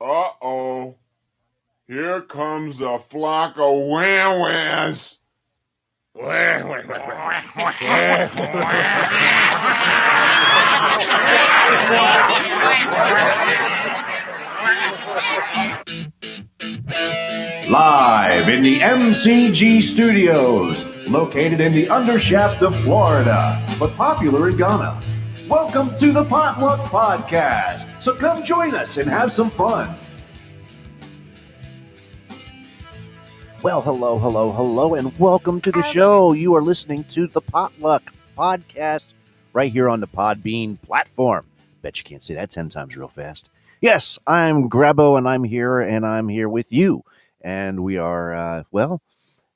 Uh oh. Here comes a flock of wham whams. Live in the MCG studios, located in the undershaft of Florida, but popular in Ghana. Welcome to the Potluck Podcast. So come join us and have some fun. Well, hello, hello, hello, and welcome to the show. You are listening to the Potluck Podcast right here on the Podbean platform. Bet you can't say that 10 times real fast. Yes, I'm Grabo, and I'm here, and I'm here with you. And we are, uh, well,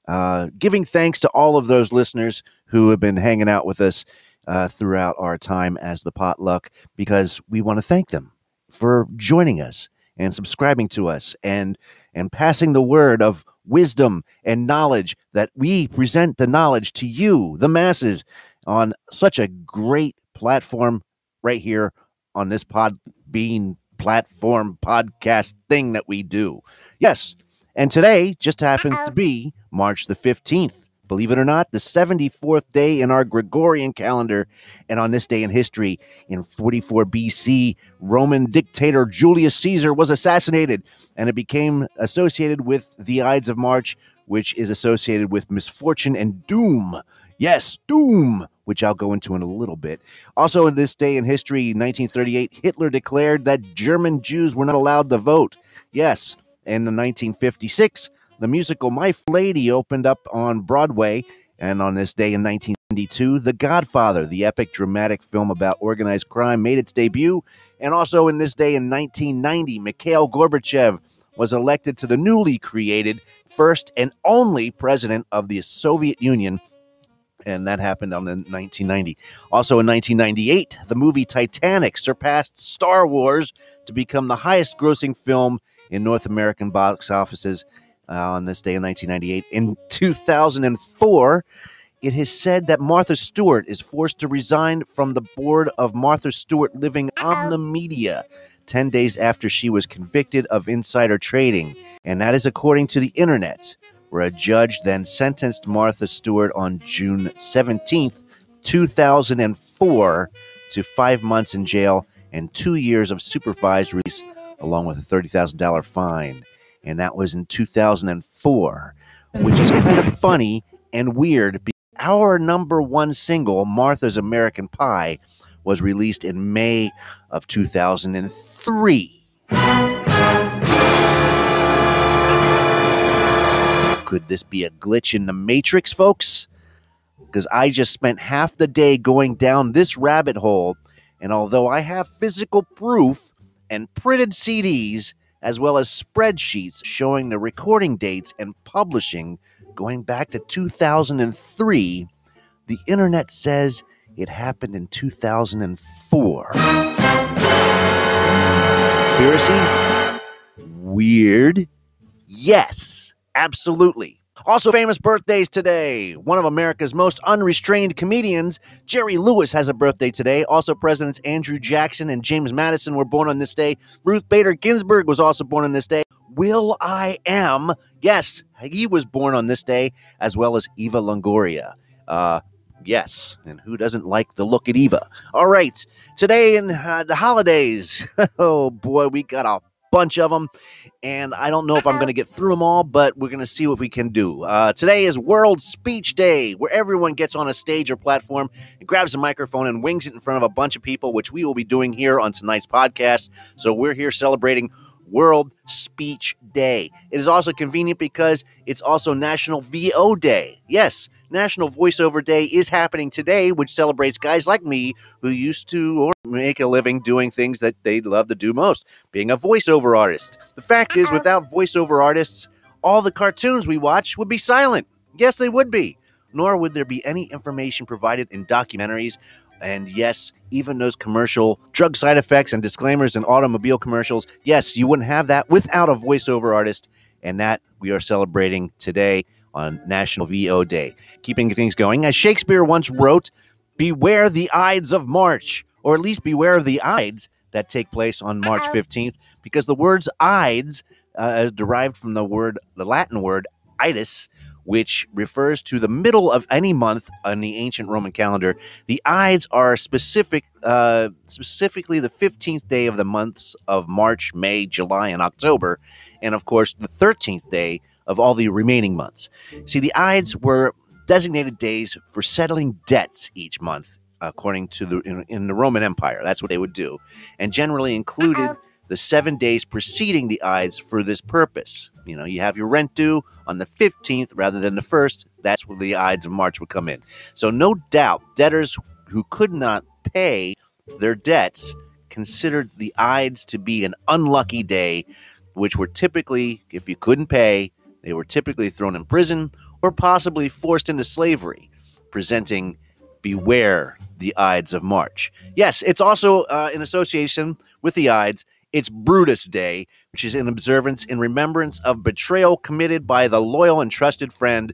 uh, giving thanks to all of those listeners who have been hanging out with us uh, throughout our time as the Potluck because we want to thank them for joining us and subscribing to us and and passing the word of wisdom and knowledge that we present the knowledge to you, the masses, on such a great platform right here on this Podbean platform podcast thing that we do. Yes. And today just happens to be March the 15th. Believe it or not, the 74th day in our Gregorian calendar. And on this day in history, in 44 BC, Roman dictator Julius Caesar was assassinated, and it became associated with the Ides of March, which is associated with misfortune and doom. Yes, doom, which I'll go into in a little bit. Also, in this day in history, 1938, Hitler declared that German Jews were not allowed to vote. Yes, and in 1956, the musical My Lady opened up on Broadway. And on this day in 1992, The Godfather, the epic dramatic film about organized crime, made its debut. And also in this day in 1990, Mikhail Gorbachev was elected to the newly created first and only president of the Soviet Union. And that happened on the 1990. Also in 1998, the movie Titanic surpassed Star Wars to become the highest grossing film in North American box offices uh, on this day in 1998. In 2004, it is said that Martha Stewart is forced to resign from the board of Martha Stewart Living Omnimedia 10 days after she was convicted of insider trading. And that is according to the internet, where a judge then sentenced Martha Stewart on June 17th, 2004, to five months in jail and two years of supervised release, along with a $30,000 fine. And that was in 2004, which is kind of funny and weird. Our number one single, Martha's American Pie, was released in May of 2003. Could this be a glitch in the Matrix, folks? Because I just spent half the day going down this rabbit hole, and although I have physical proof and printed CDs, as well as spreadsheets showing the recording dates and publishing going back to 2003, the internet says it happened in 2004. Conspiracy? Weird? Yes, absolutely. Also, famous birthdays today. One of America's most unrestrained comedians, Jerry Lewis, has a birthday today. Also, Presidents Andrew Jackson and James Madison were born on this day. Ruth Bader Ginsburg was also born on this day. Will I Am, yes, he was born on this day, as well as Eva Longoria. Uh, yes, and who doesn't like the look at Eva? All right, today in uh, the holidays, oh boy, we got a bunch of them and I don't know if I'm going to get through them all, but we're going to see what we can do. Uh, today is World Speech Day, where everyone gets on a stage or platform and grabs a microphone and wings it in front of a bunch of people, which we will be doing here on tonight's podcast. So we're here celebrating World Speech Day. It is also convenient because it's also National VO Day. Yes, National Voiceover Day is happening today, which celebrates guys like me who used to or make a living doing things that they love to do most, being a voiceover artist. The fact is, without voiceover artists, all the cartoons we watch would be silent. Yes, they would be. Nor would there be any information provided in documentaries and yes, even those commercial drug side effects and disclaimers in automobile commercials, yes, you wouldn't have that without a voiceover artist. And that we are celebrating today on National VO Day. Keeping things going, as Shakespeare once wrote, Beware the Ides of March, or at least beware of the Ides that take place on March 15th because the words Ides uh, is derived from the word, the Latin word Idus, which refers to the middle of any month on the ancient Roman calendar. The Ides are specific, uh, specifically the 15th day of the months of March, May, July, and October, and of course the 13th day of all the remaining months. See, the Ides were designated days for settling debts each month, according to the in, in the Roman Empire. That's what they would do, and generally included the seven days preceding the Ides for this purpose. You know, you have your rent due on the 15th rather than the 1st. That's where the Ides of March would come in. So, no doubt, debtors who could not pay their debts considered the Ides to be an unlucky day, which were typically, if you couldn't pay, they were typically thrown in prison or possibly forced into slavery, presenting beware the Ides of March. Yes, it's also uh, in association with the Ides. It's Brutus Day, which is an observance in remembrance of betrayal committed by the loyal and trusted friend.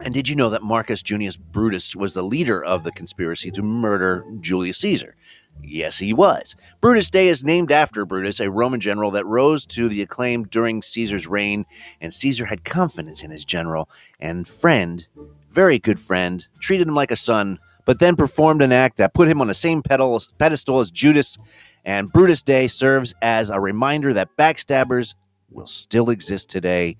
And did you know that Marcus Junius Brutus was the leader of the conspiracy to murder Julius Caesar? Yes, he was. Brutus Day is named after Brutus, a Roman general that rose to the acclaim during Caesar's reign, and Caesar had confidence in his general and friend, very good friend, treated him like a son, but then performed an act that put him on the same pedestal as Judas. And Brutus Day serves as a reminder that backstabbers will still exist today.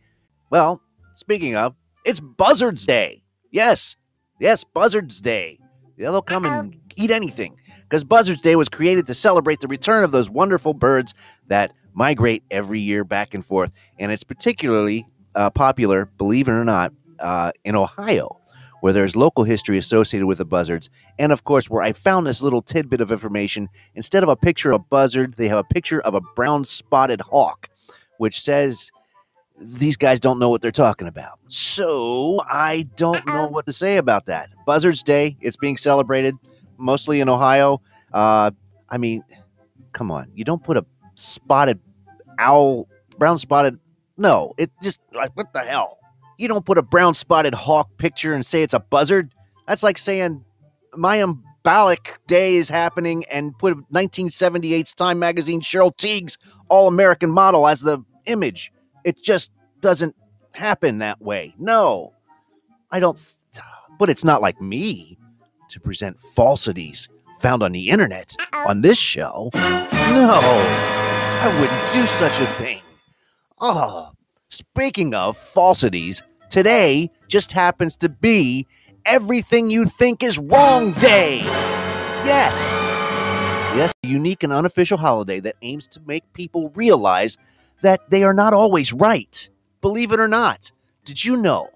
Well, speaking of, it's Buzzards Day. Yes, yes, Buzzards Day. Yeah, They'll come and eat anything because Buzzards Day was created to celebrate the return of those wonderful birds that migrate every year back and forth. And it's particularly uh, popular, believe it or not, uh, in Ohio, where there's local history associated with the buzzards. And of course, where I found this little tidbit of information, instead of a picture of a buzzard, they have a picture of a brown spotted hawk, which says these guys don't know what they're talking about. So I don't know what to say about that. Buzzards Day, it's being celebrated mostly in Ohio. Uh, I mean, come on, you don't put a spotted owl, brown spotted. No, it just like what the hell? You don't put a brown spotted hawk picture and say it's a buzzard. That's like saying Mayim Bialik Day is happening and put 1978's Time magazine Cheryl Tiegs All American model as the image. It just doesn't happen that way. No, I don't. But it's not like me to present falsities found on the internet on this show. No, I wouldn't do such a thing. Oh, speaking of falsities, today just happens to be everything you think is wrong day. Yes. Yes, a unique and unofficial holiday that aims to make people realize that they are not always right. Believe it or not, did you know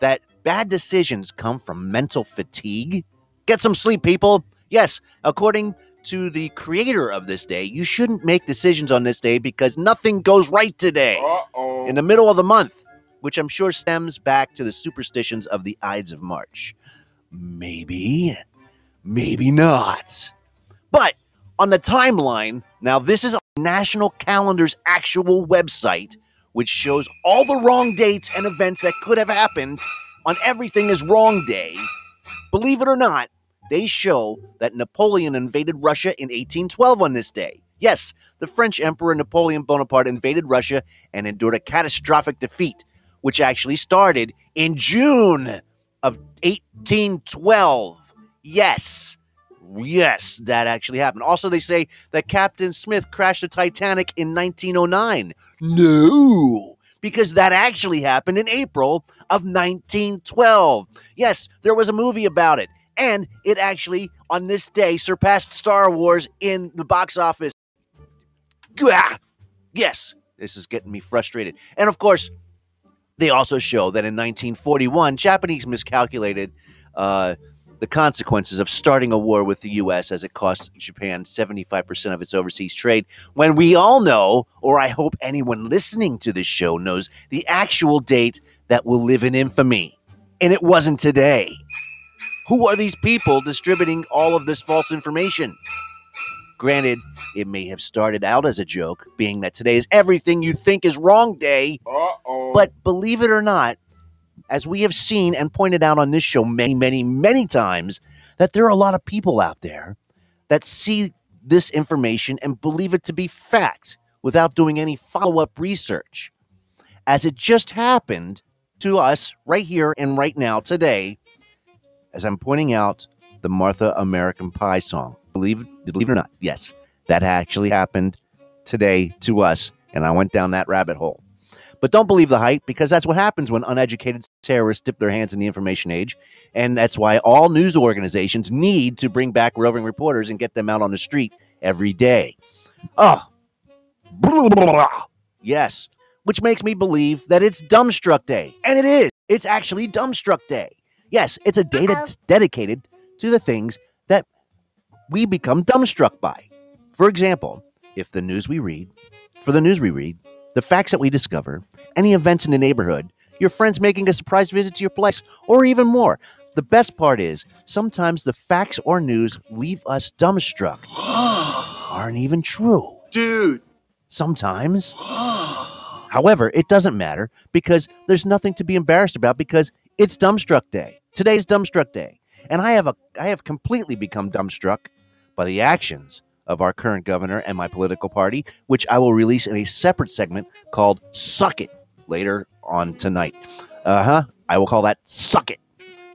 that bad decisions come from mental fatigue? Get some sleep, people. Yes, according to the creator of this day, you shouldn't make decisions on this day because nothing goes right today. Uh-oh. In the middle of the month, which I'm sure stems back to the superstitions of the Ides of March. Maybe, maybe not. But on the timeline, now this is National Calendar's actual website, which shows all the wrong dates and events that could have happened on Everything is Wrong Day. Believe it or not, they show that Napoleon invaded Russia in 1812 on this day. Yes, the French Emperor Napoleon Bonaparte invaded Russia and endured a catastrophic defeat, which actually started in June of 1812. Yes, yes, that actually happened. Also, they say that Captain Smith crashed the Titanic in 1909. No, because that actually happened in April of 1912. Yes, there was a movie about it and it actually on this day surpassed Star Wars in the box office. Yes, this is getting me frustrated. And of course, they also show that in 1941, Japanese miscalculated uh, the consequences of starting a war with the U.S. as it cost Japan 75% of its overseas trade. When we all know, or I hope anyone listening to this show knows, the actual date that will live in infamy. And it wasn't today. Who are these people distributing all of this false information? Granted, it may have started out as a joke, being that today is everything you think is wrong day. Uh-oh. But believe it or not, as we have seen and pointed out on this show many, many, many times, that there are a lot of people out there that see this information and believe it to be fact without doing any follow up research. As it just happened to us right here and right now today, as I'm pointing out the Martha American Pie song. Believe, believe it or not, yes, that actually happened today to us, and I went down that rabbit hole. But don't believe the hype because that's what happens when uneducated terrorists dip their hands in the information age. And that's why all news organizations need to bring back roving reporters and get them out on the street every day. Oh, blah, blah, blah. yes, which makes me believe that it's Dumbstruck Day. And it is. It's actually Dumbstruck Day. Yes, it's a day that's dedicated to the things that we become dumbstruck by. For example, if the news we read, for the news we read, the facts that we discover, any events in the neighborhood, your friends making a surprise visit to your place, or even more. The best part is sometimes the facts or news leave us dumbstruck, aren't even true. Dude. Sometimes. However, it doesn't matter because there's nothing to be embarrassed about because it's Dumbstruck Day. Today's Dumbstruck Day. And I have a I have completely become dumbstruck by the actions of our current governor and my political party, which I will release in a separate segment called Suck It later on tonight. Uh-huh. I will call that Suck It.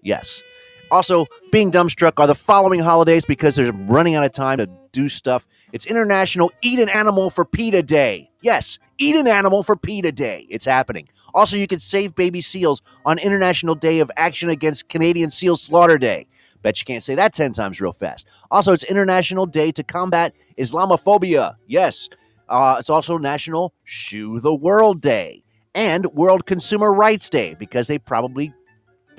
Yes. Also, being dumbstruck are the following holidays because they're running out of time to do stuff. It's International Eat an Animal for PETA Day. Yes, eat an animal for PETA Day. It's happening. Also, you can save baby seals on International Day of Action Against Canadian Seal Slaughter Day. Bet you can't say that 10 times real fast. Also, it's International Day to combat Islamophobia. Yes. Uh, it's also National Shoe the World Day and World Consumer Rights Day because they probably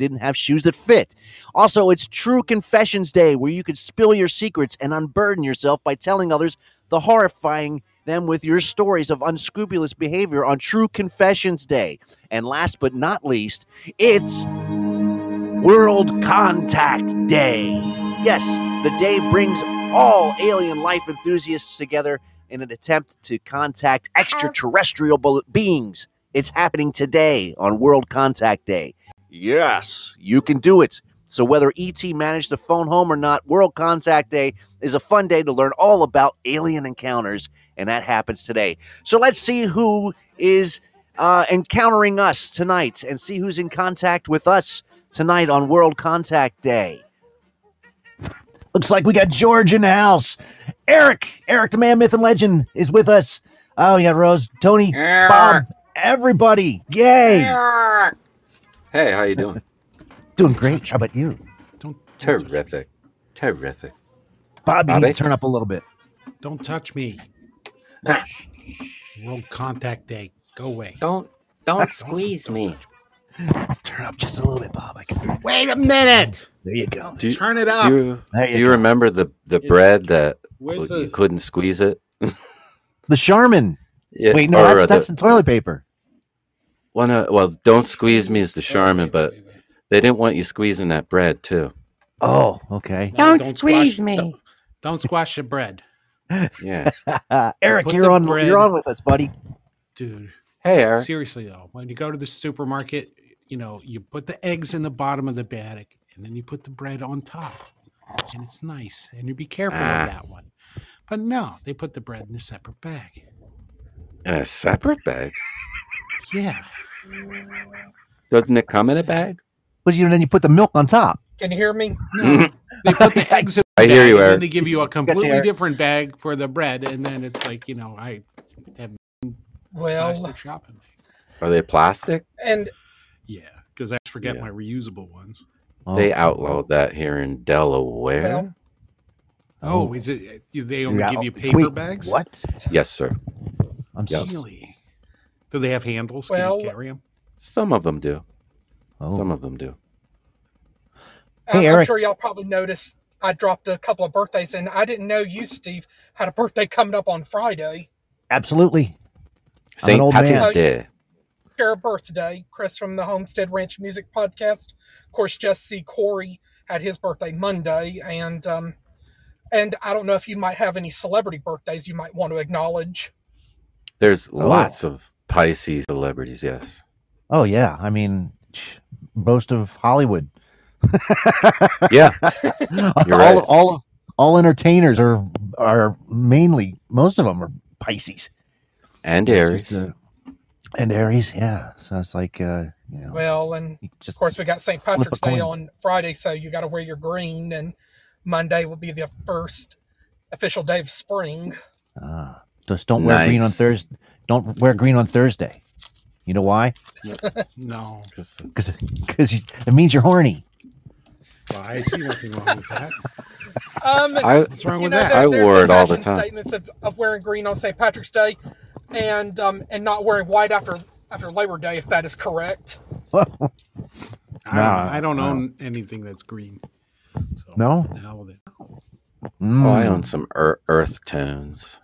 didn't have shoes that fit. Also, it's True Confessions Day where you can spill your secrets and unburden yourself by telling others the horrifying them with your stories of unscrupulous behavior on True Confessions Day. And last but not least, it's World Contact Day. Yes, the day brings all alien life enthusiasts together in an attempt to contact extraterrestrial beings. It's happening today on World Contact Day. Yes, you can do it. So, whether ET managed to phone home or not, World Contact Day is a fun day to learn all about alien encounters, and that happens today. So, let's see who is uh, encountering us tonight and see who's in contact with us tonight on World Contact Day. Looks like we got George in the house. Eric, Eric, the man, myth, and legend, is with us. Oh, we got Rose, Tony, Bob, everybody. Yay. Hey, how you doing? Doing great. How about you? Don't, don't touch, Terrific. Terrific. Bob, you need Bobby? to turn up a little bit. don't touch me. World Contact Day. Go away. Don't don't squeeze me. Turn up just a little bit, Bob. I can. Wait a minute. There you go. Do you, Turn it do up. you, There you do you go. remember the the It's- bread that Where's you the couldn't squeeze it? The Charmin. Yeah, Wait, no, or, that's, uh, that's the, the toilet paper. One. Uh, well, don't squeeze me is the Wait, Charmin, but wait, wait. they didn't want you squeezing that bread too. Oh, okay. No, Don't squeeze squash- me. Don't, don't squash the bread, Yeah. Eric, you're on. bread- You're on with us, buddy. dude. Hey, Eric. Seriously though, when you go to the supermarket, you know you put the eggs in the bottom of the bag, and then you put the bread on top, and it's nice. And you be careful Ah. of that one. But no, they put the bread in a separate bag. In a separate bag. Yeah, Doesn't it come in a bag? But you then you put the milk on top. Can you hear me? no, they put the eggs in. The I hear bag, you, and then Eric. they give you a completely Eric. different bag for the bread, and then it's like you know I have Well, plastic shopping. Are they plastic? and Yeah, because I forget Yeah. my reusable ones. Oh, They outlawed that here in Delaware. well, Oh, is it? They only Yeah, give you wait, paper bags? What? Yes, sir. I'm Yep. so. Really? Do they have handles? Can Well- you carry them? Some of them do. Oh. Some of them do. Hey, I'm- I'm sure y'all probably noticed I dropped a couple of birthdays, and I didn't know you, Steve, had a birthday coming up on Friday. Absolutely. I'm St. old Patrick's man. Day. Share a birthday. Chris from the Homestead Ranch Music Podcast. Of course, just see Corey had his birthday Monday, and um, and I don't know if you might have any celebrity birthdays you might want to acknowledge. There's Oh. lots of Pisces celebrities, yes. Oh yeah. I mean, sh- most of Hollywood. Yeah. You're all, right. all all entertainers are are mainly most of them are Pisces And Aries. just, uh, and Aries. Yeah, so it's like uh, you know, Well, and just of course we got St. Patrick's Day on Friday, so you got to wear your green, and Monday will be the first official day of spring. uh, just don't wear green on Nice. Thursday. Don't wear green on Thursday. You know why? No, Because because it means you're horny. well, I see nothing wrong with that. Um, I What's wrong with know, that? there- I there's wore it all the time. Statements of, of wearing green on St. Patrick's Day, and um, and not wearing white after after Labor Day, if that is correct. I don't, I don't no. own anything that's green. So No? the hell with it. Mm. Oh, I own some ear- earth tones.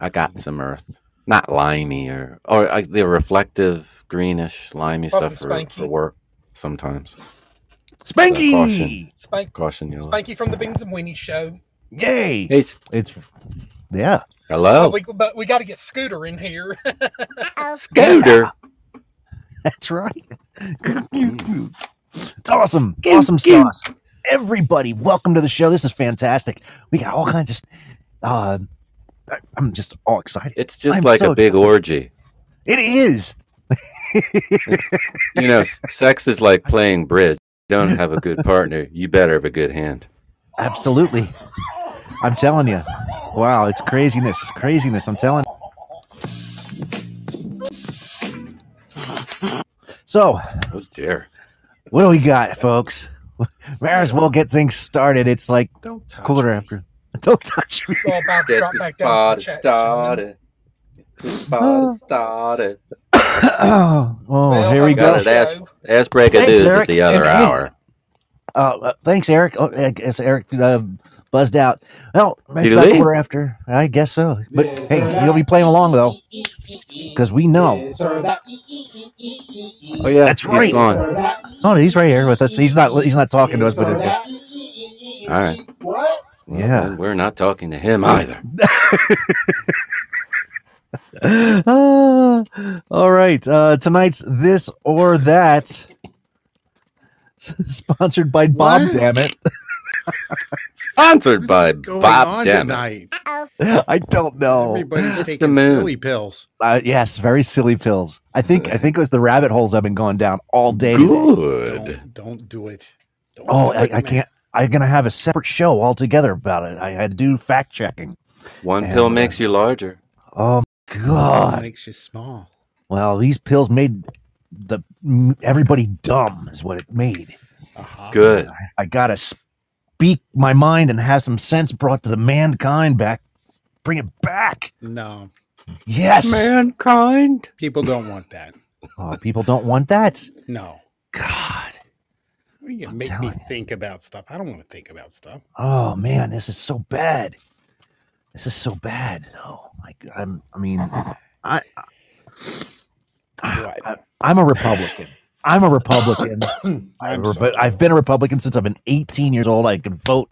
I got some earth, not limey or or uh, the reflective greenish limey Welcome, stuff for, Spanky. for work. Sometimes Spanky! Caution. Spank, caution yellow. Spanky from the Beans and Weenie Show. Yay! Hey, s- It's yeah. hello, Uh, we, but we got to get Scooter in here. Scooter. That's right. it's awesome. Awesome sauce. Everybody, welcome to the show. This is fantastic. We got all kinds of. Uh, I'm just all excited. It's just I'm like so a big excited. orgy. It is. You know, sex is like playing bridge. You don't have a good partner, you better have a good hand. Absolutely. I'm telling you. Wow, it's craziness. It's craziness. I'm telling. So, Oh dear. what do we got, folks? Might as well get things started. It's like Don't touch quarter me. after. Don't touch me. We're all about to drop back down to the chat. gentlemen. This party started. oh, Well, here we have a go. Got good it. Ask, show. ask break Thanks, news Eric. at the other And hey, hour. Uh, uh, thanks, Eric. Oh, I guess Eric uh, buzzed out. Well, it's about quarter after. I guess so. But hey, you'll be playing along though, because we know. Oh yeah, That's he's right. gone. Oh, he's right here with us. He's not. He's not talking to us, but it's All right. Well, Yeah. then we're not talking to him either. Ah, all right. Uh, tonight's this or that, sponsored by Bob. What? Damn it! Sponsored by Bob on Dammit. tonight? I don't know. Everybody's It's the taking silly pills. Uh, yes, very silly pills. I think. I think it was the rabbit holes I've been going down all day. Good. Don't, don't do it. Don't Oh, do I, it, I can't. I'm gonna have a separate show altogether about it. I had to do fact checking. One And, pill uh, makes you larger. Oh It God! makes you small. Well, these pills made the everybody dumb. Is what it made. Uh-huh. Good. I gotta speak my mind and have some sense brought to the mankind back. Bring it back. No, Yes. Mankind. people don't want that. Oh, people don't want that. No. God. What do you I'm make me you. think about stuff? I don't want to think about stuff. Oh man, this is so bad. This is so bad. No, like I'm. I mean, I. What? I I'm a Republican. I'm a Republican. I'm I've, sorry. I've been a Republican since I've been 18 years old. I could vote.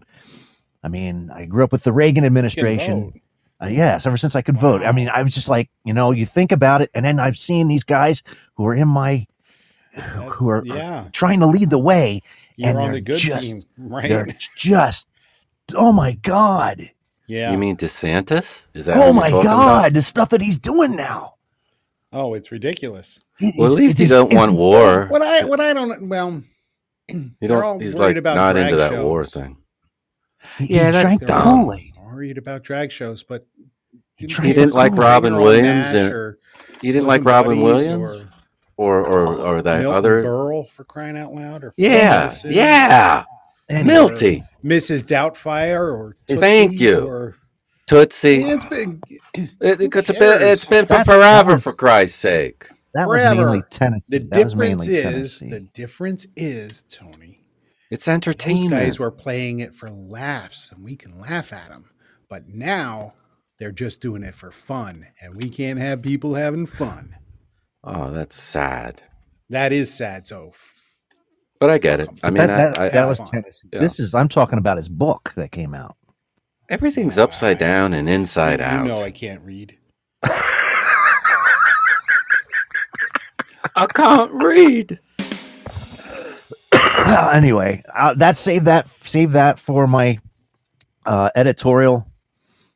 I mean, I grew up with the Reagan administration. Uh, yes, ever since I could vote. I mean, I was just like, you know, you think about it, and then I've seen these guys who are in my, who are, That's- are trying to lead the way. You're and on they're the good just- team, right? They're just, oh my god, Yeah. You mean DeSantis? Is that? oh my god, about? the stuff that he's doing now. Oh, it's ridiculous. Well, at least it he is- don't want war. What I what I don't well. You they're all don't. He's worried like about not drag into that war thing. He, Yeah, he that's drank the. Kool Aid. Worried about drag shows, but He didn't tried He didn't like Robin Williams Nash and or you didn't like Robin Williams or or or or that Milton other. Berle for crying out loud or Yeah, yeah. Anyway, Milty, Mrs. Doubtfire or Thank you. or Tootsie. it's been It, it, it's, Who a it's been for That's- forever, was- for Christ's sake. that was forever. mainly Tennessee. the that difference is Tennessee. the difference is Tony. It's entertainment. Those entertainment. guys were playing it for laughs, and we can laugh at them. But now they're just doing it for fun, and we can't have people having fun. oh, that's sad. That is sad. So But I get it. I mean, that, that, I, that was fun. Tennessee. Yeah. This is I'm talking about his book that came out. Everything's upside down and inside you out. know I can't read. I can't read. anyway, uh, that save that save that for my uh, editorial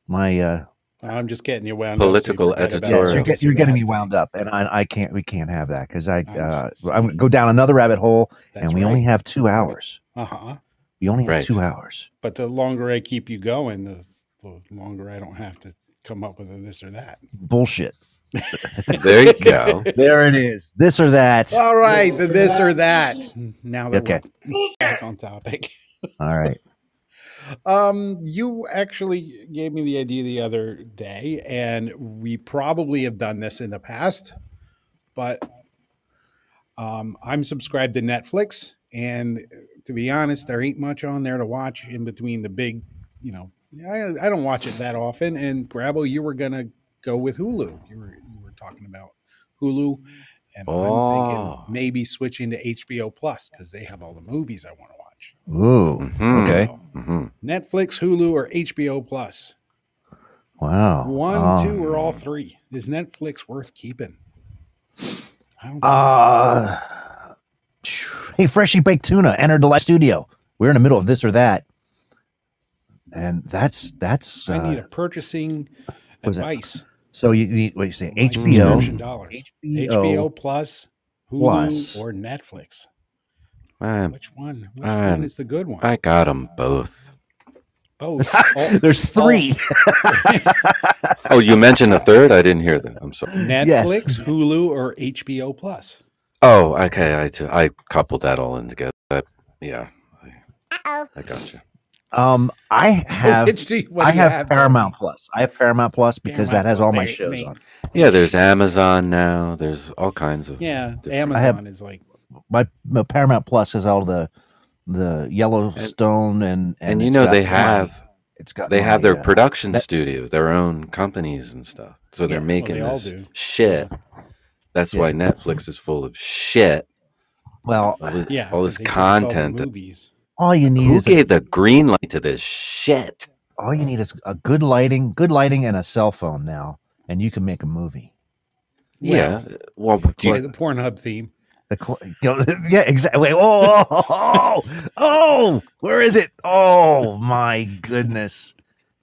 My uh, I'm just getting you wound up. Political so you forget about editorial. yes, all you're, get, you're getting me wound up, and I, I can't. We can't have that because I. I'm Uh, I'm gonna go down another rabbit hole, That's and we right. only have two hours. Uh huh. We only have Right. two hours. But the longer I keep you going, the, the longer I don't have to come up with a this or that. Bullshit. There you go. There it is. This or that. All right, the this or that. Now that Okay. we're back on topic. All right. Um, you actually gave me the idea the other day, and we probably have done this in the past, but um, I'm subscribed to Netflix, and to be honest, there ain't much on there to watch in between the big, you know. I, I don't watch it that often. And Grabo, you were gonna go with Hulu. You were you were talking about Hulu, and I'm Oh. thinking maybe switching to HBO Plus because they have all the movies I want to watch. Ooh. Mhm. Okay. So, hmm Netflix, Hulu, or HBO Plus. Wow. One, Oh. two, or all three. Is Netflix worth keeping? I don't think Uh, hey, freshly baked tuna entered the live studio. We're in the middle of this or that, and that's that's so. I need uh, a purchasing what is that? so you need what do you say My HBO dollars. HBO HBO Plus, Hulu, Plus. or Netflix. I, Which one? Which Um, one is the good one? I got them both. Both. All- There's three. Oh, you mentioned a third? I didn't hear that. I'm sorry. Netflix, Hulu, or HBO Plus. Oh, okay. I, t- I coupled that all in together. That, yeah. I, I got you. Um, I have Which do you- what I do you have Tony? Paramount Plus. I have Paramount Plus because that has all my shows they- on. Yeah, there's Amazon now. There's all kinds of. Yeah, different- Amazon is like My, my Paramount Plus has all the the Yellowstone and And, you know they my- have it's got they my, have their uh, production that- studios, their own companies and stuff. So they're making Well, they this do. shit. That's why Netflix is full of shit. well, All this, yeah, all 'cause this they dropped all the content. that- movies. all you need who is a, gave the green light to this shit? all you need is a good lighting, good lighting, and a cell phone now, and you can make a movie. yeah. Well, do Play you, the Pornhub theme. The cl- go- yeah, exactly. Wait, oh, oh, oh, oh, where is it? Oh my goodness!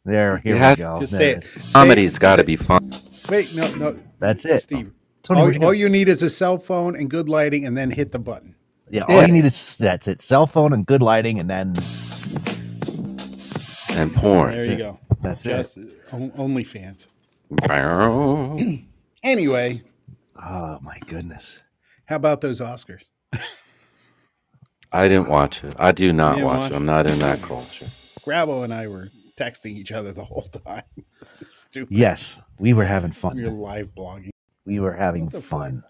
There, here have- we go. Just There say it it. is. comedy's got to be fun. Wait, no, no, That's it. Steve. Tony, All, you all you need is a cell phone and good lighting, and then hit the button. yeah, all Yeah. you need is that's it. Cell phone and good lighting, and then And porn. There you it. go. that's it. Just uh, on- OnlyFans. I Anyway, Oh my goodness! how about those Oscars? I didn't watch it. I do not watch watch it. I'm not in that culture. Grabo and I were texting each other the whole time. It's stupid. Yes, we were having fun. We were live blogging. We were having What fuck? fun.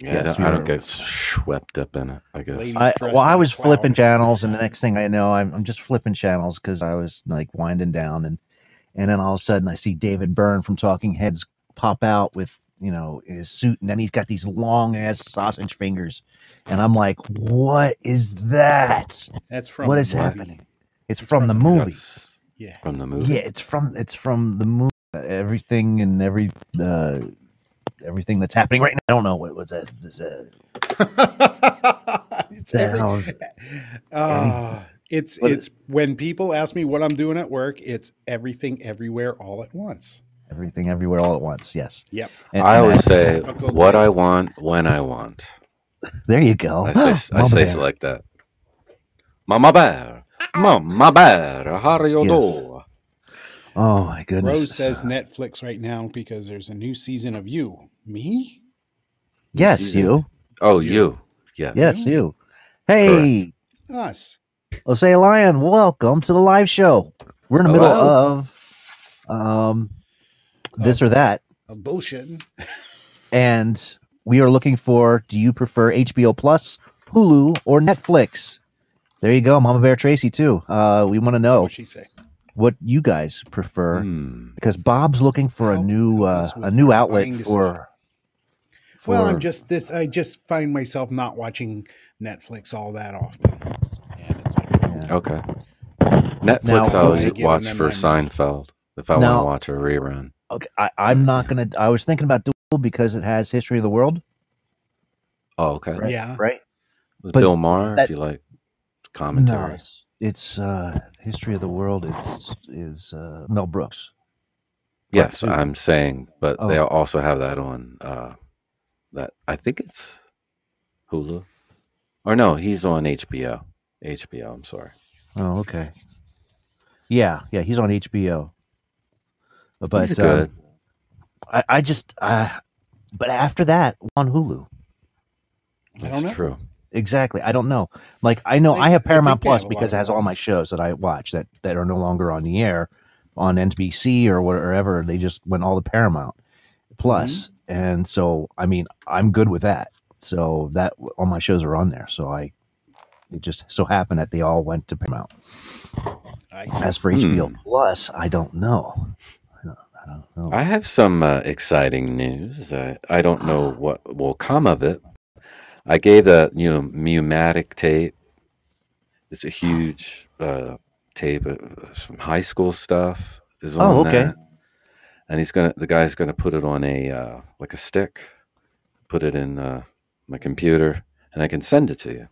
Yeah, Yes, I don't, we I don't were. get swept up in it. I guess. I, well, I was flipping flowers. channels, and the next thing I know, I'm, I'm just flipping channels because I was like winding down, and and then all of a sudden I see David Byrne from Talking Heads pop out with you know his suit, and then he's got these long ass sausage fingers, and I'm like, what is that? That's from what the is movie. happening? It's, It's from, from the the movie. That's Yeah. from the movie. Yeah, it's from it's from the movie. Everything and every uh, everything that's happening right now. I don't know what was that. Uh, it's the every- hell is- Ah, it's What- it's when people ask me what I'm doing at work, it's everything everywhere all at once. everything everywhere all at once. Yes. Yep. And- I and always say what I want when I want. There you go. I say I say bear. it like that. Mama bear, mama bear, how do you Yes. do? Oh my goodness. Rose says Netflix right now because there's a new season of you. Me? Yes, season. you. Oh, you. Yes. Yes, you. Hey, Us. Osei Lion, welcome to the live show. We're in the middle of um this or that, I'm bullshitting. and we are looking for do you prefer HBO Plus, Hulu, or Netflix? There you go, Mama Bear Tracy too. Uh we want to know What she say? what you guys prefer Hmm. because Bob's looking for a new uh, a new outlet buying for, for Well, I'm just this. I just find myself not watching Netflix all that often, and it's like, Yeah. Okay. Netflix Now- I'll Okay, watch for my money. Seinfeld if I want to watch a rerun. Okay, I, I'm not gonna. I was thinking about dual because it has history of the world, Oh, okay. right? Yeah. right. With But Bill Maher, that- if you like No, it's, it's uh, history of the world. It's is uh, Mel Brooks. Yes. I'm saying, but they Oh. also have that on uh, that. I think it's Hulu, or no, he's on HBO. HBO. I'm sorry. Oh, okay. Yeah, yeah, he's on HBO. But he's um. I, I just, uh, but after that, on Hulu. That's true. Exactly. I don't know. Like I know I- I have Paramount they have Plus a because it has all my shows that I watch that that are no longer on the air on NBC or wherever. They just went all to Paramount Plus. Mm-hmm. And so I mean I'm good with that. So that all my shows are on there. So I it just so happened that they all went to Paramount. I see. As for HBO Hmm. Plus, I don't know. I don't, I don't know. I have some uh, exciting news. I, I don't know what will come of it. I gave the you know U-matic tape. It's a huge uh, tape, uh, some high school stuff is on Oh, okay. that, and he's gonna the guy's gonna put it on a uh, like a stick, put it in uh, my computer, and I can send it to you.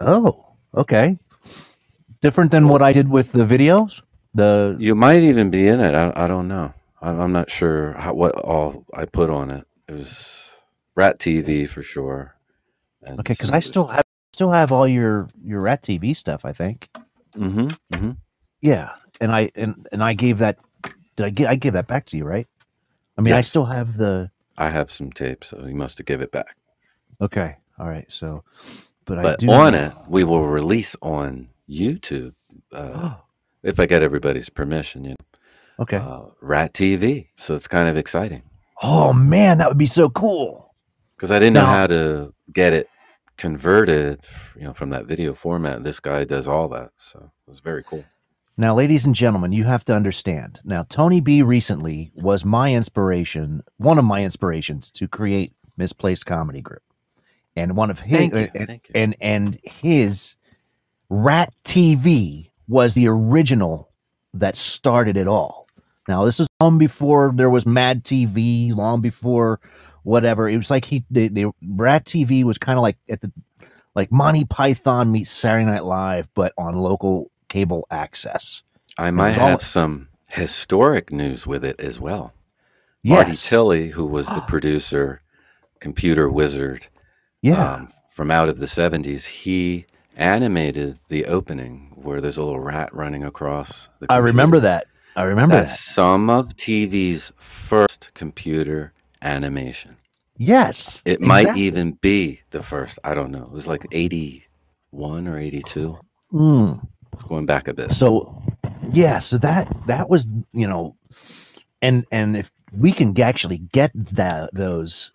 oh, okay. Different than what I did with the videos. The You might even be in it. I, I don't know. I'm, I'm not sure how, what all I put on it. It was Rat TV for sure. and okay, because I still have still have all your your Rat TV stuff. I think. Mm-hmm. Mm-hmm. Yeah, and I and and I gave that. Did I get? I gave that back to you, right? I mean, I still have the. I have some tape, so you must have give it back. Okay, all right. So, but, I But do on it, we will release on YouTube uh, if I get everybody's permission. You know, okay. uh, Rat TV. So it's kind of exciting oh man, that would be so cool. because I didn't know how to get it converted. You know, from that video format. This guy does all that, so it was very cool. Now, ladies and gentlemen, you have to understand. Now, Tony B recently was my inspiration, one of my inspirations to create Misplaced Comedy Group, and one of his you, and, thank you. and and his Rat TV was the original that started it all. Now, this is long before there was Mad TV, long before whatever. It was like he the, the Rat TV was kind of like at the like Monty Python meets Saturday Night Live, but on local cable access. I might all- have some historic news with it as well. Marty Yes. Tilley, who was the producer, computer wizard yeah. um, from out of the 70s, he animated the opening where there's a little rat running across the I remember that. I remember That's that. some of TV's first computer animation. Yes. It might even be the first. I don't know. It was like 81 or 82. Mm. It's going back a bit. So, yeah. So that that was you know, and and if we can actually get that those.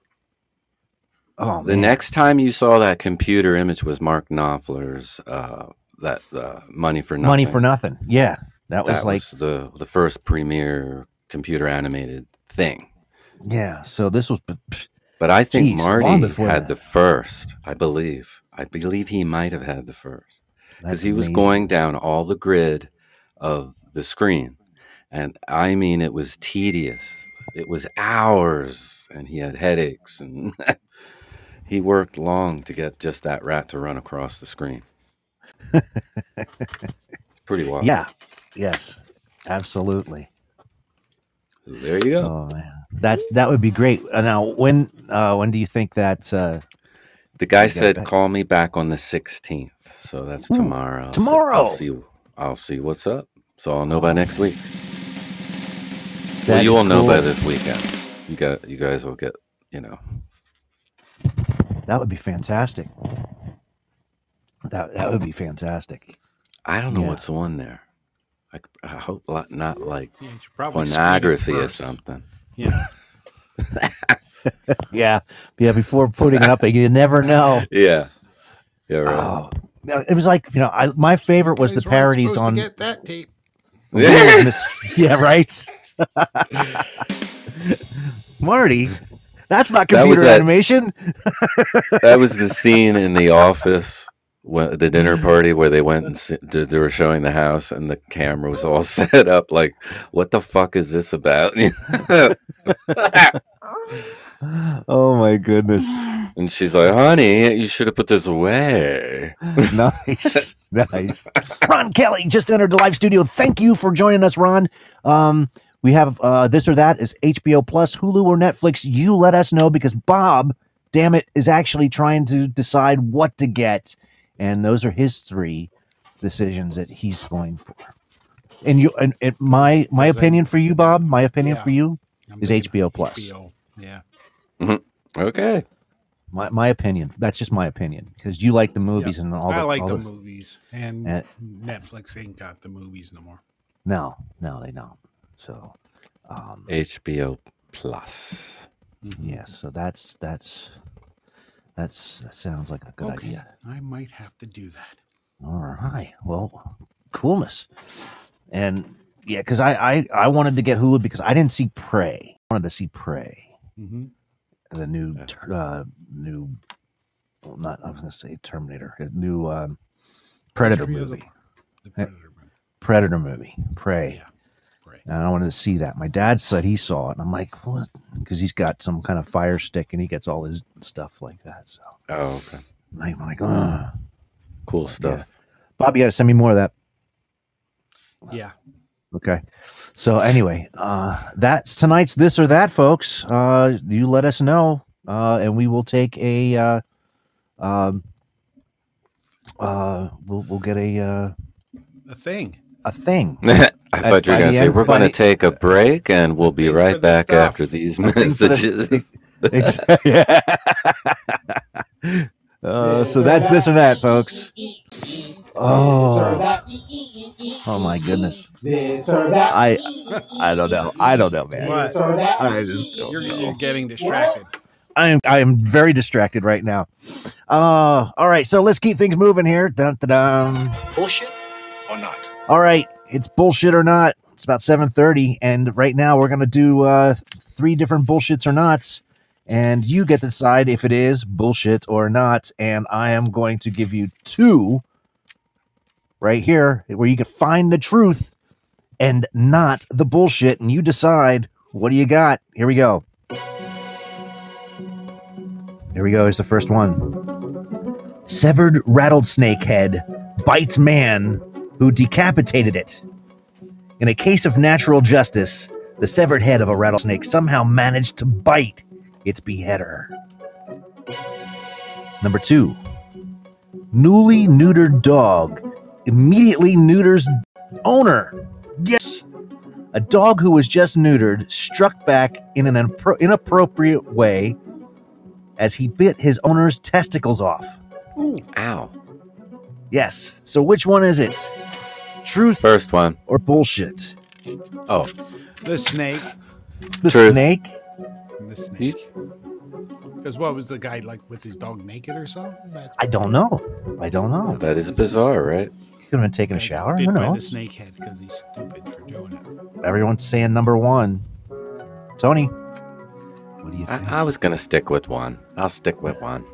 Oh The man. next time you saw that computer image was Mark Knopfler's uh, that uh, money for nothing. money for nothing. Yeah, that was That like was the the first premier computer animated thing. yeah. So this was But I think long Marty had that. the first. I believe. I believe he might have had the first because he was amazing. going down all the grid of the screen, and I mean it was tedious. It was hours, and he had headaches, and he worked long to get just that rat to run across the screen. pretty wild. Yeah. Yes. Absolutely. There you go. Oh man, that's that would be great. Uh, now, when uh, when do you think that? Uh, The guy said, that. "Call me back on the 16th." So that's hmm. tomorrow. I'll see- tomorrow. I'll see. I'll see what's up. So I'll know by next week. well, that you is will know by cool. this weekend. You got. You guys will get. You know. That would be fantastic. That that would be fantastic. I don't know Yeah. what's on there. I, I hope li- not like Yeah, you should probably scan it pornography or first. something. Yeah. Yeah, yeah. Before putting it up, you never know. Yeah. Yeah. Right. Oh, it was like you know, I, my favorite was the Guys weren't parodies on. to get that tape. Yeah, Miss- yeah, right. Marty, that's not That was computer that- animation. that was the scene in the office when the dinner party where they went and s- they they were showing the house and the camera was all set up like what the fuck is this about oh my goodness! and she's like honey you should have put this away nice, nice. Ron Kelly just entered the live studio. Thank you for joining us, Ron. Um, we have uh, this or that is HBO Plus, Hulu, or Netflix. You let us know because Bob, damn it, is actually trying to decide what to get, and those are his three decisions that he's going for. And you, and, and my my opinion for you, Bob, my opinion Yeah. for you, I'm Is HBO Plus. HBO. Yeah. Okay. my my opinion. That's just my opinion because you like the movies and all. I the, like all the the- movies, and Eh. Netflix ain't got the movies no more. No, no, they don't. So, um, HBO Plus. yes. So that's that's that's that sounds like a good okay, idea. I might have to do that. All right. Well, coolness. And yeah, because I, I I wanted to get Hulu because I didn't see Prey. I wanted to see Prey, Mm-hmm. The new Yeah. uh, new, well, not I was gonna say Terminator, a new um, Predator movie, The Predator movie. Predator movie, Prey. Yeah. And I wanted to see that. My dad said he saw it, and I'm like, what? Because he's got some kind of fire stick, and he gets all his stuff like that. So Oh, okay. I'm like, Ugh. Cool stuff. Bob, you got to send me more of that. Yeah. Okay. So anyway, uh, that's tonight's this or that, folks. Uh, you let us know, uh, and we will take a. Uh, um, uh, we'll we'll get a uh, The thing. a thing. I thought you were going to say we're going to take a break and we'll be right back stuff. after these A thing for the- messages. Yeah. uh, so that's this or that, folks. Oh, oh my goodness. I I don't know. I don't know, man. What? I just don't You're, know. you're getting distracted. I am I am very distracted right now. Uh, all right, so let's keep things moving here. Dun, dun, dun. Bullshit or not? All right, it's bullshit or not. It's about seven thirty, and right now we're gonna do uh, three different bullshits or nots, and you get to decide if it is bullshit or not. And I am going to give you two right here where you can find the truth and not the bullshit, and you decide what do you got. Here we go. Here we go. Here's the first one. Severed rattlesnake head bites man who decapitated it. In a case of natural justice, the severed head of a rattlesnake somehow managed to bite its beheader. Number two, newly neutered dog immediately neuters owner. Yes, a dog who was just neutered struck back in an impro- inappropriate way as he bit his owner's testicles off. Ooh. Ow. Yes. So which one is it? Truth First one. or bullshit? Oh, The snake. The Truth. snake? The snake. Because what was the guy like with his dog naked or something? That's I don't know. I don't know. that is bizarre, right? Could have been taking a shower. Bit Who by the knows? snake head because he's stupid for doing it. Everyone's saying number one. Tony, what do you think? I, I was going to stick with one. I'll stick with one.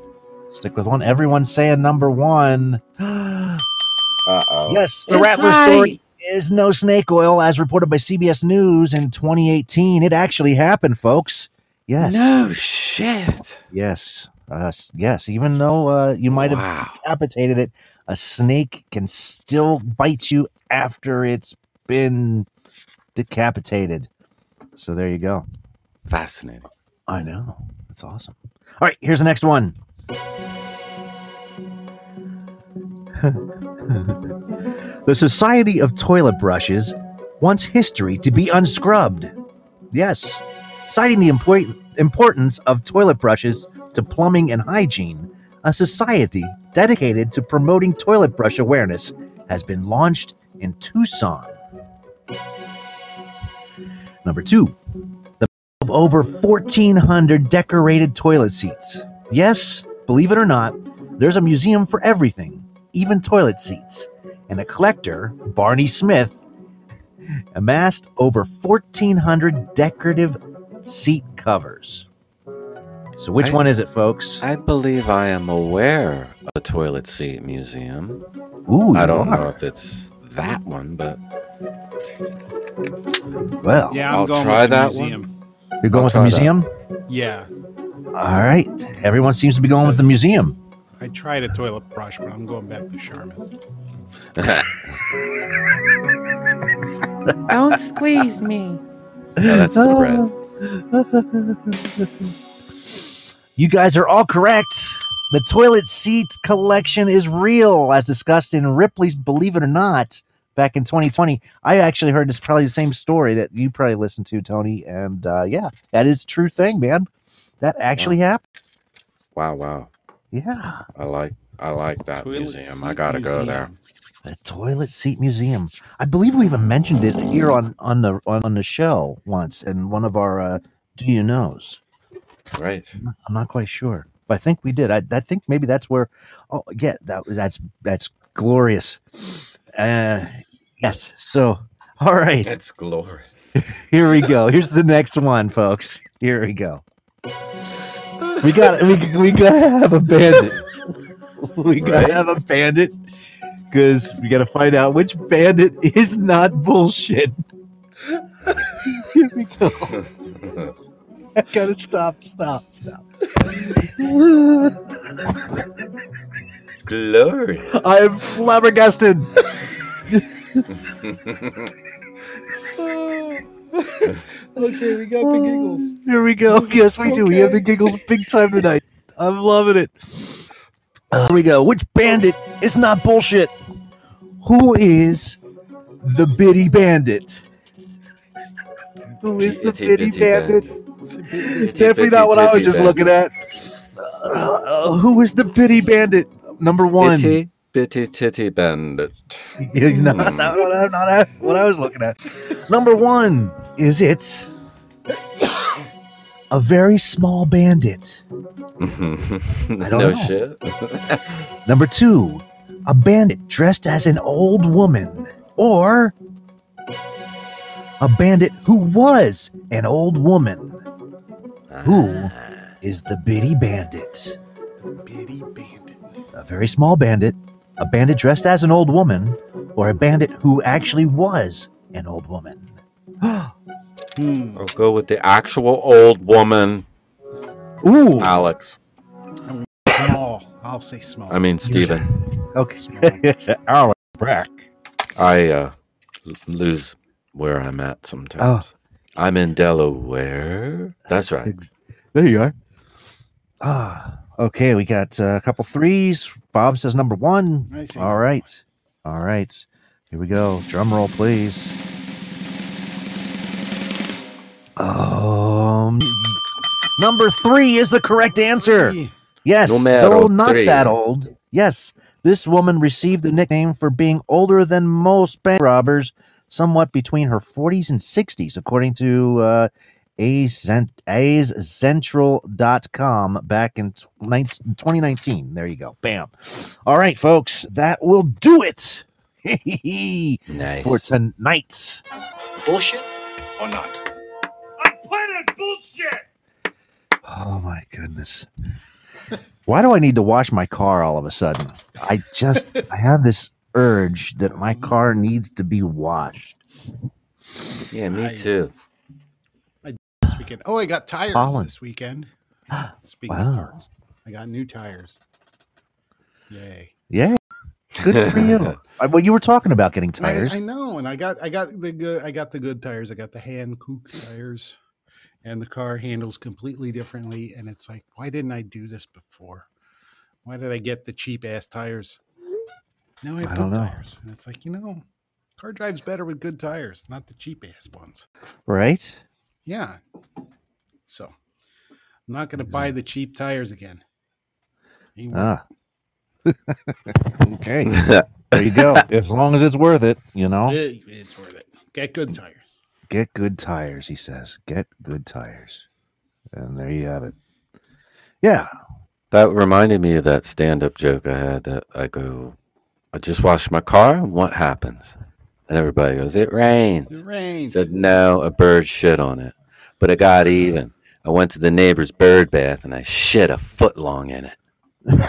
Stick with one. Everyone's saying number one. Uh-oh. yes, the It's Rattler right. story is no snake oil, as reported by CBS News in 2018. It actually happened, folks. Yes. No shit. Yes. Uh, yes. Even though uh, you might have Wow. decapitated it, a snake can still bite you after it's been decapitated. So there you go. Fascinating. I know. That's awesome. All right, here's the next one. the Society of Toilet Brushes wants history to be unscrubbed. Yes, citing the import- importance of toilet brushes to plumbing and hygiene, a society dedicated to promoting toilet brush awareness has been launched in Tucson. Number two, the of over 1,400 decorated toilet seats. Yes, believe it or not, there's a museum for everything, even toilet seats. And a collector, Barney Smith, amassed over 1,400 decorative seat covers. So, which I- one is it, folks? I believe I am aware of a toilet seat museum. Ooh, I don't know if it's that one, but Well, Yeah, I'm I'll going try with the that one. museum. you're going I'll with the try that. museum? Yeah, All right. Everyone seems to be going with the museum. I tried a toilet brush, but I'm going back to Charmin. Don't squeeze me. No, that's the bread. You guys are all correct. The toilet seat collection is real, as discussed in Ripley's Believe It or Not back in 2020. I actually heard this probably the same story that you probably listened to, Tony. And uh, yeah, that is a true thing, man. That actually happened. Wow, wow. Yeah. I like I like that Toilet museum. I gotta go there. The toilet seat museum. I believe we even mentioned it here on on the on, on the show once in one of our uh, Do You Knows. Right. I'm not quite sure, but I think we did. I, I think maybe that's where. Oh, yeah, that that's that's glorious. Uh, yes. So, all right, It's glorious. here we go. Here's the next one, folks. Here we go. We got we we gotta have a bandit. We gotta Right. have a bandit because we gotta find out which bandit is not bullshit. Here we go. I gotta stop, stop, stop. Glory. I am flabbergasted. Okay, we got the giggles. Here we go. Yes, we do. We have the giggles big time tonight. I'm loving it. Uh, here we go. Which bandit is not bullshit? Who is the Biddy Bandit? Who is the Itty Biddy bitty Bandit? Definitely bitty not what I was just looking at. Uh, who is the bitty Bandit? Number one. Itty bitty titty bandit. Yeah, no, Hmm. no, no, no, not what I was looking at. Number one, is it a very small bandit? I don't no know. shit. Number two, a bandit dressed as an old woman. Or a bandit who was an old woman. Who is the Biddy Bandit? Bitty bandit. A very small bandit, a bandit dressed as an old woman, or a bandit who actually was an old woman? Hmm. I'll go with the actual old woman, Ooh, Alex. Small. I'll say small. I mean, Steven. okay. Alex Brack. I uh, lose where I'm at sometimes. I'm in Delaware. That's right. There you are. Ah, okay. We got uh, a couple threes. Bob says number one. I. All right. All right. Here we go. Drum roll, please. Um, number three is the correct answer. Yes, Numero though not three. that old. Yes, this woman received the nickname for being older than most bank robbers, somewhat between her 40s and 60s, according to uh, AceCentral.com back in 2019. There you go. Bam. All right, folks, that will do it Nice. for tonight. Bullshit or not? I'm planning bullshit. Oh my goodness. Why do I need to wash my car all of a sudden? I just I have this urge that my car needs to be washed. Yeah, me I- too. This weekend. Oh, I got tires Colin. this weekend. Speaking Wow. of cars, I got new tires. Yay. Yeah. Good for you. Uh, Well, you were talking about getting I, tires. I know, and I got I got the good I got the good tires. I got the Hankook tires, and the car handles completely differently. And it's like, why didn't I do this before? Why did I get the cheap ass tires? Now I have I good don't know. tires, and it's like you know, car drives better with good tires, not the cheap ass ones. right? Yeah. So I'm not going to buy the cheap tires again. Anyway, Ah. okay. There you go. as long as it's worth it, you know. it- it's worth it. Get good tires. Get good tires, he says. Get good tires. And there you have it. Yeah. That reminded me of that stand up joke I had that I go, I just washed my car, and what happens? And everybody goes, It rains. It rains. said, No, a bird shit on it. But it got even. I went to the neighbor's bird bath and I shit a foot long in it.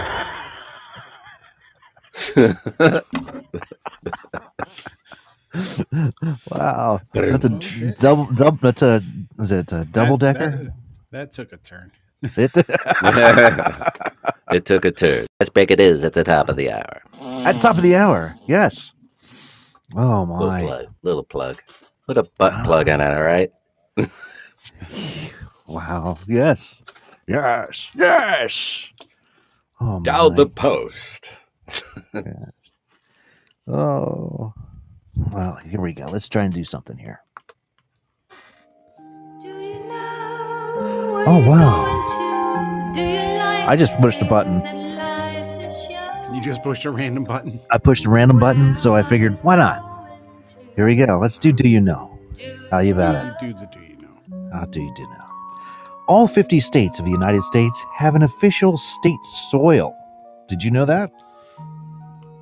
Wow. That's a Okay. double double that's a is it a double That- decker? That, that took a turn. It, it took a turn. As big it is at the top of the hour. at the top of the hour. Yes. Oh Little my. plug. Little plug. Put a butt plug in it, all right? wow. Yes. Yes. Yes. Oh, the post. Oh. Well, here we go. Let's try and do something here. Oh wow. wow. I just pushed a button. You just pushed a random button. I pushed a random button, so I figured, why not? Here we go. Let's do Do You Know? How you about it? You do the do you know? How do you do know? All 50 states of the United States have an official state soil. Did you know that?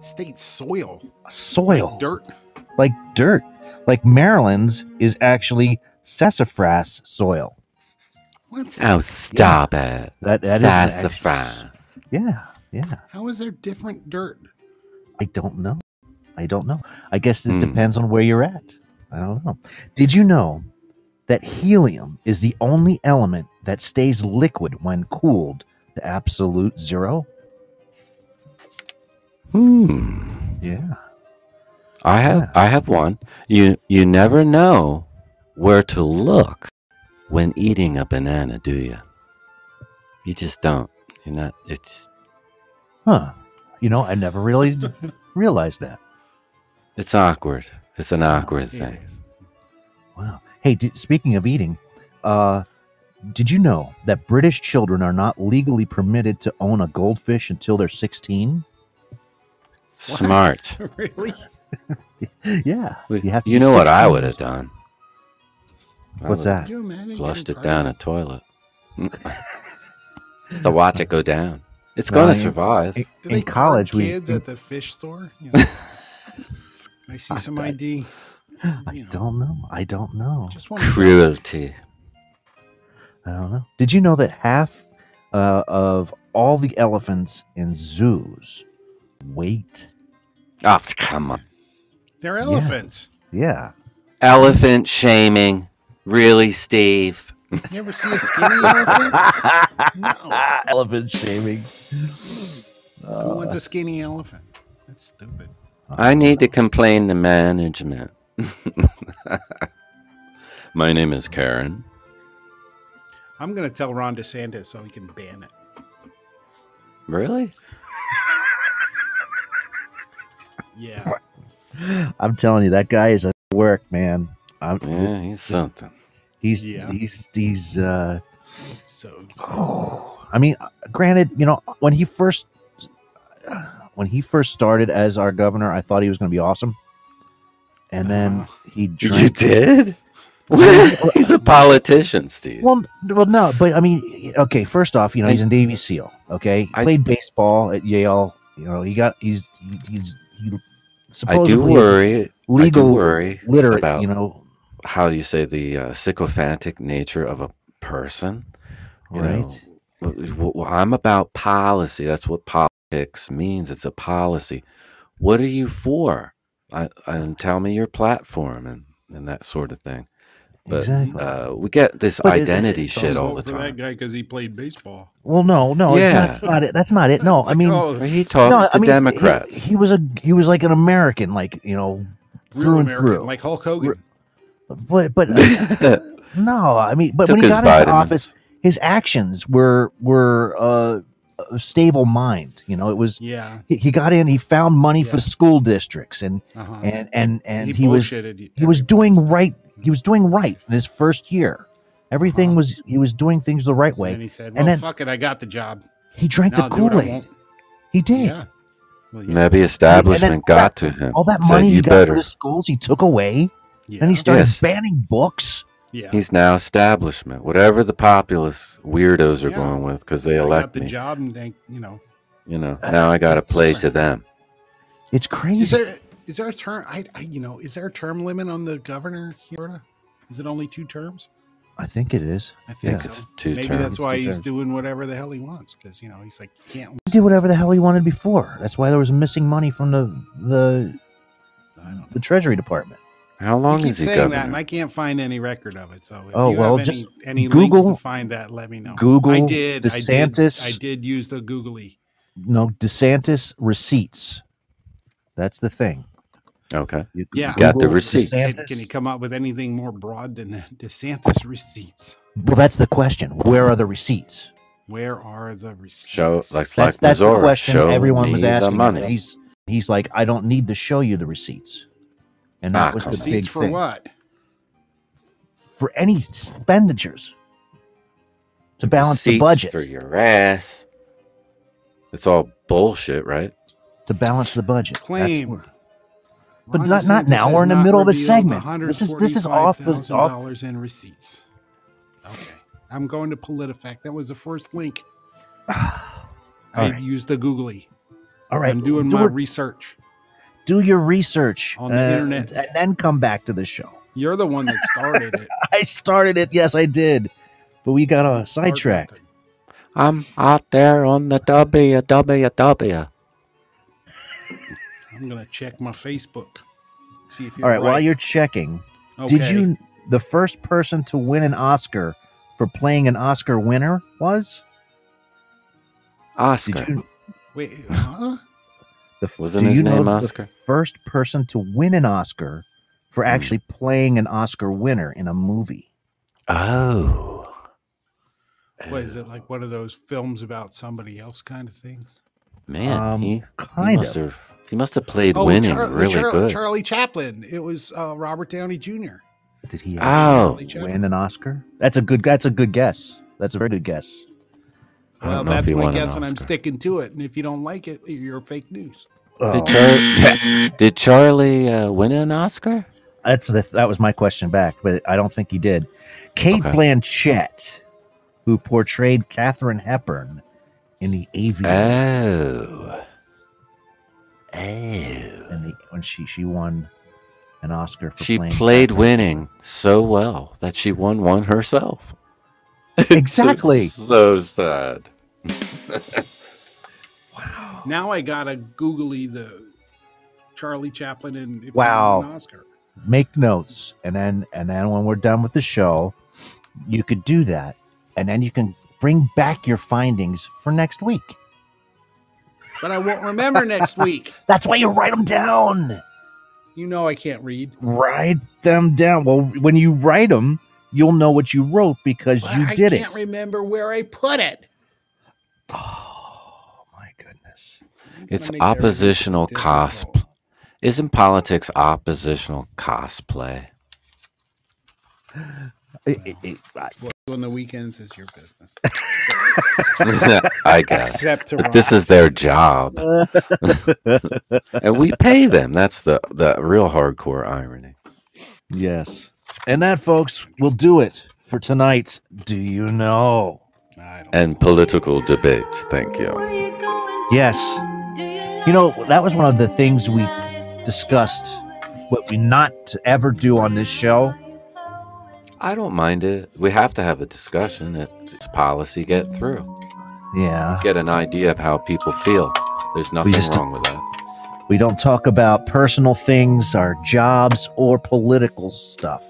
State soil. Soil. Dirt. Like dirt. Like Maryland's is actually sassafras soil. What? Oh, stop it. That, that is an actual- Sassafras. Yeah, yeah. How is there different dirt? I don't know. I don't know. I guess it Hmm. depends on where you're at. I don't know. Did you know that helium is the only element that stays liquid when cooled to absolute zero? Hmm. Yeah. I have Yeah. I have one. You you never know where to look when eating a banana, do you? You just don't. You're not it's Huh. You know, I never really realized that. it's awkward. It's an awkward It thing. is. Wow. Hey, d- speaking of eating, uh, did you know that British children are not legally permitted to own a goldfish until they're 16? Smart. really? yeah. We- You have to you know what I would have done? I What's that? Could you imagine Flushed it down a toilet. Just to watch it go down. It's going to I- survive. In, Do they card college, we. kids at the fish store. You know? I see some I- ID. I you know. don't know. I don't know. Just want Cruelty. I don't know. Did you know that half uh, of all the elephants in zoos weight? Oh, come on. They're elephants. Yeah. Elephant shaming. Really, Steve? You ever see a skinny elephant? No. Elephant shaming. Who wants a skinny elephant? That's stupid. I need to complain to management. My name is Karen. I'm going to tell Ron DeSantis so he can ban it. Really? Yeah. I'm telling you, that guy is a work man. I'm Yeah, just, he's just- something. he's Yeah. he's he's. uh So I mean, granted, you know, when he first when he first started as our governor, I thought he was going to be awesome, and then Uh, he You did? he's a politician, Steve. Well, well, no, but I mean, okay. First off, you know, he's a Navy SEAL. Okay, he I- played baseball at Yale. You know, he got he's he's he I do is worry. I legal do worry literate. about you know, how do you say the uh, sycophantic nature of a person. You know, right? w- w- I'm about policy. That's what politics means. It's a policy. What are you for? I, and tell me your platform and, and that sort of thing. But exactly. uh, we get this But it- identity it's shit all the time. that guy because he played baseball. well, no, no, yeah. that's not it. That's not it. No, It's I like, mean, oh, He talks no, to I mean, Democrats. He, he was a he was like an American, like you know, real through and American, through. like Hulk Hogan. But but no, I mean, but Took when he his got into office, his actions were were uh, a stable mind. You know, it was yeah. he, he got in, he found money for Yeah. school districts, and Uh-huh. and and and he, was he was doing right. He was doing right in his first year. Everything Uh-huh. was he was doing things the right way. And he said, "Well, and then- fuck it, I got the job. He drank Now the I'll do what I Kool Aid. He did. Yeah. Well, yeah. Maybe establishment all got to him. All that said, money he got better. for the schools, he took away. Yeah. Then he started Yes. banning books. yeah. He's now establishment. Whatever the populist weirdos are Yeah. going with because they I got elect the me. job, and they, you know, You know, now I got to play to them. It's is crazy. there is there a term? I, I you know, is there a term limit on the governor here? Is it only two terms? I think it is. I think Yeah. It's so. two Maybe terms. that's why he's terms. doing whatever the hell he wants because you know he's like you can't. He did whatever the hell he wanted before. That's why there was missing money from the the I don't know. the Treasury Department. How long you keep is he saying governor? that, and I can't find any record of it. So if Oh, you well, have just any, any Google- links to find that, let me know. Google I did. DeSantis. I did. I did use the googly. No, DeSantis receipts. That's the thing. Okay. You Yeah. Got the Google receipt. Can, DeSantis. can you come up with anything more broad than the DeSantis receipts? Well, that's the question. Where are the receipts? Where are the receipts? Show like That's like that's the question show everyone was asking. money. He's he's like, I don't need to show you the receipts, and that Ah, was the big receipts for thing what? for any expenditures to balance the budget. for your ass. It's all bullshit, right? To balance the budget. Claim. But Ron not- not now. We're in the middle of a segment. This is- this is off the- $145,000 in receipts. Okay. I'm going to PolitiFact. That was the first link. I right. used a googly. All right, I'm doing do, my it- research. Do your research On the uh, internet. and then come back to the show. You're the one that started it. I started it. Yes, I did, but we got uh, sidetracked. I'm out there on the WWW. I'm gonna check my Facebook. See if you're All right, while you're checking, did you the first person to win an Oscar for playing an Oscar winner was? Oscar. Did you? wait? Huh? The, Wasn't do his you know name the first person to win an Oscar for Hmm. actually playing an Oscar winner in a movie? Oh. What is it like? One of those films about somebody else kind of things? Man, Um, he, he must of. have he must have played Oh, winning Char- really Char- good. Charlie Chaplin. It was uh, Robert Downey Jr. Did he Oh. Win an Oscar? That's a good. That's a good guess. That's a very good guess. I don't Well, know if that's my won an guess, and I'm sticking to it. And if you don't like it, you're fake news. Oh, Did, Char- did Charlie uh, win an Oscar? that's the, that was my question back, but I don't think he did. Cate Okay. Blanchett, who portrayed Katharine Hepburn in the Aviator, Oh. Oh. and the, when she she won an Oscar for She playing played Katharine- winning so well that she won one herself. Exactly. so sad. Now I gotta googly the Charlie Chaplin and Wow. an Oscar. Make notes, and then and then when we're done with the show, you could do that, and then you can bring back your findings for next week. But I won't remember next week. That's why you write them down. You know I can't read. Write them down. Well, when you write them, you'll know what you wrote because But you did it. I can't it. remember where I put it. Oh my goodness. It's gonna make everything oppositional cosplay. Isn't politics oppositional cosplay? It- it- Well, on the weekends is your business. I guess. Except to this is their job. and we pay them. That's the, the real hardcore irony. yes. And that, folks, will do it for tonight's Do You Know? And political debate. Thank you. Yes. You know, that was one of the things we discussed, what we not to ever do on this show. I don't mind it. We have to have a discussion. It's policy get through. Yeah. Get an idea of how people feel. There's nothing wrong with that. We don't talk about personal things, our jobs, or political stuff.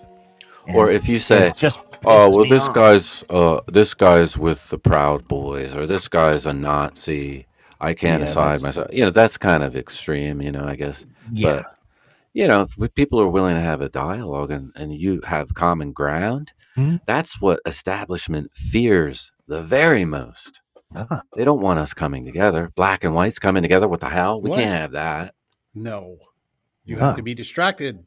And Or if you say, just "Oh, well, this off. guy's uh, this guy's with the Proud Boys, or this guy's a Nazi," I can't Yeah, decide myself. You know, that's kind of extreme. You know, I guess. Yeah. But you know, if people are willing to have a dialogue and, and you have common ground, Mhm. that's what establishment fears the very most. Ah, They don't want us coming together. Black and whites coming together. What the hell? We What? can't have that. No. You Huh. have to be distracted.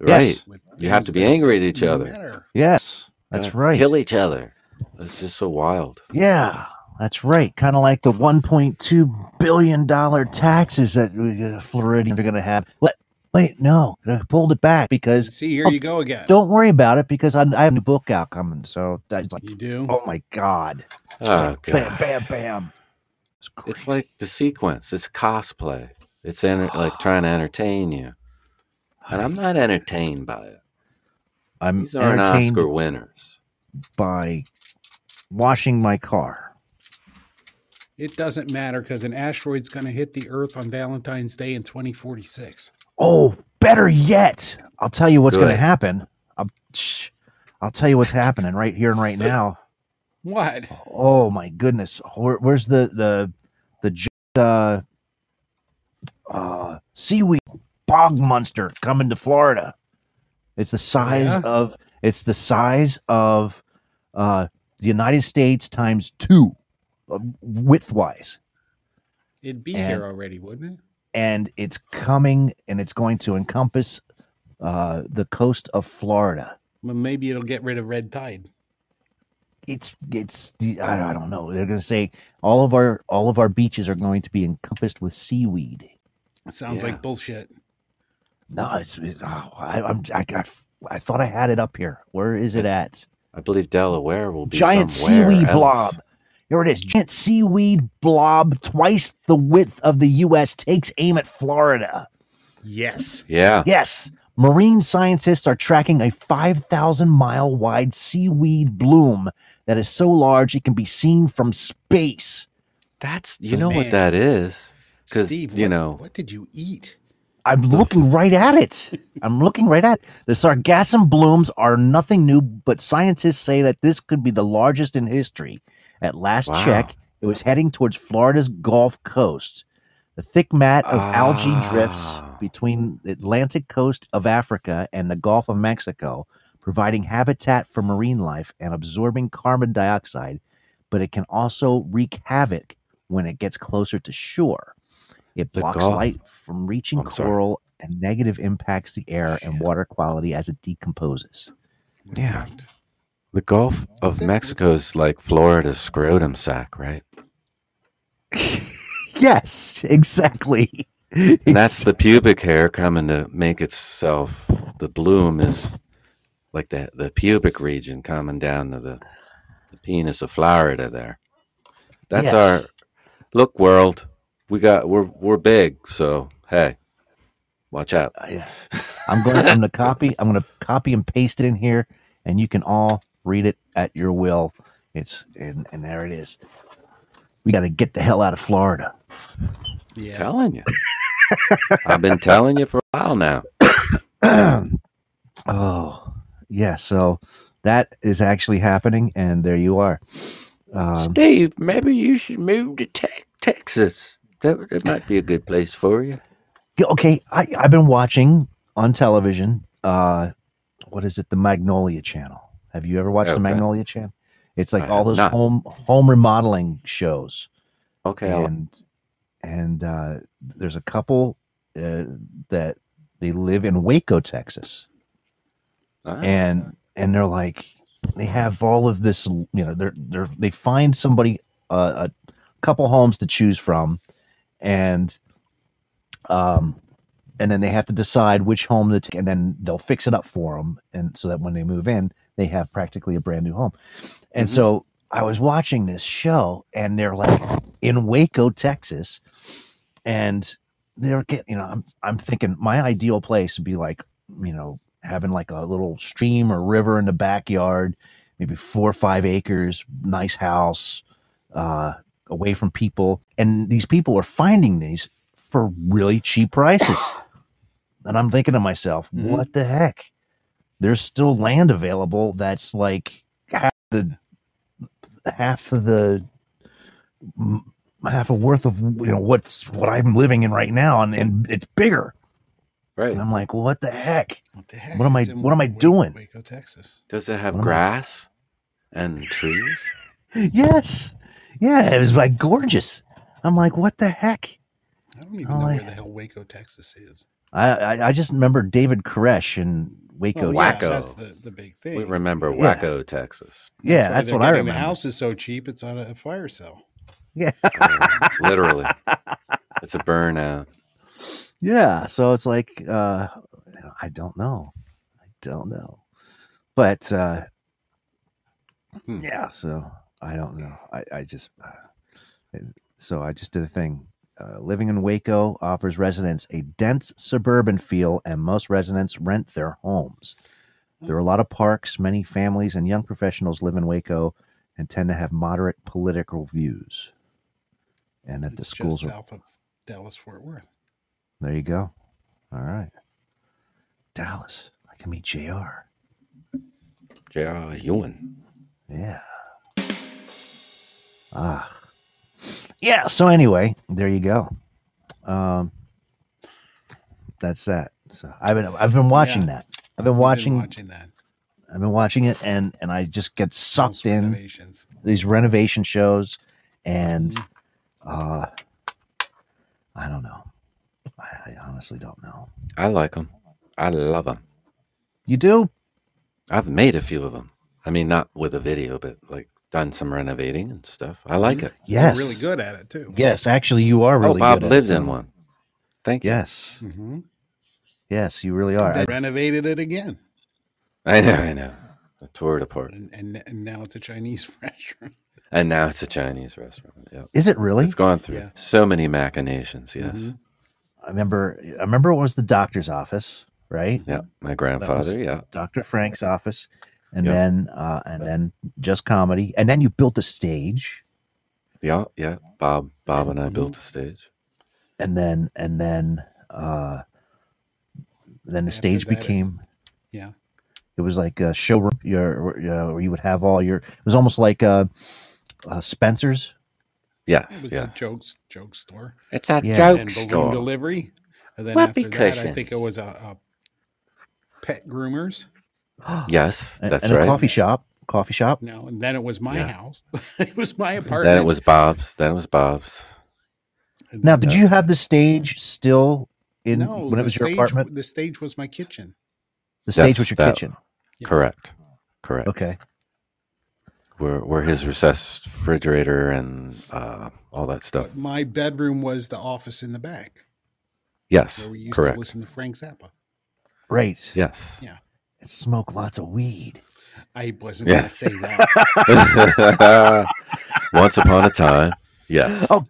Right. with You have to be angry at each other. matter. yes, that's Uh, right. Kill each other. It's just so wild. Yeah, that's right. Kind of like the 1.2 billion dollar taxes that uh, Floridians are going to have. Wait, wait, no, I pulled it back because See, here Oh, you go again. don't worry about it because I, I have a new book out coming. So that's like, You do? oh my god, Just Oh, like God. bam, bam, bam. It's, It's like the sequence. It's cosplay. It's enter- like trying to entertain you. And I'm not entertained by it. I'm These aren't entertained Oscar winners. by washing my car. It doesn't matter because an asteroid's going to hit the Earth on Valentine's Day in 2046. Oh, better yet, I'll tell you what's going to happen. I'll, shh, I'll tell you what's happening right here and right now. What? Oh my goodness, Where, where's the the the uh, uh, seaweed bog monster coming to Florida. It's the size Yeah? of it's the size of uh, the United States times two, uh, width wise, It'd be And- here already, wouldn't it? and it's coming and it's going to encompass uh, the coast of Florida. Well, maybe it'll get rid of red tide. It's it's the- I, I don't know. They're going to say all of our all of our beaches are going to be encompassed with seaweed. Sounds Yeah. like bullshit. No, it's it, oh, I, I'm I got I thought I had it up here. Where is it at? I believe Delaware will be giant somewhere seaweed else. blob. Here it is. Giant seaweed blob, twice the width of the U.S., takes aim at Florida. Yes. Yeah. Yes, marine scientists are tracking a 5,000 mile wide seaweed bloom that is so large it can be seen from space. That's you Oh, know man. what that is. Because you what, know what did you eat? I'm looking right at it. I'm looking right at it. the sargassum blooms are nothing new, but scientists say that this could be the largest in history. At last Wow. check, it was heading towards Florida's Gulf Coast. The thick mat of algae drifts Ah. between the Atlantic coast of Africa and the Gulf of Mexico, providing habitat for marine life and absorbing carbon dioxide, but it can also wreak havoc when it gets closer to shore. It blocks Gulf- light from reaching oh, I'm sorry. coral and negative impacts the air and water quality as it decomposes. Yeah. the Gulf of Mexico is like Florida's scrotum sack, right? Yes, exactly. And that's the pubic hair coming to make itself. The bloom is like the the pubic region coming down to the, the penis of Florida. There, that's Yes. our look world. We got we're we're big, so hey, watch out. I- I'm going. I'm going to copy. I'm going to copy and paste it in here, and you can all read it at your will. It's and and there it is. We got to get the hell out of Florida. Yeah. Telling you, I've been telling you for a while now. oh, yeah. So that is actually happening, and there you are. Um, Steve, maybe you should move to te- Texas. That that might be a good place for you. Yeah, okay, I, I've been watching on television. Uh, what is it? The Magnolia Channel. Have you ever watched the Magnolia Channel? It's like I all those not. home home remodeling shows, Okay, I'll- and and uh, there's a couple uh, that they live in Waco, Texas, ah, and and they're like they have all of this. You know, they're they're they find somebody uh, a couple homes to choose from, and um and then they have to decide which home to take and then they'll fix it up for them and so that when they move in they have practically a brand new home and Mhm. so i was watching this show and they're like in waco texas and they're getting you know i'm, I'm thinking my ideal place would be like you know having like a little stream or river in the backyard maybe four or five acres nice house uh away from people and these people are finding these for really cheap prices and i'm thinking to myself Mhm. what the heck there's still land available that's like half the half of the half a worth of you know what's what i'm living in right now and, and it's bigger right. and i'm like well, what the heck What the heck? What am I- It's in what am I doing? Waco, Texas. Does it have What grass and trees? yes yeah it was like gorgeous i'm like what the heck I don't even Oh, know I- where the hell Waco, Texas is. I, I I just remember David Koresh in Waco. Well, Wacko. yes, that's the, the big thing. We remember Yeah. Waco, Texas. yeah, why that's what I remember. The house is so cheap; it's on a fire cell. Yeah, Uh, literally, it's a burnout. yeah. So it's like uh, I don't know, I don't know, but uh, Hmm. yeah. So I don't know. I I just uh, so I just did a thing. Uh, living in Waco offers residents a dense suburban feel, and most residents rent their homes. There are a lot of parks. Many families and young professionals live in Waco and tend to have moderate political views. And that the It's schools just are south of Dallas Fort Worth. there. You go. All right, Dallas. I can meet J.R. J.R. Ewing. Yeah. Ah. Yeah. So anyway, there you go. Um, that's that. So I've been I've been watching Yeah. that. I've been I've watching watching that. I've been watching it and and I just get House sucked in renovations. these renovation shows and Mm-hmm. uh I don't know. I, I honestly don't know. I like them. I love them. You do? I've made a few of them. I mean, not with a video, but like done some renovating and stuff. I like it. Yes. You're really good at it too. Yes, actually you are really oh, Bob good at it, in one. Thank you. Yes. hmm Yes, you really are. They I- renovated it again, I know, I know. I tore it apart. and, and and now it's a Chinese restaurant. And now it's a Chinese restaurant. Yeah. is it really? It's gone through Yeah. so many machinations. Yes. Mhm. I remember I remember it was the doctor's office, right? Yeah. My grandfather. yeah. Dr. Frank's office. And Yeah. then uh and then just comedy. And then you built a stage. Yeah. Yeah. Bob, Bob and I built a stage. And then and then uh then the After stage that, became Yeah. it was like a showroom your uh, where you would have all your it was almost like uh, uh Spencer's. Yes. It was yes. a jokes joke store It's a Yeah. joke and store. delivery, and then Whoopee after that, I think it was a, a pet groomers. Yes, and, that's and a right. coffee shop. Coffee shop. No, and then it was my Yeah. house. it was my apartment. Then it was Bob's. Then it was Bob's. And Now, then- did you have the stage still in no, when it the was your stage, apartment? The stage was my kitchen. The stage That's- was your that- kitchen. Yes. Correct. Correct. Okay. Where where his recessed refrigerator and uh, all that stuff. But my bedroom was the office in the back Yes. where we used Correct. to listen to Frank Zappa. Right. Yes. Yeah. And smoke lots of weed. I wasn't Yeah. going to say that. Once upon a time. Yes. Oh,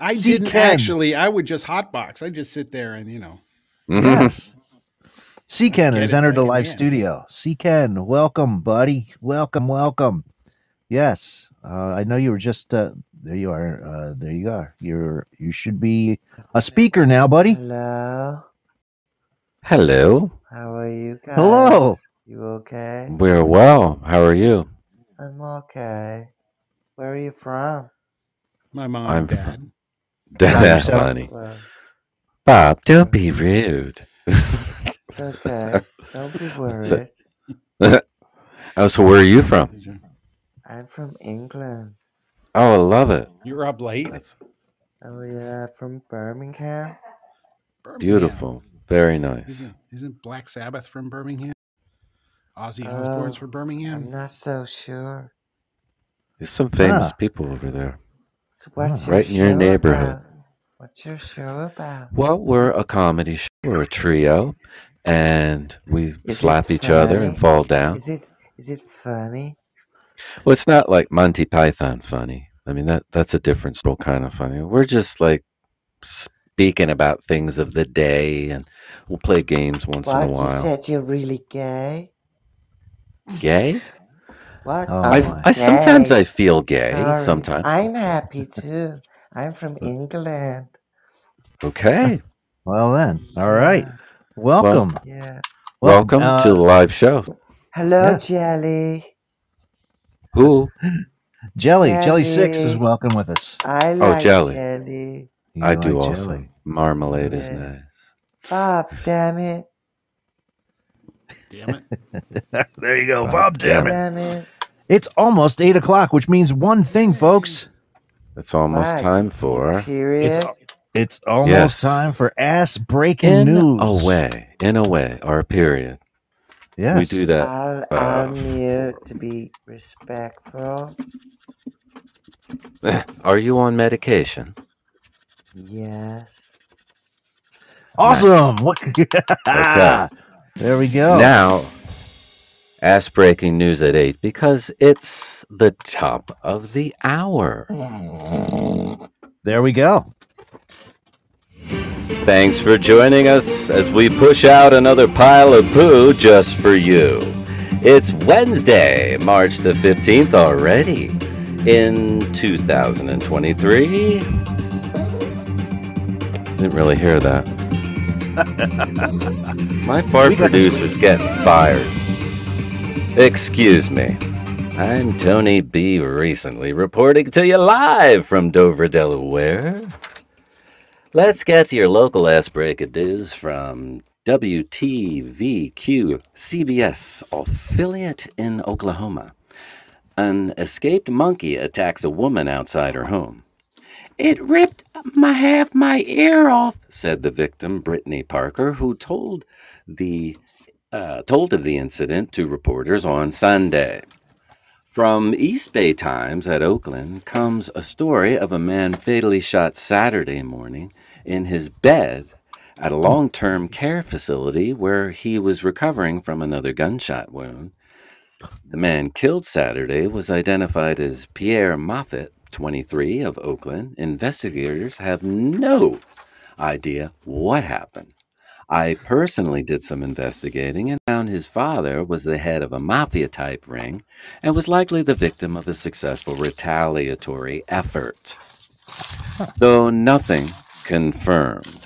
I See, didn't Ken. actually. I would just hotbox. I just sit there and you know. Mhm. yes. C Ken has entered the live secondhand. studio. C Ken, welcome, buddy. Welcome, welcome. Yes. Uh, I know you were just uh, there you are. Uh, there you are. You're you should be a speaker now, buddy. Hello, Hello. How are you guys? Hello. You okay? We're well. How are you? I'm okay. Where are you from? My mom, I'm and dad. from- That's yourself. funny. Well, Bob, don't be rude. it's okay. Don't be worried. oh, so where are you from? I'm from England. Oh, I love it. You're up late. That's Oh yeah, from Birmingham. Birmingham. beautiful. Very nice. Isn't, isn't Black Sabbath from Birmingham? Ozzy Oh, Osbourne's from Birmingham. I'm not so sure. There's some famous Ah. people over there. So what's Ah. Right in your neighborhood. about? What's your show about? Well, we're a comedy show. We're a trio, and we it slap each other and fall down. Is it is it funny? Well, it's not like Monty Python funny. I mean that that's a different still kind of funny. We're just like speaking about things of the day, and we'll play games once in What a you while. said you're really gay? Gay? What? Oh, I, my. I sometimes. I feel gay. Sorry. Sometimes. I'm happy too. I'm from England. Okay. Well then, all right. Yeah. Welcome. Yeah. Well, Welcome uh, to the live show. Hello, Yes. Jelly. Who? Jelly. Jelly Six is welcome with us. I like Jelly. jelly. You I like do also. jelly. Marmalade is nice. Bob, damn it. Damn it. there you go, Oh, Bob. damn Damn it. it. Damn it. It's almost eight o'clock, which means one thing, folks. It's almost What? time for Period. It's it's almost Yes. time for ass breaking news. in a way, in a way, or a period. Yes. We do that. I'll, uh, I'll mute to be respectful. Are you on medication? Yes. Awesome. What? Okay. There we go. Now, ass breaking news at 8 because it's the top of the hour. There we go. Thanks for joining us as we push out another pile of poo just for you. It's Wednesday, March the 15th already in 2023. Didn't really hear that. My fart We got this- producer's getting fired. Excuse me. I'm Tony B. Recently reporting to you live from Dover, Delaware. Let's get to your local ass break of news from WTVQ CBS affiliate in Oklahoma. An escaped monkey attacks a woman outside her home. It ripped my half my ear off, said the victim, Brittany Parker, who told the uh, told of the incident to reporters on Sunday. From East Bay Times at Oakland comes a story of a man fatally shot Saturday morning in his bed at a long term care facility where he was recovering from another gunshot wound. The man killed Saturday was identified as Pierre Moffat, 23, of Oakland. Investigators have no idea what happened. I personally did some investigating and found his father was the head of a mafia type ring and was likely the victim of a successful retaliatory effort. Though nothing confirmed.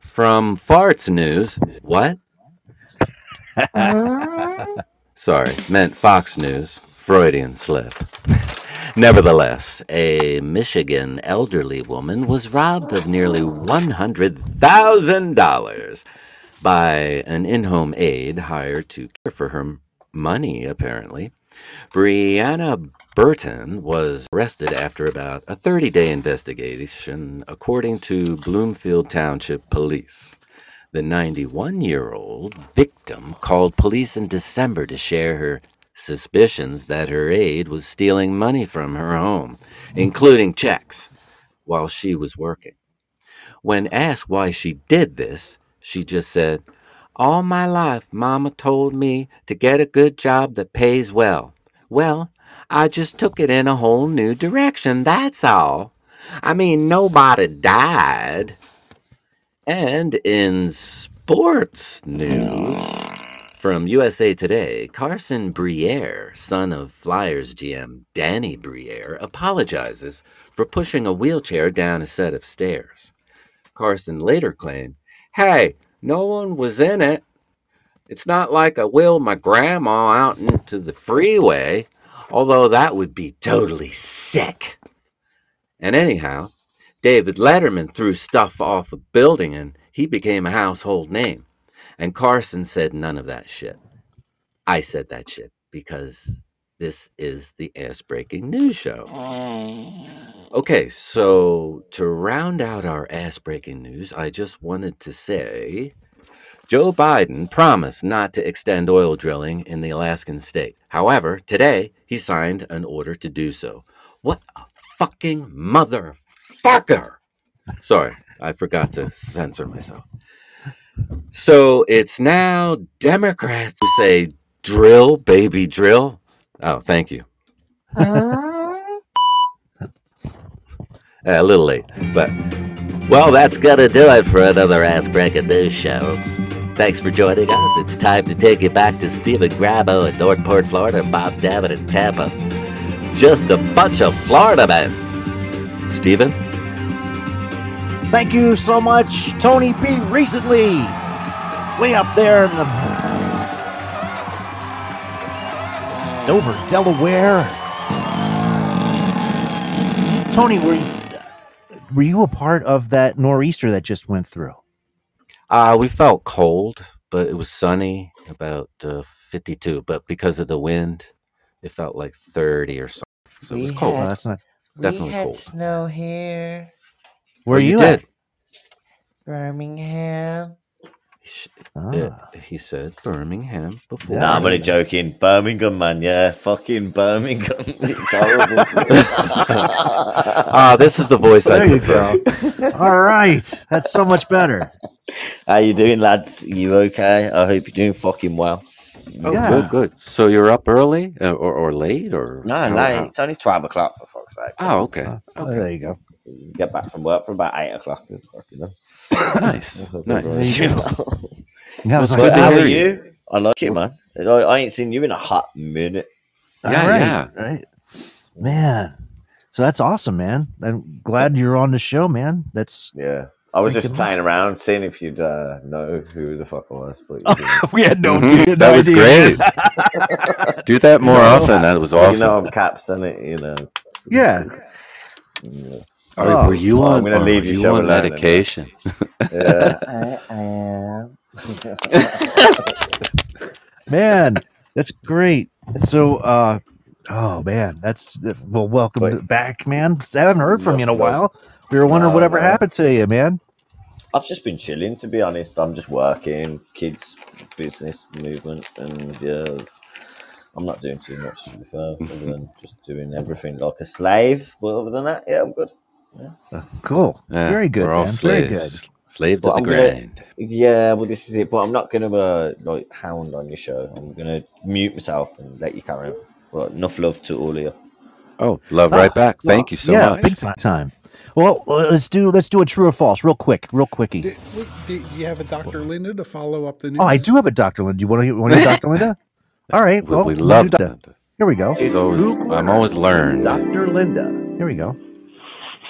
From Farts News, what? Sorry, meant Fox News. Freudian slip. Nevertheless, a Michigan elderly woman was robbed of nearly $100,000 by an in home aide hired to care for her money, apparently. Brianna Burton was arrested after about a 30 day investigation, according to Bloomfield Township Police. The 91 year old victim called police in December to share her suspicions that her aide was stealing money from her home, including checks, while she was working. When asked why she did this, she just said, All my life, Mama told me to get a good job that pays well. Well, I just took it in a whole new direction, that's all. I mean, nobody died. And in sports news from USA Today, Carson Briere, son of Flyers GM Danny Briere, apologizes for pushing a wheelchair down a set of stairs. Carson later claimed, Hey, no one was in it. It's not like I wheeled my grandma out into the freeway, although that would be totally sick. And anyhow, David Letterman threw stuff off a building and he became a household name. And Carson said none of that shit. I said that shit because this is the ass breaking news show. Okay, so to round out our ass breaking news, I just wanted to say Joe Biden promised not to extend oil drilling in the Alaskan state. However, today he signed an order to do so. What a fucking motherfucker! Sorry, I forgot to censor myself. So it's now Democrats who say drill, baby, drill. Oh, thank you. a little late, but well, that's gonna do it for another Ass Breaking News show. Thanks for joining us. It's time to take you back to Stephen Grabo in Northport, Florida, and Bob Davitt in Tampa. Just a bunch of Florida men. Stephen? Thank you so much, Tony P. Recently, way up there in the Dover, Delaware. Tony, were you, were you a part of that nor'easter that just went through? Uh, we felt cold, but it was sunny, about uh, 52. But because of the wind, it felt like 30 or something. So it was We cold. had- That's not. we had cold. snow here, Where Well, you, did. at? Birmingham. Ah. he said Birmingham before. Yeah. Nah, I'm only joking. Birmingham, man. Yeah, fucking Birmingham. it's horrible. Ah, this is the voice I There you prefer. All right, that's so much better. How you doing, lads? You okay? I hope you're doing fucking well. Oh, Yeah. good, good. So you're up early uh, or, or late or No, late. no, how- it's only 12 o'clock for fuck's sake. Oh, okay. Oh, Okay. there you go. Get back from work for about 8 o'clock. It's fucking hell. Nice, nice. There. Yeah, I was like, How are you. you? I like it, man. I, I ain't seen you in a hot minute. Yeah, right, yeah. right, man. So that's awesome, man. I'm glad you're on the show, man. That's Yeah. I was just you. playing around, seeing if you'd uh, know who the fuck I was. But you we had no, Mhm. dude, That no was idea. great. Do that more You know, often. That was awesome. You know, I'm Kaps in it, you know. Yeah. Yeah. Are, Oh, were you on? I'm gonna or leave were your you on medication? Yeah. I, I am. man, that's great. So, uh, oh man, that's well, welcome Wait. back, man. I haven't heard from you in a Love, love. while. We were wondering No, whatever no. happened to you, man. I've just been chilling, to be honest. I'm just working, kids, business, movement, and yeah, I'm not doing too much, to be fair, other than just doing everything like a slave. But other than that, yeah, I'm good. Cool, Yeah, very good, We're all man. Very good. Slave to But the I'm gonna- grind. Yeah, well, this is it. But I'm not gonna uh, like hound on your show. I'm gonna mute myself and let you carry on. But enough love to all of you. Oh, love right back. Thank you so yeah, much. big time. time. Well, let's do let's do a true or false, real quick, real quickie. Do, do you have a Dr. Linda to follow up the news? Oh, I do have a Dr. Linda. Do you want to want to Dr. Linda? All right. We, Well, we we'll love do that. that. Here we go. Always, I'm always learned. Dr. Linda. Here we go.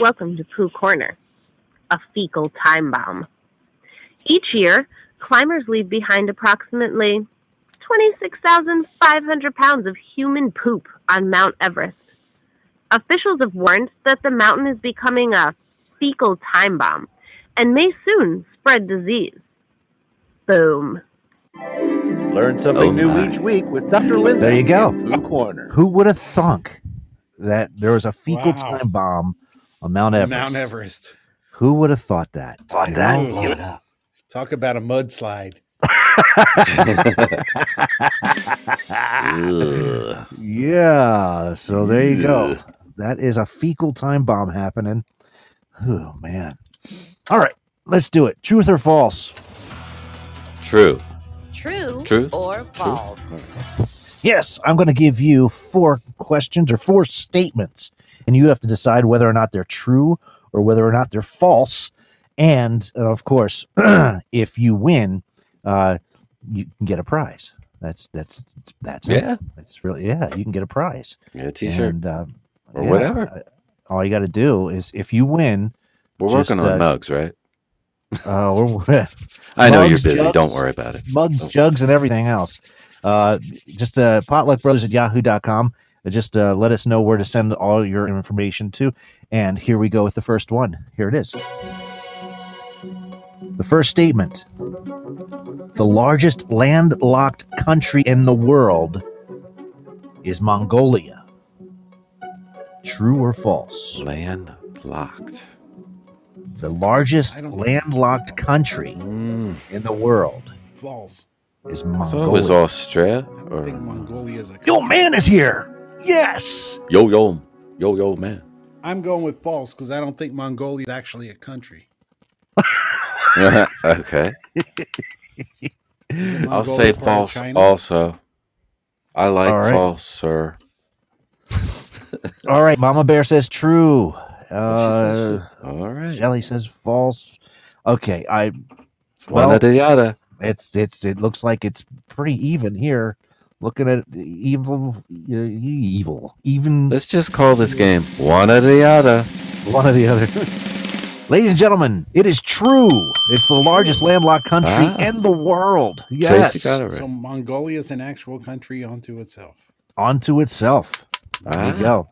Welcome to Pooh Corner, a fecal time bomb. Each year, climbers leave behind approximately 26,500 pounds of human poop on Mount Everest. Officials have warned that the mountain is becoming a fecal time bomb and may soon spread disease. Boom. Learn something Oh, new each week with Dr. Linda. There you go. in Blue Corner. Who would have thunk that there was a fecal Wow. time bomb on Mount Everest? Mount Everest. Who would have thought that? Thought that. know? Oh, yeah. Talk about a mudslide. Yeah. So there you go. That is a fecal time bomb happening. Oh man. All right. Let's do it. Truth or false? True. True, True. or false? Yes, I'm going to give you four questions or four statements, and you have to decide whether or not they're true or whether or not they're false. And uh, of course, if you win, uh, you can get a prize. That's that's that's it. Yeah. That's really yeah. You can get a prize. Get a t-shirt. And, um, Or yeah, whatever. uh, All you got to do is if you win, We're just, working on uh, mugs, right? uh, I know you're busy. jugs, Don't worry about it. mugs, jugs, and everything else. Uh, just uh, potluckbrothers at yahoo.com. Just uh, let us know where to send all your information to. And here we go with the first one. Here it is. The first statement The largest landlocked country in the world is Mongolia. True or false? Landlocked. The largest landlocked country Mm. in the world False. is So Mongolia. it was Australia I don't think Mongolia is a Yo, man is here. Yes. yo yo yo yo man. I'm going with false because I don't think Mongolia is actually a country. okay. I'll say false also. I like All right. false, sir. All right. Mama Bear says true. She says Uh. All right. Jelly says false. Okay. I. It's one well- or the other. It's it's it looks like it's pretty even here. Looking at evil, evil, even Let's just call this game one or the other. one or the other. Ladies and gentlemen, it is true. It's the largest landlocked country Ah. in the world. Yes, right. So Mongolia is an actual country unto itself. onto itself. There you Ah. go.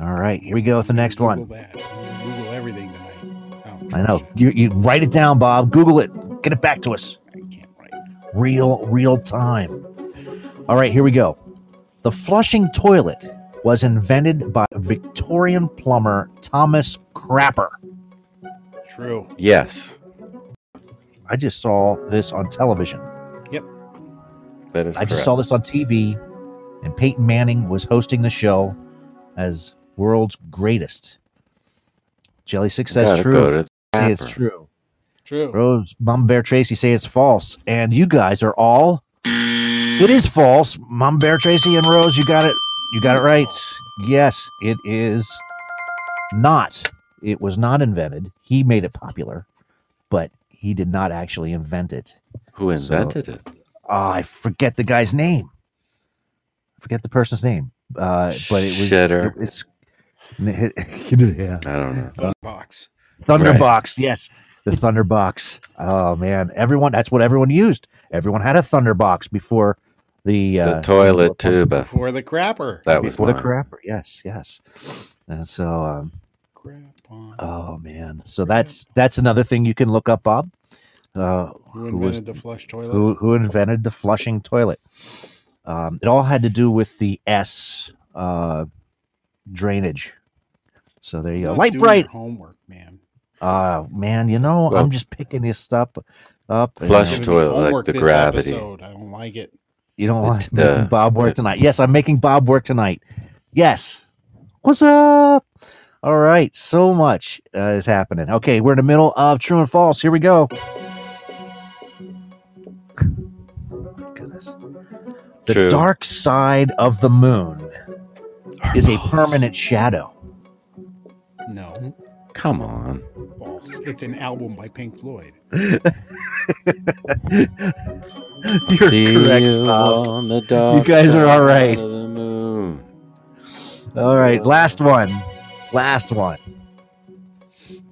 All right, here we go with the next Google one. that. I'm Google everything tonight. Oh, I know. You, you write it down, Bob. Google it. Get it back to us. I can't write. Real, real time. All right, here we go. The flushing toilet was invented by Victorian plumber Thomas Crapper. True. Yes, I just saw this on television. Yep. That is I just saw this on TV, and Peyton Manning was hosting the show as world's greatest. Jelly Six says true. go Say it's true. True. Rose, Mom Bear Tracy say it's false. And you guys are all it is false. Mom Bear Tracy and Rose, you got it. You got it It's right. false. Yes, it is not. It was not invented. He made it popular, but he did not actually invent it. Who So- invented it? Ah, I forget the guy's name. I forget the person's name. Uh, but it was Shitter. it's yeah. I don't know. Box. Thunderbox, yes. The Thunderbox. Oh man, everyone that's what everyone used. Everyone had a Thunderbox before the, uh, the toilet tuba. For the crapper. That was before the crapper. Yes, yes. And so um Oh man, so that's that's another thing you can look up, Bob. Uh, Who was- invented the flush toilet? Who who invented the flushing toilet? Um, it all had to do with the S uh, drainage. So there you go. Not Light bright. homework, man. Uh man, you know Well- I'm just picking this stuff up. Flush uh, Giving toilet, like the this gravity. episode. I don't like it. You don't want It, uh, Bob work it- tonight. Yes, I'm making Bob work tonight. Yes. What's up? All right. So much uh, is happening. Okay, we're in the middle of true and false. Here we go. Goodness. The True. dark side of the moon is a permanent shadow. No, Come on. False. It's an album by Pink Floyd. You're See correct, you Bob. on the dark You guys are all right. of the moon. All right, last one. Last one.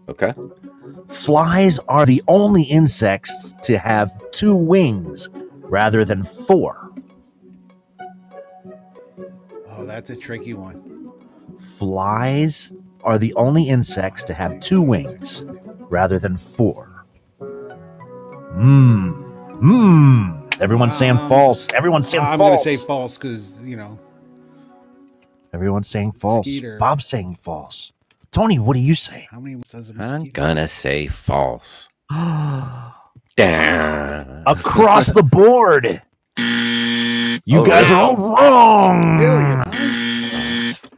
Okay. Flies are the only insects to have two wings rather than four. Oh, that's a tricky one. Flies are the only insects to have two wings rather than four. Hmm. Hmm. Everyone's saying Um, false. Everyone's saying false. I'm going to say false because, you know, Everyone's saying false. Skeeter. Bob's saying false. Tony, what do you say? how many does a I'm gonna say false. Damn. Across the board. You Oh, guys really? are all wrong. Really?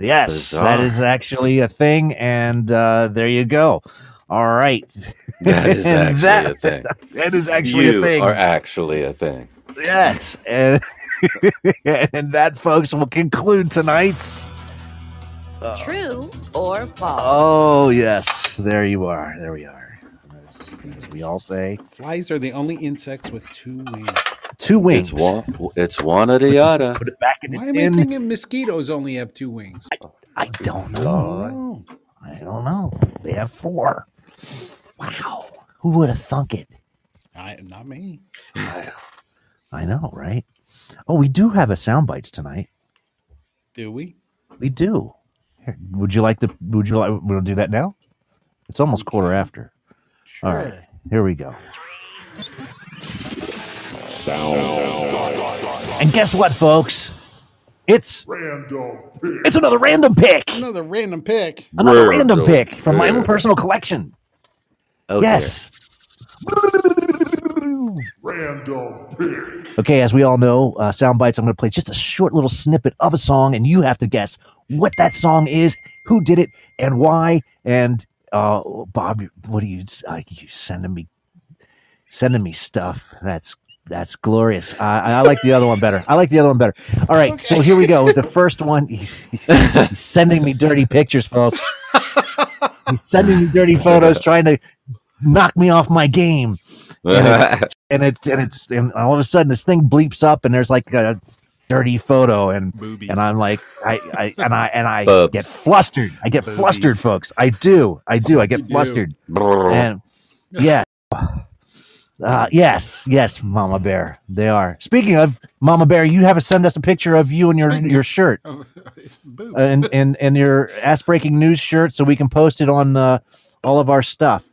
Yes, Bizarre. that is actually a thing, and uh, there you go. All right, That is actually that- a thing. That is actually you a thing. are actually a thing. Yes, and, and that, folks, will conclude tonight's. True or false? Oh yes, there you are. There we are. As, as we all say, Flies are the only insects with two wings. Two wings. It's one. It's one or the other. Put it back in Why the am I tin. thinking mosquitoes only have two wings? I don't Oh, know. I don't know. They have four. Wow. Who would have thunk it? I, not me. I know, right? Oh, we do have a sound bites tonight. Do we? We do. Here, would you like to? Would you like? We'll do that now. It's almost quarter after. Sure. All right, here we go. And guess what, folks? It's Random pick. it's another random pick. Another random pick. Another random Random pick from my own personal collection. Oh, yes. Random pick. Okay, as we all know, uh, sound bites. I'm going to play just a short little snippet of a song, and you have to guess what that song is, who did it, and why. And uh, Bob, what are you? Uh, you sending me, sending me stuff? That's that's glorious. I, I like the other one better. I like the other one better. All right, so here we go with the first one. He's, he's sending me dirty pictures, folks. He's sending me dirty photos, trying to knock me off my game and it's and it's and it's and all of a sudden this thing bleeps up and there's like a dirty photo and Boobies. and I'm like I, I and I and I Bubs. get flustered. I get Boobies. flustered, folks. I do. I do. I get You flustered. Brrr. And yeah. Uh, yes, yes, Mama Bear. They are. Speaking of Mama Bear, you have to send us a picture of you and your Speaking your shirt Boobs. and and and your ass breaking news shirt so we can post it on uh, all of our stuff.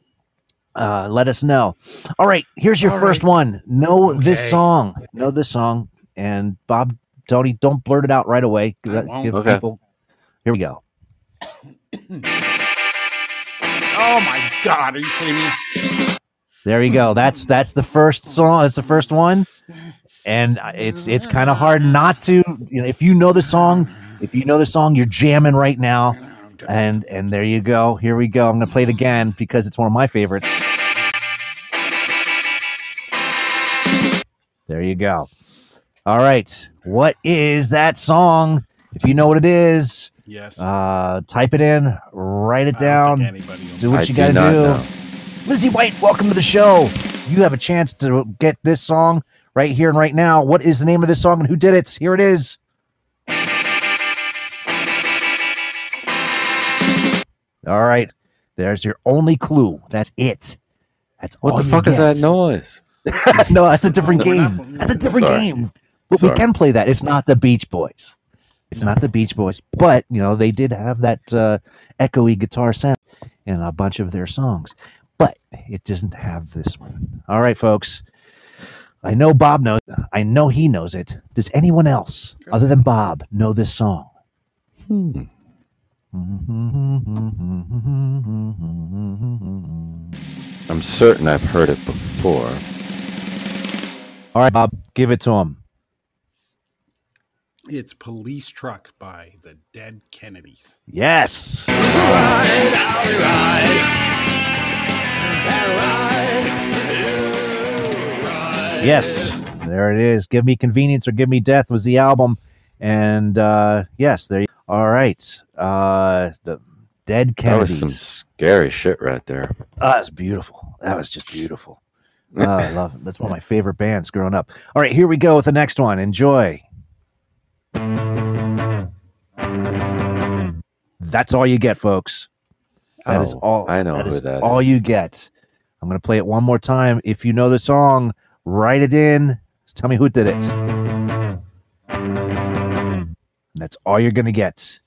Uh, let us know. All right, here's your All first right. one. Know this song. Know this song. And Bob, Tony, don't blurt it out right away. I give Okay. people- Here we go. oh my God! Are you kidding me? There you go. That's that's the first song. That's the first one, and it's it's kind of hard not to. You know, if you know the song, if you know the song, you're jamming right now. And and there you go. Here we go. I'm gonna play it again because it's one of my favorites. There you go. All right. What is that song? If you know what it is, Yes. uh, type it in, write it I down, think anybody will do what I you do gotta not do. know. Lizzie White, welcome to the show. You have a chance to get this song right here and right now. What is the name of this song and who did it? Here it is. All right. There's your only clue. That's it. That's What all the you fuck is get. that noise? no, that's a different game. Monopoly. That's a different Sorry. game. But we can play that. It's not the Beach Boys. It's not the Beach Boys, but you know they did have that uh, echoey guitar sound in a bunch of their songs, but it doesn't have this one. All right, folks. I know Bob knows. I know he knows it. Does anyone else, other than Bob, know this song? Hmm. I'm certain I've heard it before. All right, Bob, give it to him. It's Police Truck by the Dead Kennedys. Yes. Yes, there it is. Give me convenience or give me death was the album, and uh, yes, there. You, all right, uh, the Dead That was some scary shit right there. Oh, that's beautiful. That was just beautiful. Oh, I love it. That's one of my favorite bands growing up. All right, here we go with the next one. Enjoy. That's all you get, folks. That is Oh, all. I know that who is that all you get. I'm going to play it one more time. If you know the song, write it in. Tell me who did it. And that's all you're going to get.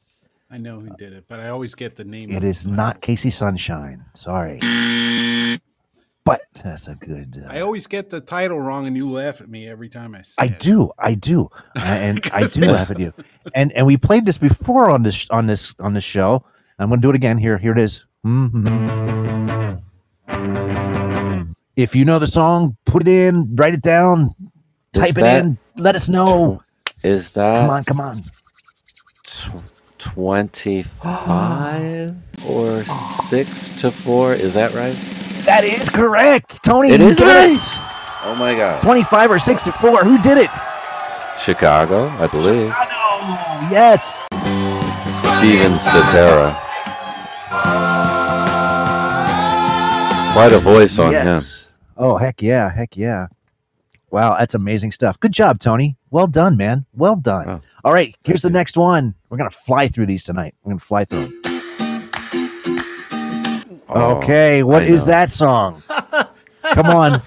I know who did it, but I always get the name. It of is not Casey Sunshine. Sorry. But that's a good. uh, I always get the title wrong, and you laugh at me every time I say it. I it. do, I do, Uh, and I do laugh at you. And and we played this before on this on this on this show. I'm going to do it again. Here, here it is. Mhm. If you know the song, put it in, write it down, Is type it in, let us know. Is that Come on, come on. tw- 25 or 6 to 4? Is that right? That is correct, Tony. It is right. it. Oh my god. 25 or 6 to 4. Who did it? Chicago, I believe. Oh, yes. Steven Cetera. Quite a voice on him. Oh, heck yeah. Heck yeah. Wow, that's amazing stuff. Good job, Tony. Well done, man. Well done. Oh, All right, here's the next one. We're going to fly through these tonight. We're going to fly through. Oh, okay, what I is know. that song? Come on.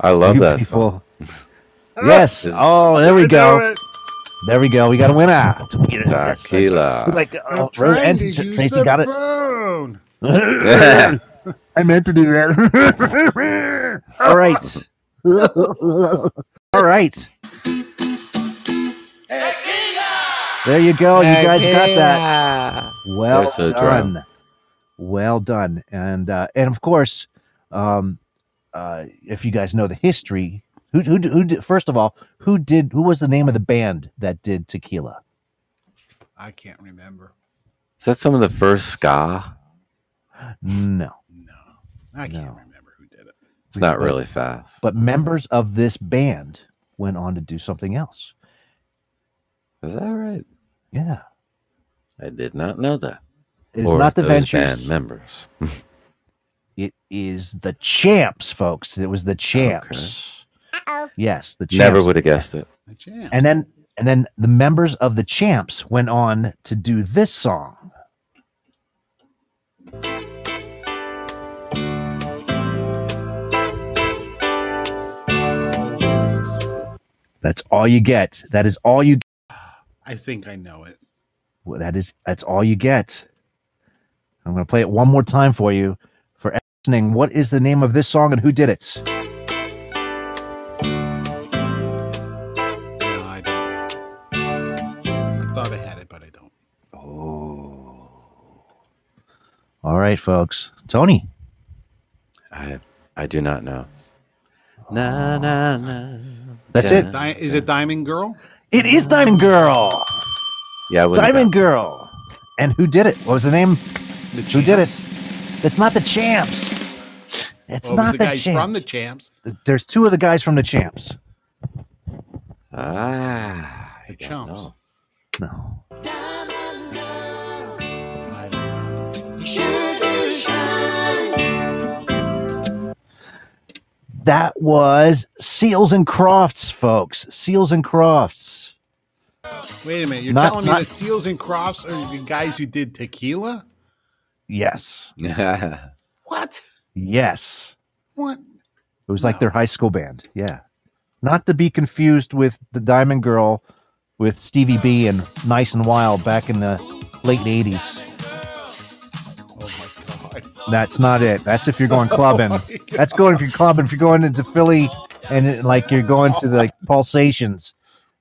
I love you that people. song. Yes. Oh, there we go. There we go. We got a winner. Tequila. Like, I'm oh, Rose and to Tracy got it. I meant to do that. All right. All right. There you go. You guys got that. Well There's a done. drum. Well done. And uh, and of course, um, uh, if you guys know the history, who who who did, first of all, who did who was the name of the band that did Tequila? I can't remember. Is that some of the first ska? No. No. I can't No. remember who did it. It's not But- really fast. But members of this band went on to do something else. Is that right? Yeah. I did not know that. It is Or not the Ventures. band members. It is the Champs, folks. It was the Champs. Yes, the Champs. Never would have guessed it. The Champs. And then and then the members of the Champs went on to do this song. That's all you get. That is all you get. I think I know it. Well, that is that's all you get. I'm going to play it one more time for you for listening. What is the name of this song and who did it? All right, folks. Tony. I I do not know. Na na na. That's it. Di- is it Diamond Girl? It is Diamond Girl. Yeah, I wouldn't Diamond Girl. And who did it? What was the name? The Who did it? It's not the Champs. It's Well, it not the the, guys Champs. from the Champs. There's two of the guys from the Champs. Ah, The I don't Chumps. know. No. That was Seals and Crofts, folks. Seals and Crofts. Wait a minute. You're Not- telling not- me that Seals and Crofts are the guys who did tequila? Yes. What? Yes. What? It was like their high school band. Yeah. Not to be confused with the Diamond Girl with Stevie B and Nice and Wild back in the late 80s. Oh my god. That's not it. That's if you're going clubbing. Oh That's going if you're clubbing. If you're going into Philly and it, like you're going to the like, pulsations,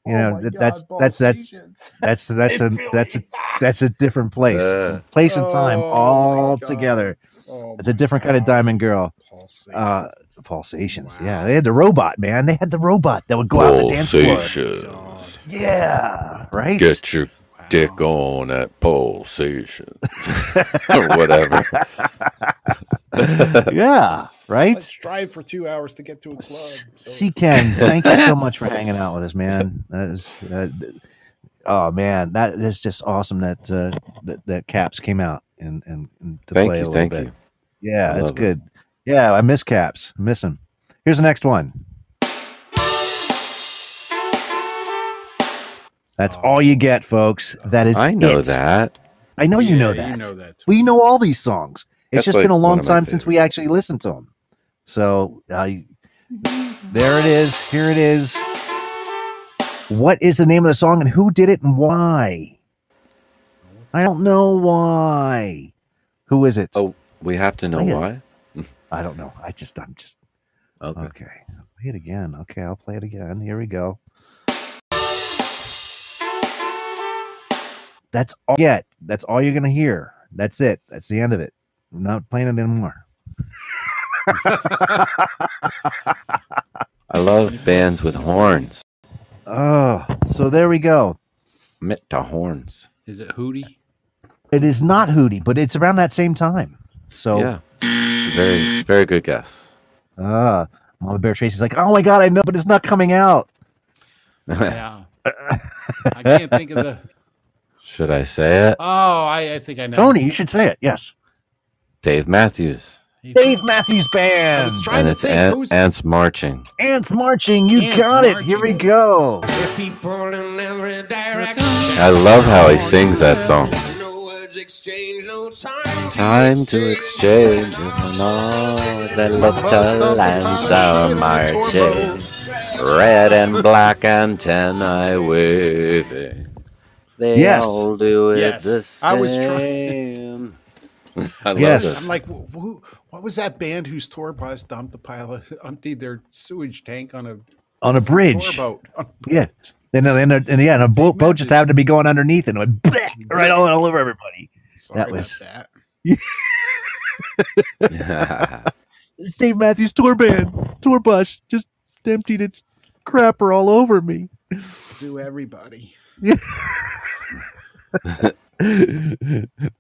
you Oh know my that- God, that's that's that's Pulsations. that's that's a that's a that's a different place, Uh. place and time Oh all together. Oh It's a my different kind of diamond girl. Pulsations. Uh, pulsations. Wow. Yeah, they had the robot man. They had the robot that would go out on the dance floor. Yeah, right. Get your dick on at pulsations. or whatever. yeah, right. Let's drive for two hours to get to a club. So- See Ken, thank you so much for hanging out with us, man. That is, uh, oh man, that is just awesome that uh, that, that Kaps came out and and, and to Thank play a you, little thank bit. you. Yeah, I that's love it. good. Yeah, I miss Kaps. Miss him. Here's the next one. That's all you get, folks. That is I know it. that. I know you know that. You know that. We know all these songs. It's That's just like been a long one of my time since we actually listened to them. So uh, there it is. Here it is. What is the name of the song and who did it and why? I don't know why. Who is it? Oh, we have to know Play it. why? I don't know. I just, I'm just, Okay. okay. Play it again. Okay, I'll play it again. Here we go. That's all you get. That's all you're going to hear. That's it. That's the end of it. I'm not playing it anymore. I love bands with horns. Oh, so there we go. Mit the horns. Is it Hootie? It is not Hootie, but it's around that same time. So, yeah. Very, very good guess. uh, Mama Bear Tracy's like, oh my God, I know, but it's not coming out. Yeah. I can't think of the. Should I say it? Oh, I, I think I know. Tony, you should say it. Yes. Dave Matthews. Dave Matthews Band. I was trying And to it's think Ant- who's. Ants Marching. Ants Marching. You Ants got it. Here we Marching. go. I love how he sings that song. Time to exchange with all the little ants are marching. Red and black antennae waving. They Yes. all do it Yes. the I same. was I love Yes. this. I'm like, wh- who, what was that band whose tour bus dumped the pile of emptied their sewage tank on a On a bridge. tour boat? On a Yeah. Then, then, and yeah, and a boat, boat just happened to be going underneath and it went bleh, right all, all over everybody. Sorry That about was- that. It's Dave Matthews tour band, tour bus just emptied its crapper all over me. Sue everybody.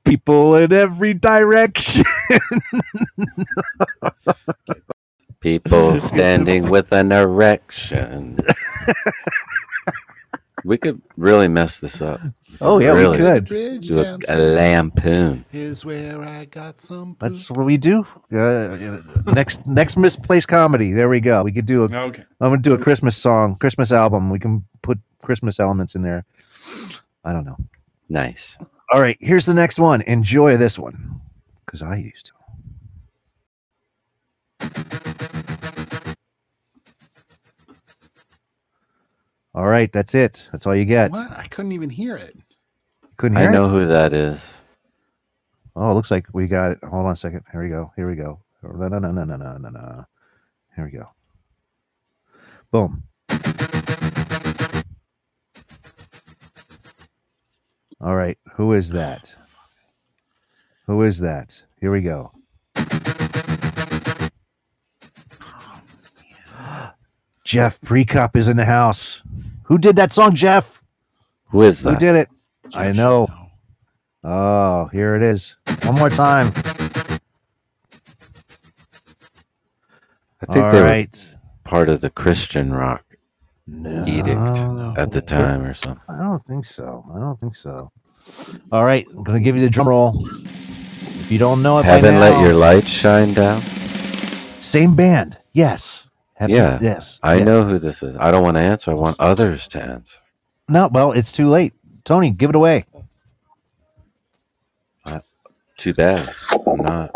People in every direction. People standing with an erection. we could really mess this up. Oh, yeah, we could. Do a, a lampoon. is where I got some. That's what we do. Uh, next, next misplaced comedy. There we go. We could do a. I'm gonna do a Christmas song, Christmas album. We can put Christmas elements in there. I don't know. Nice. All right, here's the next one. Enjoy this one, because I used to. All right, that's it. That's all you get. What? I couldn't even hear it. Couldn't I know it. who that is. Oh, it looks like we got it. Hold on a second. Here we go. Here we go. No, no, no, no, no, no, no, no. Here we go. Boom. All right. Who is that? Who is that? Here we go. Jeff Prekop is in the house. Who did that song, Jeff? Who is that? Who did it? Jeff I should know. Oh, here it is. One more time. I think All they right. part of the Christian rock No, edict at the time or something. I don't think so. I don't think so. All right, I'm gonna give you the drum roll. If you don't know it, by Heaven let your light shine down. same band. Yes. Heaven- Yeah, Yes. I Yeah. know who this is. I don't want to answer. I want others to answer. No, well, it's too late. Tony, give it away. Too bad. I'm not.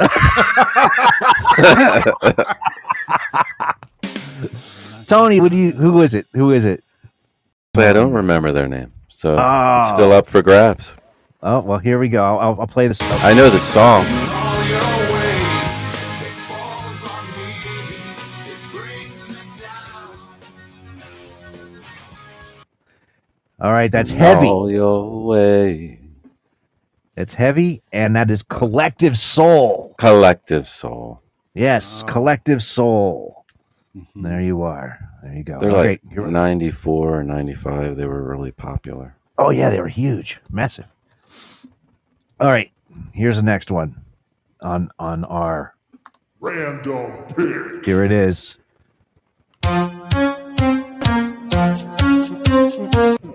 Tony, what do you? Who is it? Who is it? But I don't remember their name, so it's Oh. still up for grabs. Oh well, here we go. I'll, I'll play this. I know the song. All right, that's heavy. All your way. It's heavy, and that is collective soul. Collective Soul. Yes, oh. collective soul. Mm-hmm. There you are. There you go. They're okay. like here- 94 or 95. They were really popular. oh yeah, they were huge, massive. All right, here's the next one on on our. Random pick. Here it is.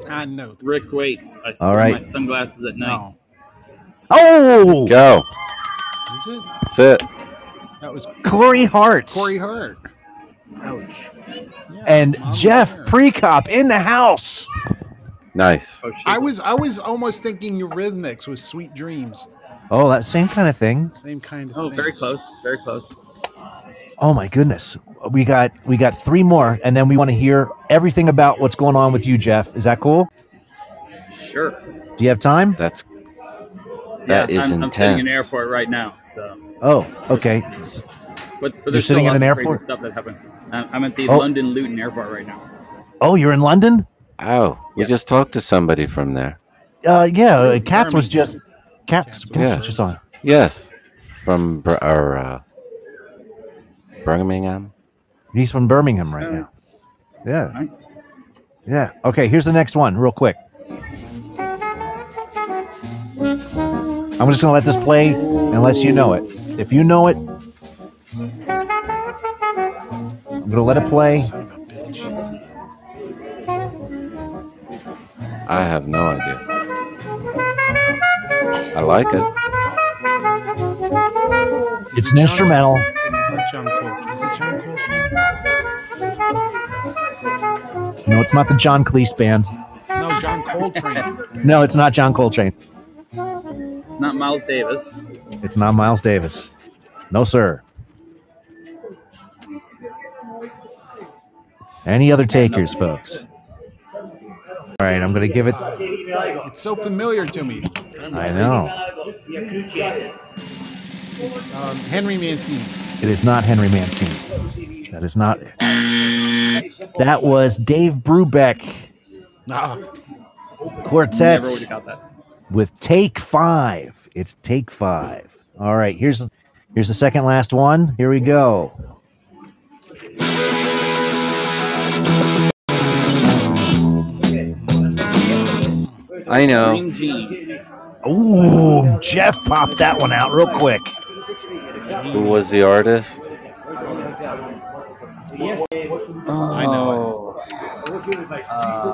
I know. Rick waits. I All right. my sunglasses at night. Oh, Go. Is it? That's it. That was Corey Hart Corey Hart. Ouch. and Jeff Prekop in the house. Nice. Oh, I was I was almost thinking Eurythmics was Sweet Dreams. Oh, that same kind of thing. Same kind of Oh, thing. very close. Very close. Oh my goodness. We got we got three more, and then we want to hear everything about what's going on with you, Jeff. Is that cool? Sure. Do you have time? That's that yeah, is I'm, I'm sitting in an airport right now. So, Oh, okay. but, but You're there's sitting still in an airport? stuff that happened. I'm I'm at the Oh. London Luton Airport right now. Oh, you're in London? Oh, we Yeah. just talked to somebody from there. Uh, yeah. Cats was just Cats. Katz Yeah. was just on. Yes, from Br- or, uh, Birmingham. He's from Birmingham right now. Yeah, Nice. yeah. Okay, here's the next one, real quick. I'm just gonna let this play unless you know it. If you know it, I'm gonna let it play. I have no idea. I like it. It's an instrumental. It's not John Coltrane. Is it John Coltrane? No, it's not the John Cleese band. No, John Coltrane. No, it's not John Coltrane. It's not Miles Davis. It's not Miles Davis. No, sir. Any other takers, folks? All right, I'm going to give it. It's so familiar to me. I know. Um, Henry Mancini. It is not Henry Mancini. That is not. That was Dave Brubeck Ah, Quartet Never would have got that. with Take Five. It's Take Five. All right, here's here's the second last one. Here we go. I know. Green Ooh, Jeff popped that one out real quick. Who was the artist? Uh, I know uh,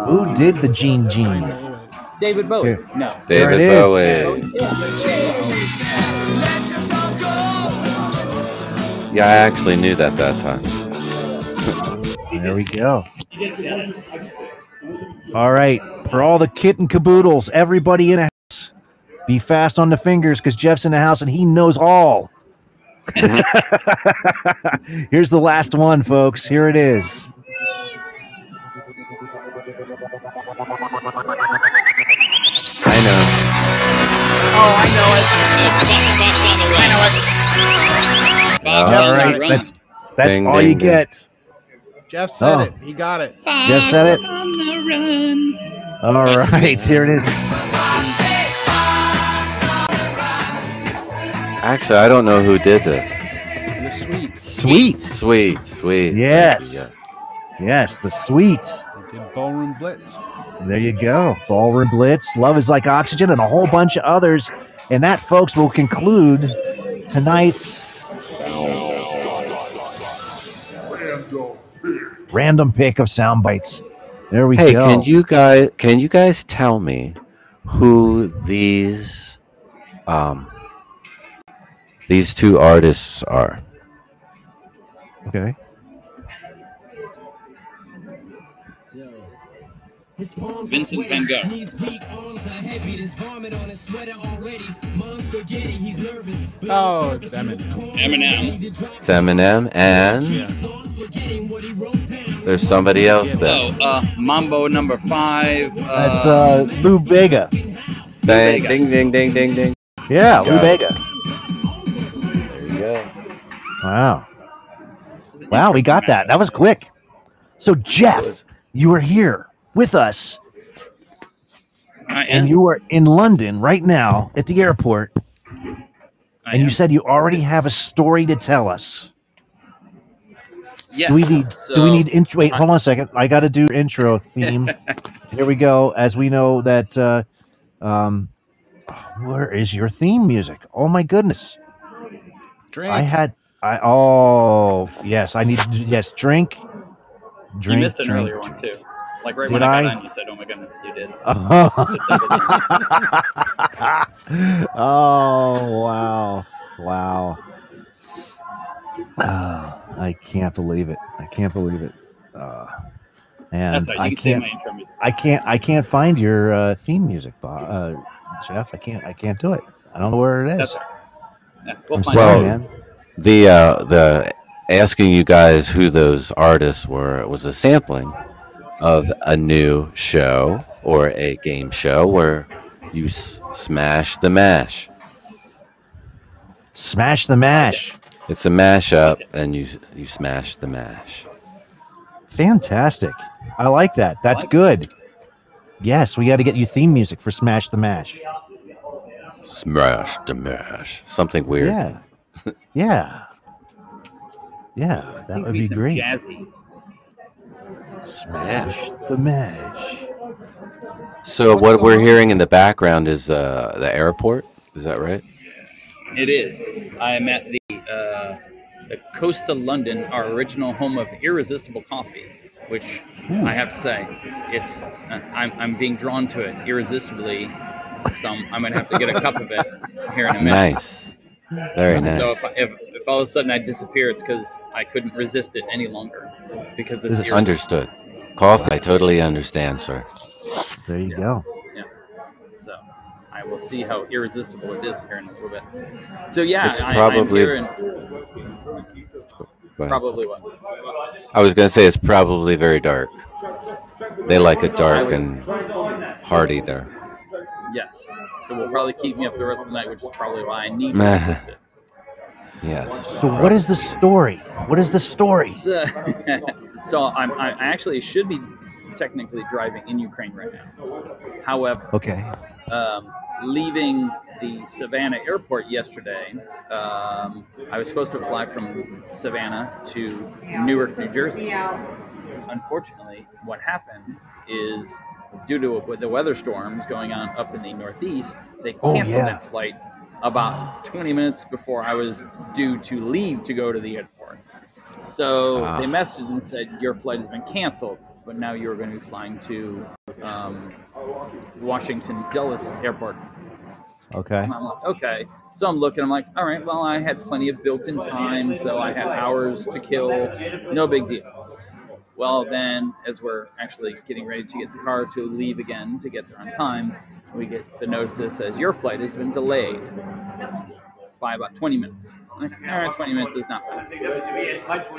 Who did the Gene Gene? David Bowie. Here. No. There David it is. Bowie. Yeah, I actually knew that that time. There we go. All right, for all the kit and caboodles, everybody in a house, be fast on the fingers because Jeff's in the house and he knows all. Here's the last one, folks. Here it is. I know. Oh, I know it. I know it. All right, that's that's Ding, all ding, you ding. get. Jeff said Oh. it. He got it. Jeff said it. on the run All right, here it is. Actually, I don't know who did this. The sweet. Sweet. Sweet, sweet. Yes. Yes, the sweet. Did Ballroom Blitz. There you go. Ballroom Blitz, Love is Like Oxygen, and a whole bunch of others. And that, folks, will conclude tonight's random pick of sound bites. There we Hey, go. can you guys can you guys tell me who these um these two artists are? Okay. Vincent Van Gogh. Oh, it's Eminem. Eminem. It's Eminem and Yeah. There's somebody else there. Oh, uh, Mambo number five. Uh, That's uh, Lou Bega. Ding, ding, ding, ding, ding, ding. Yeah, Lou Got. Bega. There you go. Wow. Wow, we got that. That was quick. So, Jeff, you were here with us, I and you are in London right now at the airport, I and you said you already have a story to tell us. Yes. Do we need? do we need intro? Wait, hold on a second. I got to do intro theme. Here we go. As we know that, uh, um, where is your theme music? Oh my goodness! Drink. I had. I oh yes. I need to yes. Drink. Drink. you missed an drink, earlier one too. Like right Did when I got I? on, you said, "Oh my goodness, you did." oh wow wow oh, i can't believe it i can't believe it uh, and That's right. You i can say can't my intro music. i can't i can't find your uh, theme music Bob, uh, jeff i can't i can't do it i don't know where it is That's all right. Yeah, we'll i'm find sorry Well, man The uh, the asking you guys who those artists were was a sampling of a new show or a game show where you s- smash the mash. smash the mash It's a mashup, and you you smash the mash. fantastic i like that that's good yes we got to get you theme music for smash the mash Smash the mash. Something weird. yeah yeah yeah that Needs would to be be some great jazzy. Smash the mash. So what we're hearing in the background is uh, the airport. Is that right? It is. I am at the uh, the Costa London, our original home of irresistible coffee, which I have to say, it's uh, I'm I'm being drawn to it irresistibly. So I'm, I'm gonna have to get a cup of it here in a minute. Nice. Very nice. So if, if if all of a sudden I disappear, it's because I couldn't resist it any longer because it's Is. Understood. Coffee. I totally understand, sir. There you go. Yes. So I will see how irresistible it is here in a little bit. So yeah, It's I, I'm probably- here and probably what. I was gonna say it's probably very dark. They like it dark and hearty there. Yes. It will probably keep me up the rest of the night, which is probably why I need to resist it. Yes. So what is the story? What is the story? So, so I'm, I actually should be technically driving in Ukraine right now. However, Okay. um, leaving the Savannah airport yesterday, um, I was supposed to fly from Savannah to Newark, New Jersey. Unfortunately, what happened is due to the weather storms going on up in the Northeast, they Oh, canceled yeah. that flight about 20 minutes before I was due to leave to go to the airport. So Ah. they messaged and said, Your flight has been canceled, but now you're going to be flying to um, Washington Dulles Airport. Okay. And I'm like, okay. So I'm looking, I'm like, all right, well, I had plenty of built in time, so I had hours to kill. No big deal. Well, then, as we're actually getting ready to get the car to leave again to get there on time, we get the notice that says, Your flight has been delayed by about 20 minutes. Like, all right, 20 minutes is not bad.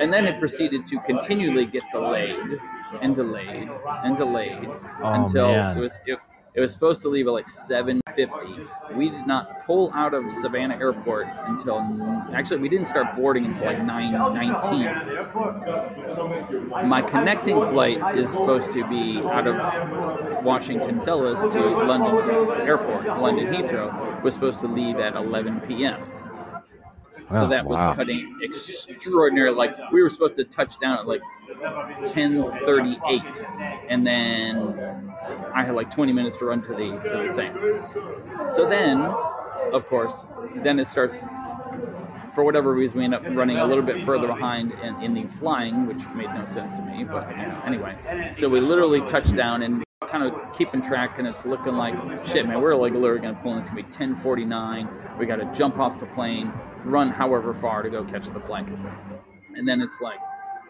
And then it proceeded to continually get delayed and delayed and delayed Oh, until man. it was it, it was supposed to leave at like 7:50. We did not pull out of Savannah Airport until actually we didn't start boarding until like 9:19. My connecting flight is supposed to be out of Washington Dulles to London Airport, London Heathrow, was supposed to leave at 11 p.m. So Oh, that was wow. cutting extraordinary. Like we were supposed to touch down at like 10:38, and then I had like 20 minutes to run to the to the thing. So then, of course, then it starts. For whatever reason, we end up running a little bit further behind in, in the flying, which made no sense to me. But you know, anyway, so we literally touched down and kind of keeping track, and it's looking like shit, man. We're like literally gonna pull in. It's gonna be 10:49. We got to jump off the plane, run however far to go catch the flight, and then it's like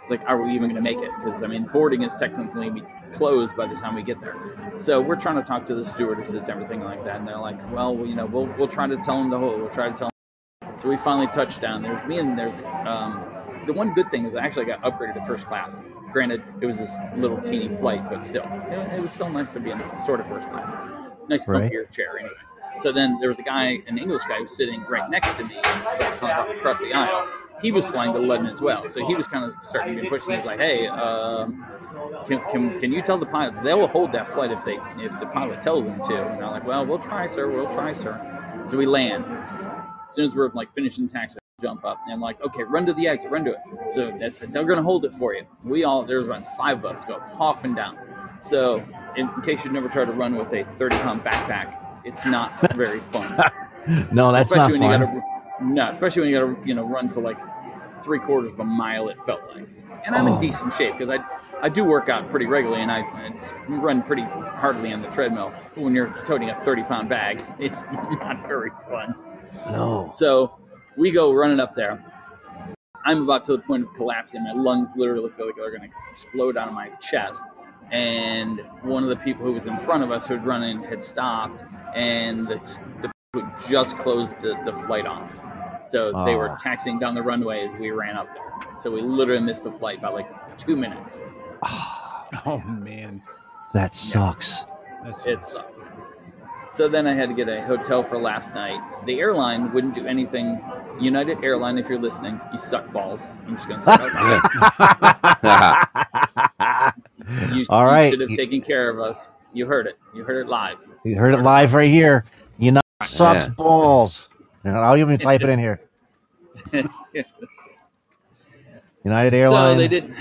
it's like, are we even going to make it? Because I mean, boarding is technically closed by the time we get there. So we're trying to talk to the stewardesses and everything like that, and they're like, well, you know, we'll we'll try to tell them the whole. We'll try to tell. Them. So we finally touched down. There's me and there's um, the one good thing is I actually got upgraded to first class. Granted, it was this little teeny flight, but still, it, was still nice to be in sort of first class. Nice Right. chair, anyway. So then there was a guy, an English guy, who was sitting right next to me, across the aisle. He was flying to London as well, so he was kind of starting to be pushed. He was like, "Hey, um, can, can, can you tell the pilots they will hold that flight if they if the pilot tells them to?" And I'm like, "Well, we'll try, sir. We'll try, sir." So we land. As soon as we're like finishing taxi, jump up and I'm like, "Okay, run to the exit, run to it." So that's they're gonna hold it for you. We all there's about five of us go hopping down. So in, in case you've never tried to run with a 30 pound backpack, it's not very fun. no, that's not especially fun. when you gotta no, especially when you gotta you know run for like three quarters of a mile. It felt like, and I'm Oh. in decent shape because I I do work out pretty regularly and I, I run pretty hardly on the treadmill. But when you're toting a 30 pound bag, it's not very fun. No. So we go running up there. I'm about to the point of collapsing. My lungs literally feel like they're going to explode out of my chest. And one of the people who was in front of us who had run in had stopped, and the, the people just closed the, the flight off. So they were Ah. taxiing down the runway as we ran up there. So we literally missed the flight by like two minutes. Oh man, That sucks. that's It sucks. So then I had to get a hotel for last night. The airline wouldn't do anything. United Airline, if you're listening, you suck balls. I'm just gonna say that. you, All you should have taken care of us. You heard it. You heard it live. You heard it live right here. United sucks Yeah. balls. I'll even type it in here. United Airlines So they did.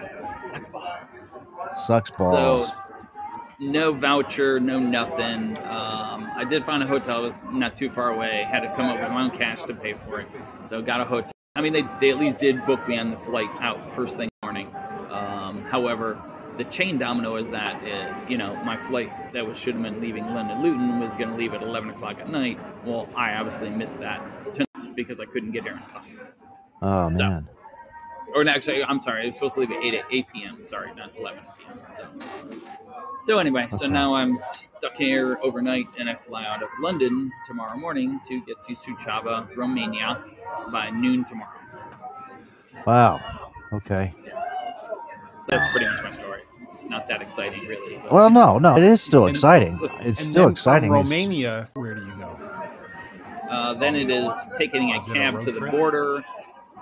Sucks balls. sucks balls. So no voucher, no nothing. Um, I did find a hotel. It was not too far away. Had to come up with my own cash to pay for it. So got a hotel. I mean, they, they at least did book me on the flight out first thing morning. Um, however, the chain domino is that uh you know my flight that was should have been leaving London Luton was going to leave at 11 o'clock at night. Well, I obviously missed that tonight because I couldn't get here in time. oh so- man. Or no, actually, I'm sorry. I was supposed to leave at 8, 8 p.m. Sorry, not 11 p.m. So, so anyway, so Okay. now I'm stuck here overnight, and I fly out of London tomorrow morning to get to Suceava, Romania, by noon tomorrow. Wow. Okay. So that's pretty much my story. It's not that exciting, really. Well, no, no, it is still And- exciting. It's still exciting. Romania, where do you go? Uh, then it is taking a Is it a cab to the trip? border.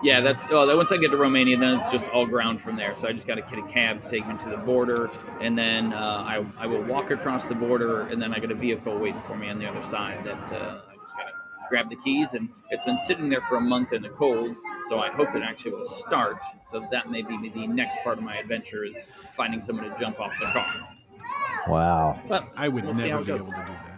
Yeah, that's oh. Then once I get to Romania, then it's just all ground from there. So I just got to get a cab to take me to the border, and then uh, I I will walk across the border, and then I got a vehicle waiting for me on the other side. That uh, I just got to grab the keys, and it's been sitting there for a month in the cold. So I hope it actually will start. So that may be the next part of my adventure is finding someone to jump off the car. Wow. But I would we'll never be able to do that.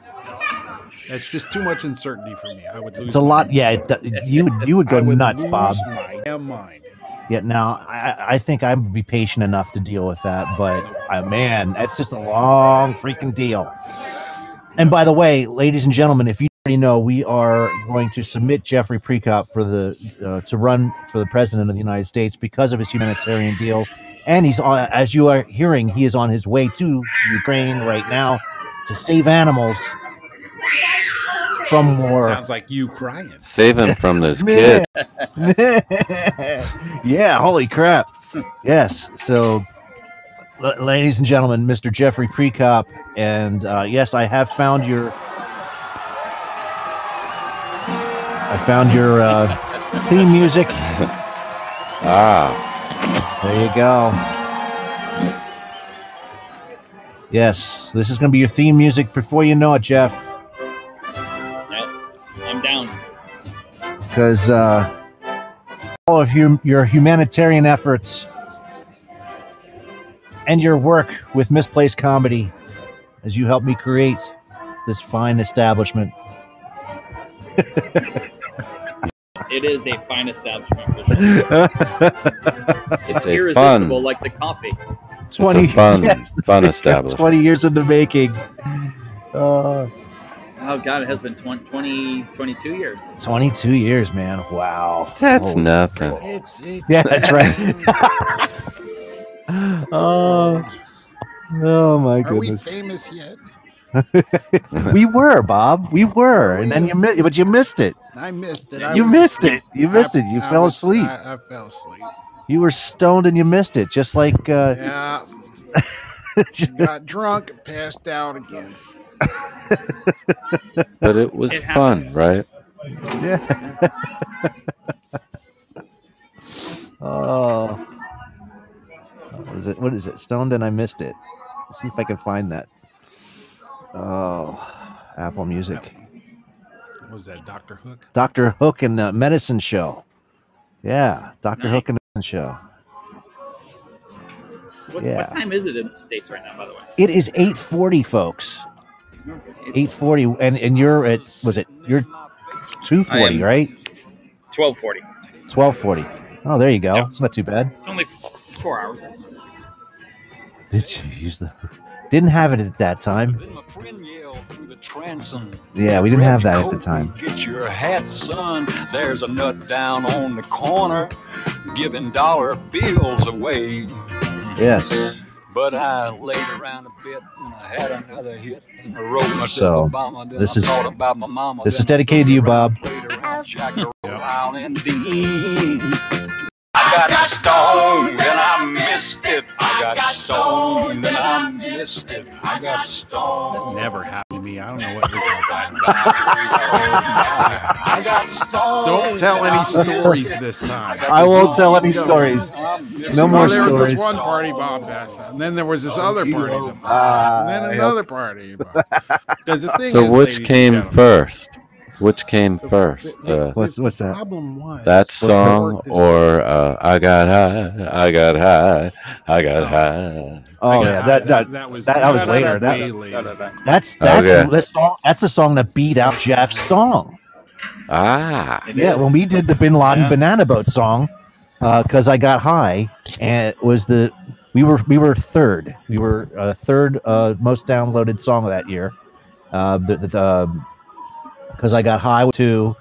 That's just too much uncertainty for me. I would lose. It's a lot. mind. Yeah, it, you would you would go would nuts, Bob. My damn mind. Yet now, I, I think I would be patient enough to deal with that. But uh, man, that's just a long freaking deal. And by the way, ladies and gentlemen, if you already know, we are going to submit Jeffrey Prekop for the uh, to run for the president of the United States because of his humanitarian deals. And he's on, as you are hearing, he is on his way to Ukraine right now to save animals from war. Sounds like you crying. Save him from this kid. yeah, holy crap. Yes. So, l- ladies and gentlemen, Mr. Jeffrey Prekop. And uh, yes, I have found your. I found your uh, theme music. Ah, There you go. Yes, this is going to be your theme music before you know it, Jeff. Yep, I'm down. because uh, all of your, your humanitarian efforts and your work with misplaced comedy as you helped me create this fine establishment. It is a fine establishment for sure. it's a irresistible, fun, like the coffee. it's a fun, yes. fun establishment. 20 years in the making. Uh, Oh God, it has been 20, 20 22 years. 22 years, man. Wow. That's Holy- nothing. It's, it, Yeah, that's right. oh, oh my Are we goodness. famous yet? we were, Bob. We were, and then you missed, but you missed it. I missed it. I You missed asleep. it. You missed it. You I fell was- asleep. I, I fell asleep. You were stoned and you missed it, just like. Uh, Yeah. Got drunk and passed out again. But it was It fun, right? Yeah. oh. What is it? What is it? Stoned and I missed it. Let's see if I can find that. Oh, Apple Music. What was that, Doctor Hook? Doctor Hook and the Medicine Show. Yeah, Doctor Hook and the Medicine Show. What, Yeah. what time is it in the states right now? By the way, It is eight forty, folks. Eight forty, and and you're at was it you're two I forty, am- right? twelve forty. Twelve forty. Oh, there you go. It's not too bad. It's only four hours. That's not. Did you use the? Didn't have it at that time. transom. Yeah, we didn't have that at the time. Get your hat, son. There's a nut down on the corner giving dollar bills away. Yes. But I laid around a bit when I had another hit. I wrote myself So, a bomb, then this I is- thought about my mama, This is then I dedicated to you, Bob. jacked her and then I got stoned and I missed it. I got stoned and I missed it. I got stoned. Never happened to me. I don't know what you're talking about. I got stoned. Don't tell any stories this time. I won't tell any stories. No more Well, there was this one party Bob passed out, and then there was this other party, that Bob Ah, and then another party. Because the thing So is, which came first? Which came first? Uh, What's what's that? problem was that song or uh, I got high, I got high, I got high. Oh yeah, that that that was that, was later. That was, later. that's that's Okay. the song. That's the song that beat out Jeff's song. Ah, yeah, when we did the Bin Laden Yeah. Banana Boat song, because I got high, and it was the we were we were third. We were uh, third uh, most downloaded song of that year. Uh, because I got high with two,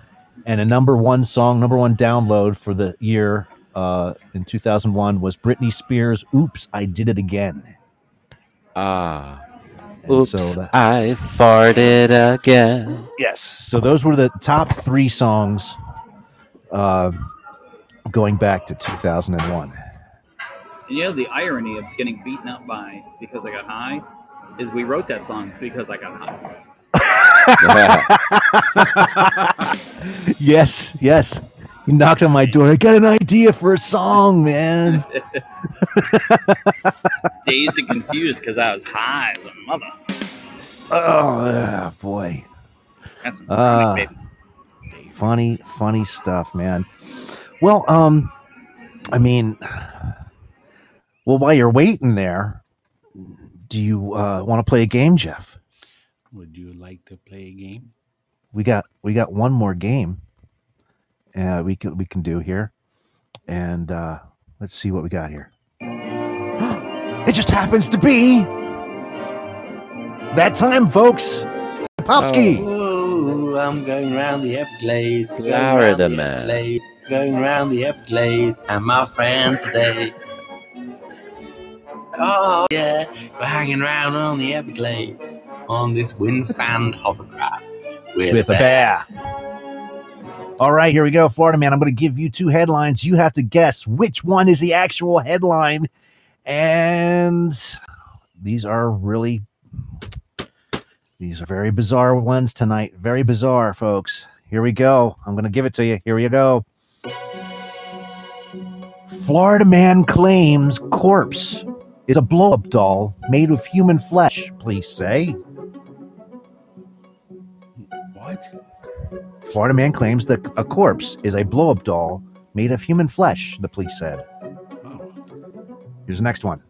and a number one song, number one download for the year uh, in 2001 was Britney Spears' "Oops, I Did It Again." Ah. And Oops, so that- I farted again. Yes. So those were the top three songs uh, going back to 2001. And you know the irony of getting beaten up by because I got high is we wrote that song because I got high. yes, yes. You knocked on my door. I got an idea for a song, man. Dazed and confused because I was high as a mother. Oh, yeah, boy. That's some baby. funny, funny stuff, man. Well, um, I mean, well, while you're waiting there, do you uh, want to play a game, Jeff? Would you like to play a game? we got we got one more game uh, we can we can do here and uh let's see what we got here it just happens to be that time folks popsky Oh, I'm going round the Everglades. Florida round man. Going round the Everglades. And my friend today. Oh, yeah. We're hanging around on the Everglades on this wind fan hovercraft. With, with a bear. All right here we go florida man. I'm going to give you two headlines. You have to guess which one is the actual headline. And these are really these are very bizarre ones tonight. Very bizarre folks. Here we go. I'm going to give it to you. Here you go. Florida man claims corpse is a blow up doll made of human flesh, police say. What? Florida man claims that a corpse is a blow up doll made of human flesh, the police said. Oh. Here's the next one.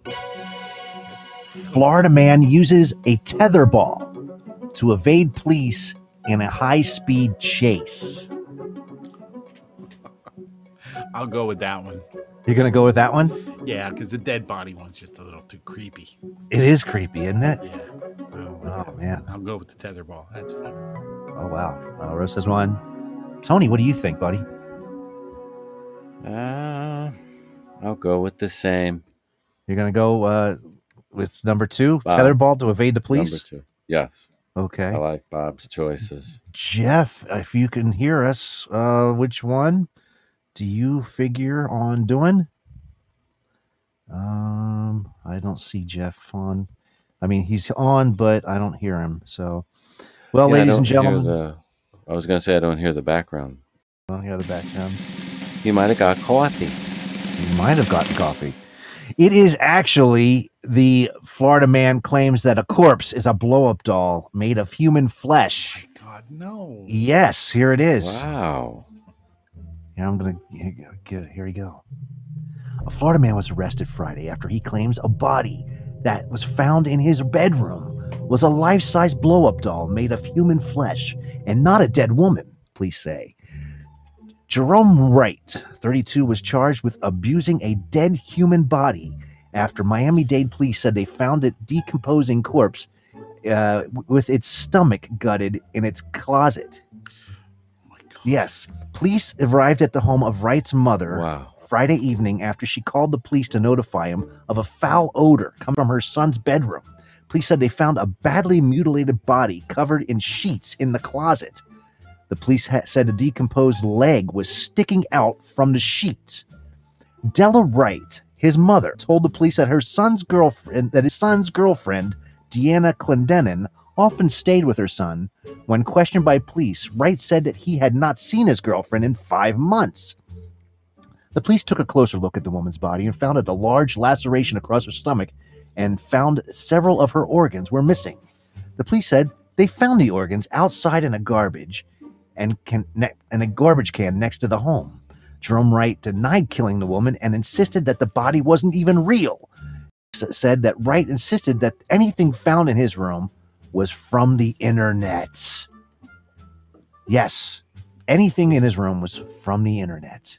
Florida man uses a tether ball to evade police in a high speed chase. I'll go with that one. You're going to go with that one? Yeah, because the dead body one's just a little too creepy. It is creepy, isn't it? Yeah. Oh, man. I'll go with the tether ball. That's fun. Oh, wow. Uh, Rose has one. Tony, what do you think, buddy? Uh, I'll go with the same. You're going to go uh, with number two, Bob. tether ball to evade the police? Number two. Yes. Okay. I like Bob's choices. Jeff, if you can hear us, uh, which one do you figure on doing? Um, I don't see Jeff on. I mean, he's on, but I don't hear him. So, well, Yeah, ladies and gentlemen, the- I was gonna say I don't hear the background. I don't hear the background. You might have got coffee. You might have gotten coffee. It is actually the Florida man claims that a corpse is a blow up doll made of human flesh. My god, no. Yes, here it is. Wow. Yeah, I'm gonna get here. We go. A Florida man was arrested Friday after he claims a body that was found in his bedroom was a life-size blow-up doll made of human flesh and not a dead woman. Police say. Jerome Wright, 32, was charged with abusing a dead human body after Miami-Dade police said they found a decomposing corpse uh, with its stomach gutted in its closet. Yes, police arrived at the home of Wright's mother Wow. Friday evening after she called the police to notify him of a foul odor coming from her son's bedroom. Police said they found a badly mutilated body covered in sheets in the closet. The police ha- said a decomposed leg was sticking out from the sheet. Della Wright, his mother, told the police that her son's girlfriend, that his son's girlfriend, Deanna Clendenin, often stayed with her son. When questioned by police, Wright said that he had not seen his girlfriend in five months. The police took a closer look at the woman's body and found that the large laceration across her stomach and found several of her organs were missing. The police said they found the organs outside in a garbage and can ne- in a garbage can next to the home. Jerome Wright denied killing the woman and insisted that the body wasn't even real. S- said that Wright insisted that anything found in his room was from the internet. Yes, anything in his room was from the internet.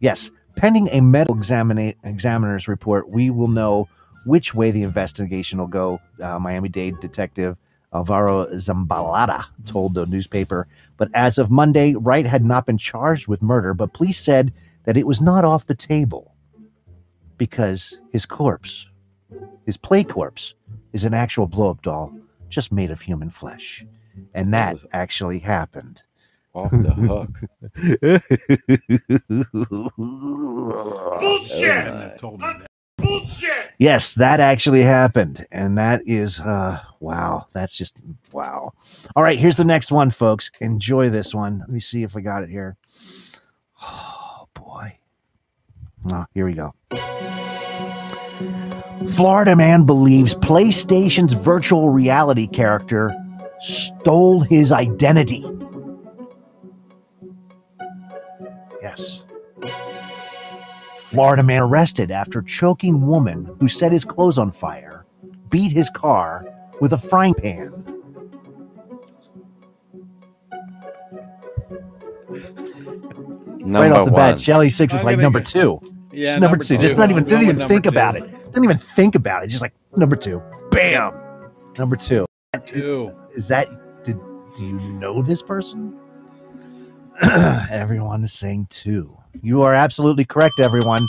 Yes, pending a medical examina- examiner's report, we will know which way the investigation will go. Uh, Miami Dade detective Alvaro Zambalata told the newspaper. But as of Monday, Wright had not been charged with murder, but police said that it was not off the table because his corpse, his play corpse, is an actual blow up doll just made of human flesh. And that actually happened. Off the hook. Bullshit. told me that. Bullshit. Yes, that actually happened. And that is uh wow. That's just wow. All right, here's the next one, folks. Enjoy this one. Let me see if I got it here. Oh boy. Oh, here we go. Florida man believes PlayStation's virtual reality character stole his identity. Yes. Florida man arrested after choking woman who set his clothes on fire, beat his car with a frying pan. right off the bat, one. Jelly Six is I'm like number get- two. Yeah, number, number two. two. Just not even didn't even think number about it. Didn't even think about it. Just like number two. Bam. Number two. Two. Is that did do you know this person? everyone is saying two. You are absolutely correct, everyone.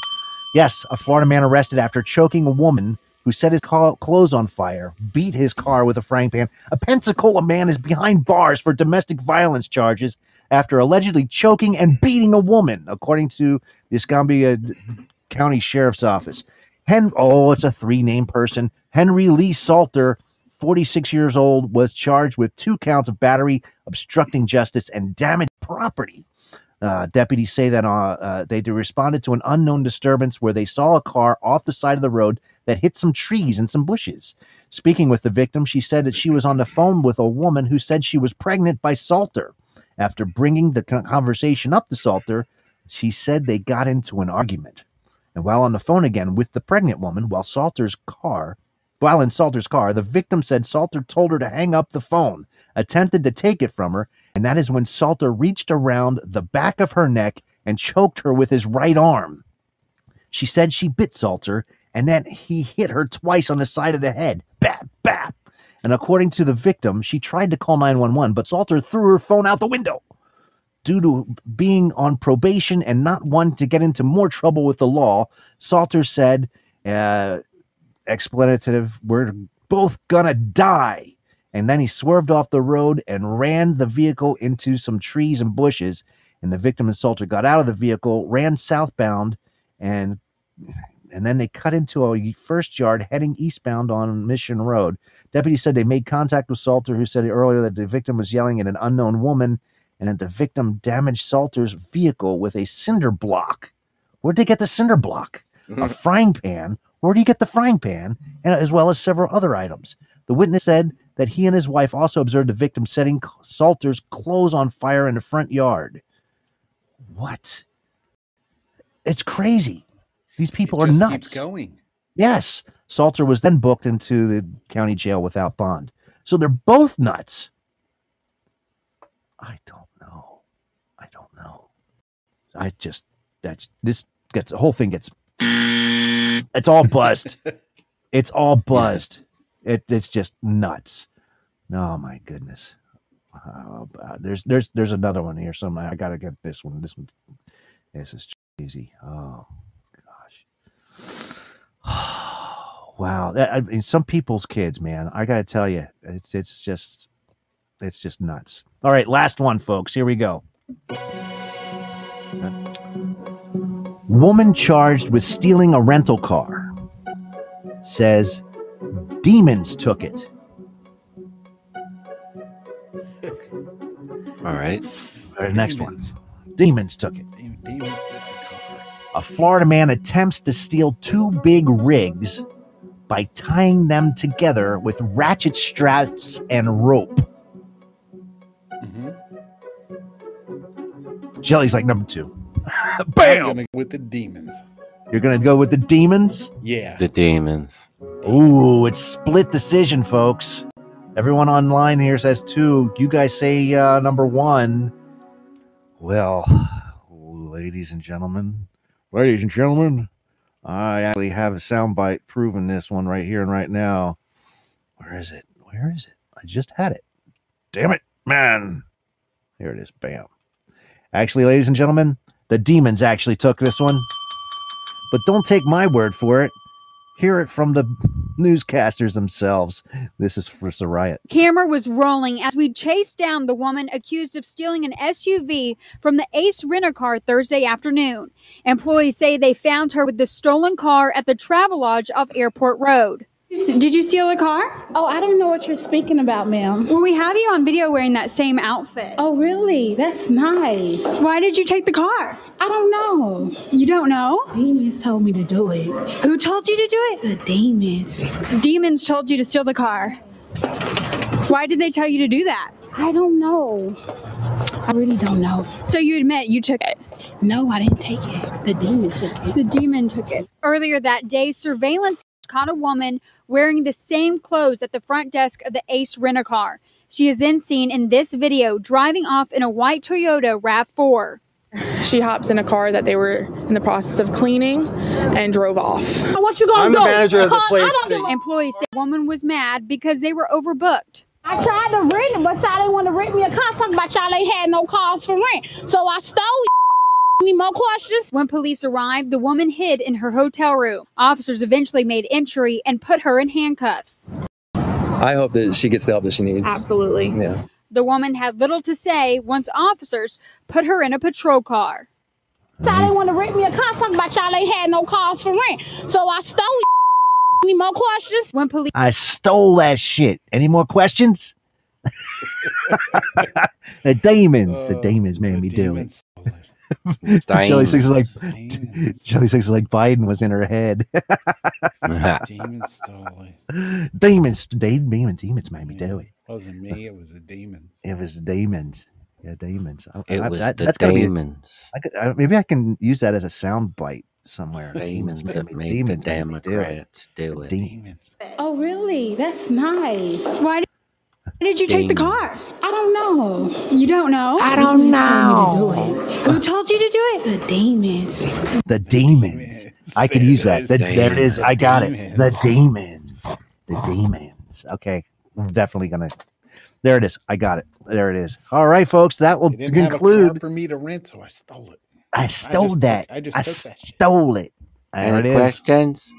Yes, a Florida man arrested after choking a woman who set his clothes on fire, beat his car with a frying pan. A Pensacola man is behind bars for domestic violence charges after allegedly choking and beating a woman, according to the Escambia County Sheriff's Office. Hen- oh, it's a three name person. Henry Lee Salter, 46 years old, was charged with two counts of battery, obstructing justice, and damaged property. Uh, deputies say that uh, uh, they responded to an unknown disturbance where they saw a car off the side of the road that hit some trees and some bushes. Speaking with the victim, she said that she was on the phone with a woman who said she was pregnant by Salter. After bringing the conversation up to Salter, she said they got into an argument. And while on the phone again with the pregnant woman, while Salter's car, while in Salter's car, the victim said Salter told her to hang up the phone, attempted to take it from her, and that is when Salter reached around the back of her neck and choked her with his right arm. She said she bit Salter and then he hit her twice on the side of the head. Bap, bap. And according to the victim, she tried to call 911, but Salter threw her phone out the window. Due to being on probation and not wanting to get into more trouble with the law, Salter said, uh, explanative, we're both gonna die. and then he swerved off the road and ran the vehicle into some trees and bushes. And the victim and Salter got out of the vehicle, ran southbound, and and then they cut into a first yard heading eastbound on Mission Road. Deputies said they made contact with Salter, who said earlier that the victim was yelling at an unknown woman and that the victim damaged Salter's vehicle with a cinder block. Where'd they get the cinder block? a frying pan. Where do you get the frying pan? And as well as several other items. The witness said that he and his wife also observed the victim setting Salter's clothes on fire in the front yard. What? It's crazy. These people are nuts. keeps going. Yes. Salter was then booked into the county jail without bond. So they're both nuts. I don't know. I don't know. I just that's this gets the whole thing gets it's all buzzed. it's all buzzed. It it's just nuts. Oh my goodness. Oh, there's there's there's another one here. Somewhere I gotta get this one. This one. This is crazy. Oh gosh. Oh wow That- i mean some people's kids man i gotta tell you it's it's just it's just nuts all right last one folks here we go woman charged with stealing a rental car says demons took it All right. All right, next one demons took it Demons took the car. A Florida man attempts to steal two big rigs by tying them together with ratchet straps and rope. Jelly's like number two. I'm Bam! gonna go with the demons. You're gonna go with the demons? Yeah. The demons. Ooh, it's split decision, folks. Everyone online here says two. You guys say uh, number one. Well, ladies and gentlemen, ladies and gentlemen, I actually have a soundbite proving this one right here and right now. Where is it? Where is it? I just had it. Damn it, man. Here it is. Bam. Actually, ladies and gentlemen, the demons actually took this one. But don't take my word for it. Hear it from the newscasters themselves. This is for Riot. Camera was rolling as we chased down the woman accused of stealing an SUV from the Ace Rent Car Thursday afternoon. Employees say they found her with the stolen car at the Travelodge off Airport Road. Did you steal a car? Oh, I don't know what you're speaking about, ma'am. Well, we have you on video wearing that same outfit. Oh, really? That's nice. Why did you take the car? I don't know. You don't know? Demons told me to do it. Who told you to do it? The demons. Demons told you to steal the car. Why did they tell you to do that? I don't know. I really don't know. So you admit you took it? No, I didn't take it. The demon took it. The demon took it. Earlier that day, surveillance caught a woman wearing the same clothes at the front desk of the Ace Rent a Car. She is then seen in this video driving off in a white Toyota RAV4. She hops in a car that they were in the process of cleaning and drove off. What you gonna I'm do? the manager of the place I don't give Employees say the woman was mad because they were overbooked. I tried to rent it, but y'all didn't want to rent me a car. Talking about y'all ain't had no cars for rent. So I stole Any more questions? When police arrived, the woman hid in her hotel room. Officers eventually made entry and put her in handcuffs. I hope that she gets the help that she needs. Absolutely. Yeah. The woman had little to say once officers put her in a patrol car. Y'all didn't want to rent me a car. Talking about y'all ain't had no cars for rent. So I stole Any more questions? When police I stole that shit. Any more questions? the demons. the uh, demons made me do it. Jelly Six is like Jelly Six is like Biden was in her head. Demons stole it. demons, de- demons, demons made me do it. It wasn't me. It was the demons. It was the demons. Yeah, demons. I- It I- was that- the that's gotta be demons. I could, I, maybe I can use that as a sound bite somewhere. Demons made that me- made the demons made me do it. Do it. Demons. Oh, really? That's nice. Why did, why did you take the car? I don't know. You don't know? I don't know. Who told you to do it? The demons. The demons. I could use that. The- there it is. I got it. The demons. The demons. Okay. I'm definitely gonna. There it is. I got it. There it is. All right, folks. That will They didn't have a car conclude. for me to rent, so I stole it. I stole just that. took- I just I took that shit. stole it. There Any it is. questions?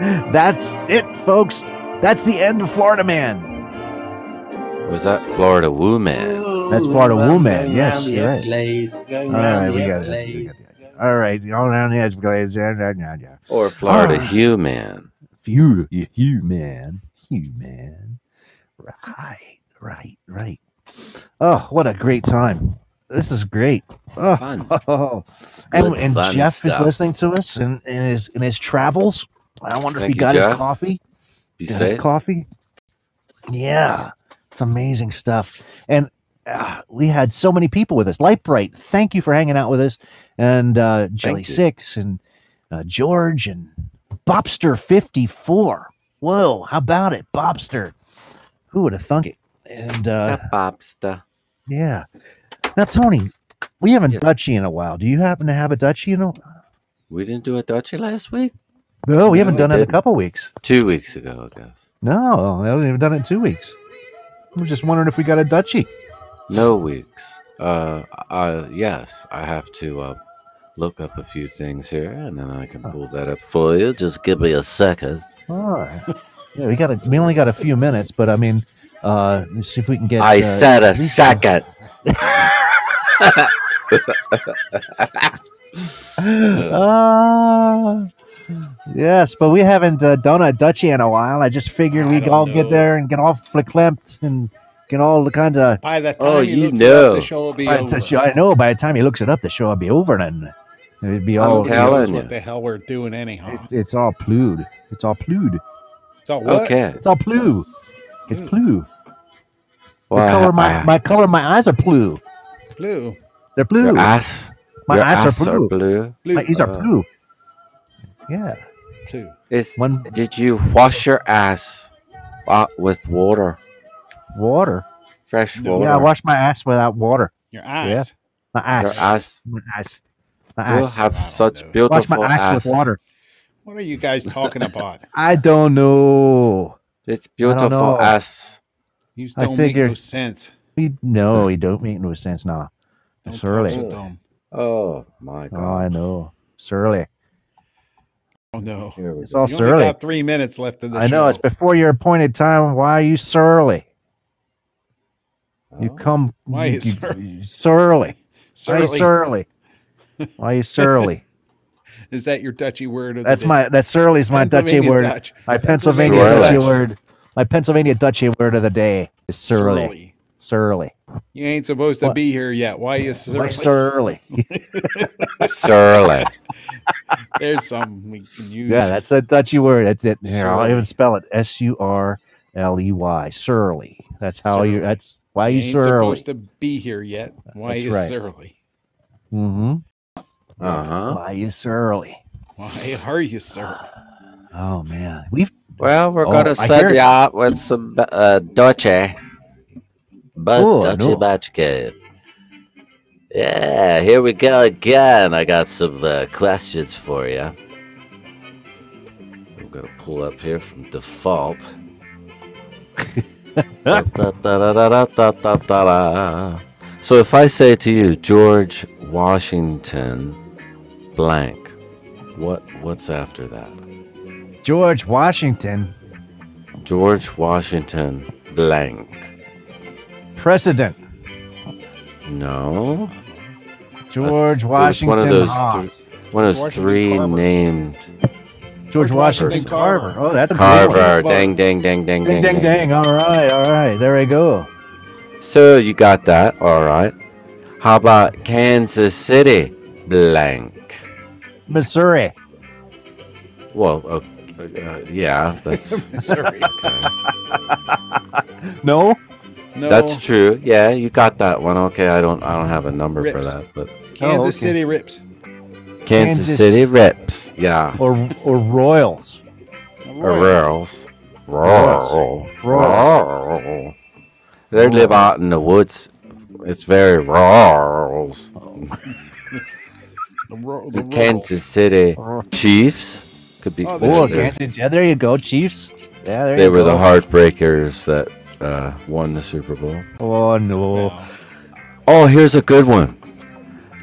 That's it, folks. That's the end of Florida Man. Was that Florida Woo Man? That's Florida woman. Yes, you're right. Everglades, going All round right, the we got it. We got it. All right, all around the Everglades. Yeah, yeah, yeah, yeah. Or Florida All right. Hugh Man? Hugh, Hugh man, Hugh man. Right, right, right. Oh, what a great time! This is great. Oh, Fun. and, and fun Jeff is listening to us in, in his in his travels. I wonder if he you, got his coffee. You got his say? coffee. Yeah, it's amazing stuff. And uh, we had so many people with us. Light Bright, thank you for hanging out with us. And uh, Jelly Six and uh, George and Bobster 54. Whoa, how about it? Bobster. Who would have thunk it? And uh, Bobster. yeah. Now, Tony, we haven't Dutchy in a while. Do you happen to have a Dutchy? You know? We didn't do a Dutchie last week? No, we haven't No, done it in a couple weeks. Two weeks ago, I guess. No, we haven't even done it in two weeks. I'm just wondering if we got a Dutchy. No weeks. Uh, uh, yes, I have to uh, look up a few things here, and then I can pull that up for you. Just give me a second. All right. Yeah, we got a, we only got a few minutes, but I mean, uh, let's see if we can get. I uh, said a second. Ah, yes, but we haven't uh, done a Dutchy in a while. I just figured we'd all get there and get all flicklempt and get all the kinds of. By the time Oh, he you looks it up, know. the show will be By over. show- I know. By the time he looks it up, the show will be over, and it'd be I'm all. Who telling you. what the hell we're doing anyhow. It's, it's all plued. It's all plued. It's all what? Okay. It's all blue. It's blue. Well, the color my I- my color of my eyes are blue. Blue. They're blue. Your ass. My your eyes ass are blue. blue. Blue. My eyes are Uh, blue. Yeah. Blue. Is, One did you wash your ass uh, with water? water. Fresh water? Yeah, I wash my ass without water. Your ass. Yeah. My ass. Your ass. My ass. My You ass. have such no. beautiful Wash my ass, with water. What are you guys talking about? I don't know. It's I don't know. beautiful ass. You just I don't make no sense. He, no, he don't make no sense now. Don't It's early. so. Oh my god. Oh, I god. know. Surly. Oh no. It's all You only surly. got three minutes left of the I show. know. It's before your appointed time. Why are you surly? You Oh. come. Why you, is you- surly? surly? Why are you Surly. surly? Why are you surly? Is that your Dutchy word? Of the That's day? my that surly is my Dutchy word. Dutch. My Pennsylvania Pennsylvania Dutchy word. My Pennsylvania Dutchy word of the day is surly. Surly. Surly. You ain't supposed to What? be here yet. Why you Why surly? surly? Surly. There's something we can use. yeah, that's a Dutchy word. That's it. Here, I'll Surly. even spell it. S U R L E Y. Surly. That's how you. That's why you ain't surly. supposed to be here yet. Why That's you right. surly? Mm-hmm. Uh huh. Why you surly? Why are you surly? Oh man, we've Well, we're Oh, gonna I set hear- you out with some uh, Dutchie. But Oh, Dutchie no. Batchke. Yeah, here we go again. I got some uh, questions for you. I'm gonna pull up here from default. So if I say to you, George Washington, blank, what what's after that? George Washington, George Washington, blank. President. No. George Washington one of those, Haas. thr- one of those Washington three Carver. named George Washington Carver. Carver. Oh, that's a good one. Carver. Dang, dang, dang, dang, Ding, dang, ding, ding. All right, all right. There we go. So you got that, all right. How about Kansas City, blank? Missouri. Well, uh, uh, yeah, that's Missouri. No. No. that's true. Yeah, you got that one. Okay, I don't, I don't have a number for that, but Kansas Oh, okay. City rips. Kansas, Kansas- City Rips, yeah, Or or Royals. or Rurals, rural, Royals. They live out in the woods. It's very rural. Oh. The, ro- The the Kansas City Chiefs could be. Oh, the Oh, Kansas. Yeah, there you go, Chiefs. Yeah, there They you were go. the Heartbreakers that uh, won the Super Bowl. Oh no. Wow. Oh, here's a good one.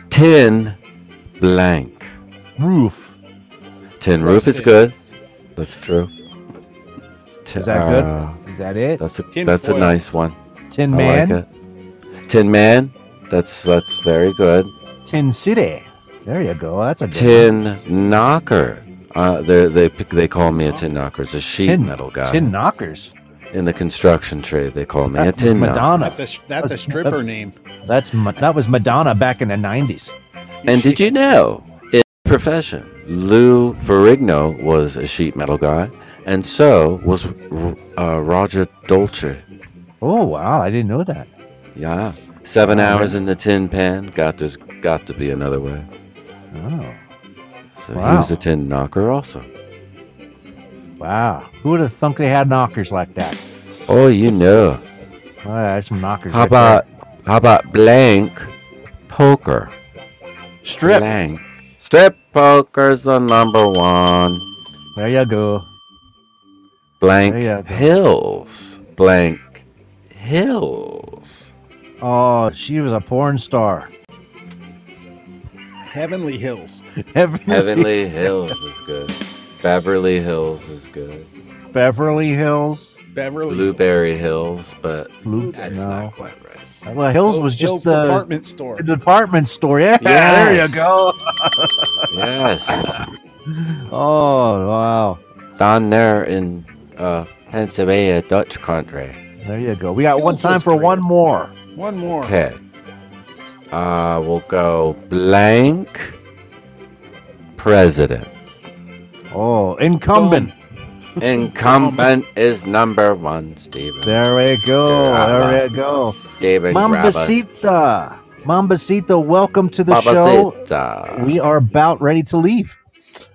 Tin blank. Roof. Tin roof is good. That's true. Ti- Is that good? uh, Is that it? That's a Tin that's a nice one. Tin I Man. like it. Tin Man. That's that's very good. Tin City. There you go. That's a good one. Tin Knocker. Uh, they they they call me a tin knocker. It's a sheet Tin- metal guy. Tin Knockers. In the construction trade, they call me a That was tin knocker. Madonna. That's a that's a stripper name. That's that was Madonna back in the nineties. And did you know, in profession, Lou Ferrigno was a sheet metal guy, and so was uh, Roger Daltrey. Oh wow, I didn't know that. Yeah, seven Oh, hours man. in the tin pan. Got there's got to be another way. Oh. So he was a tin knocker also. Wow. Who would have thunk they had knockers like that? Oh, you know. Oh, yeah, there's some knockers. How right about how about blank poker? Strip. Blank. Strip poker's the number one. there? There you go. Blank you go. hills. Blank hills. Oh, she was a porn star. Heavenly Hills. Heavenly, Heavenly Hills is good. Beverly Hills is good. Beverly Hills. Beverly Blueberry Hills, but Blue- that's no. not quite right. Well, Hills was Hills just a department store. a department store. Yeah, there you go. Yes. oh wow, Down there in uh, Pennsylvania, Dutch country. there you go. We got one time for great. one more. One more. Okay. Uh, we'll go blank president. Oh, incumbent. Incumbent is number one, Steven. There we go. Yeah. There we go. Steven Grabber. Mambasita. Mambasita, welcome to the show. We are about ready to leave.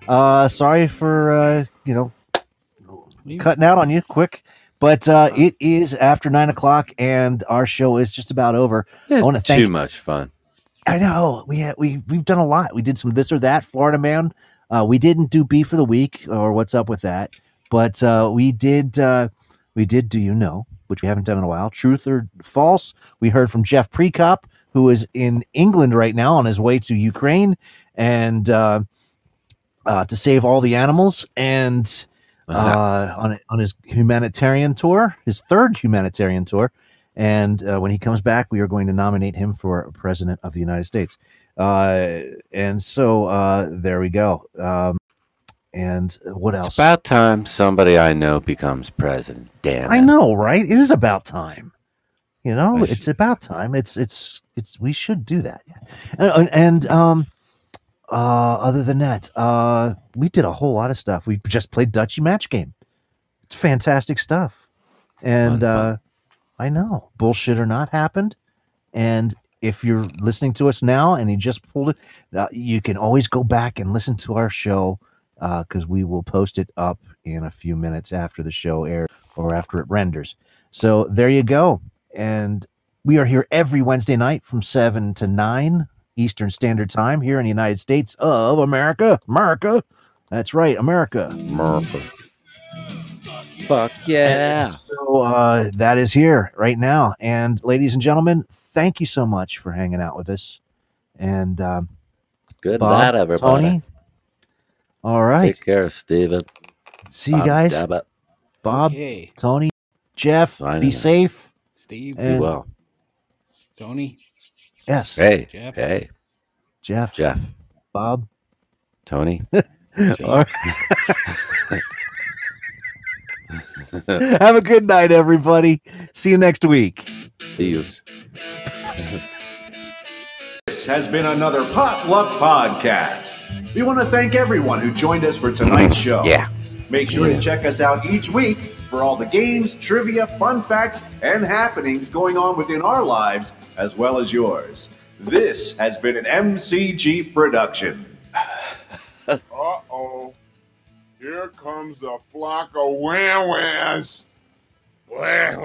Uh, sorry for uh, you know cutting out on you quick, but uh, it is after nine o'clock and our show is just about over. I want to thank Too much fun. I know we had, we we've done a lot. We did some this or that, Florida man. Uh, we didn't do beef of the week or what's up with that, but uh, we did uh, we did. Do you know? Which we haven't done in a while. Truth or false? We heard from Jeff Prekop, who is in England right now on his way to Ukraine and uh, uh, to save all the animals and uh, on on his humanitarian tour, his third humanitarian tour. And uh, when he comes back, we are going to nominate him for president of the United States. Uh, and so uh, there we go. Um, and what else? It's about time somebody I know becomes president. Damn it. I know, right? It is about time. You know, I it's about time. It's it's it's. We should do that. And, and um, uh, other than that, uh, we did a whole lot of stuff. We just played Dutchy Match Game. It's fantastic stuff. And uh, I know, bullshit or not, happened. And if you're listening to us now and you just pulled it, uh, you can always go back and listen to our show because we will post it up in a few minutes after the show airs or after it renders. So there you go. And we are here every Wednesday night from 7 to 9 Eastern Standard Time here in the United States of America. America. That's right, America. America. Fuck yeah. And so uh, that is here right now. And ladies and gentlemen, thank you so much for hanging out with us. And um, Good Bob, night, everybody. Tony. All right. Take care, Steven. See you Bob guys. Dammit. Bob, Okay. Tony, Jeff, Signing be out. safe. Steve. Be And- well. Tony. Yes. Hey, Jeff. hey, Jeff, Jeff, Bob. Tony. All right. Have a good night, everybody. See you next week. See you. This has been another Potluck Podcast. We want to thank everyone who joined us for tonight's show. Yeah. Make sure Yeah. to check us out each week for all the games, trivia, fun facts, and happenings going on within our lives as well as yours. This has been an MCG production. Uh oh. Here comes a flock of whinewhins. Uh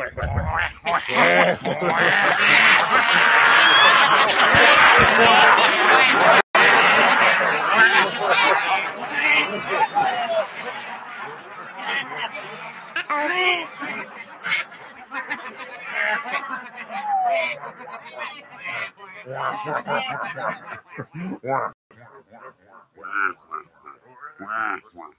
oh.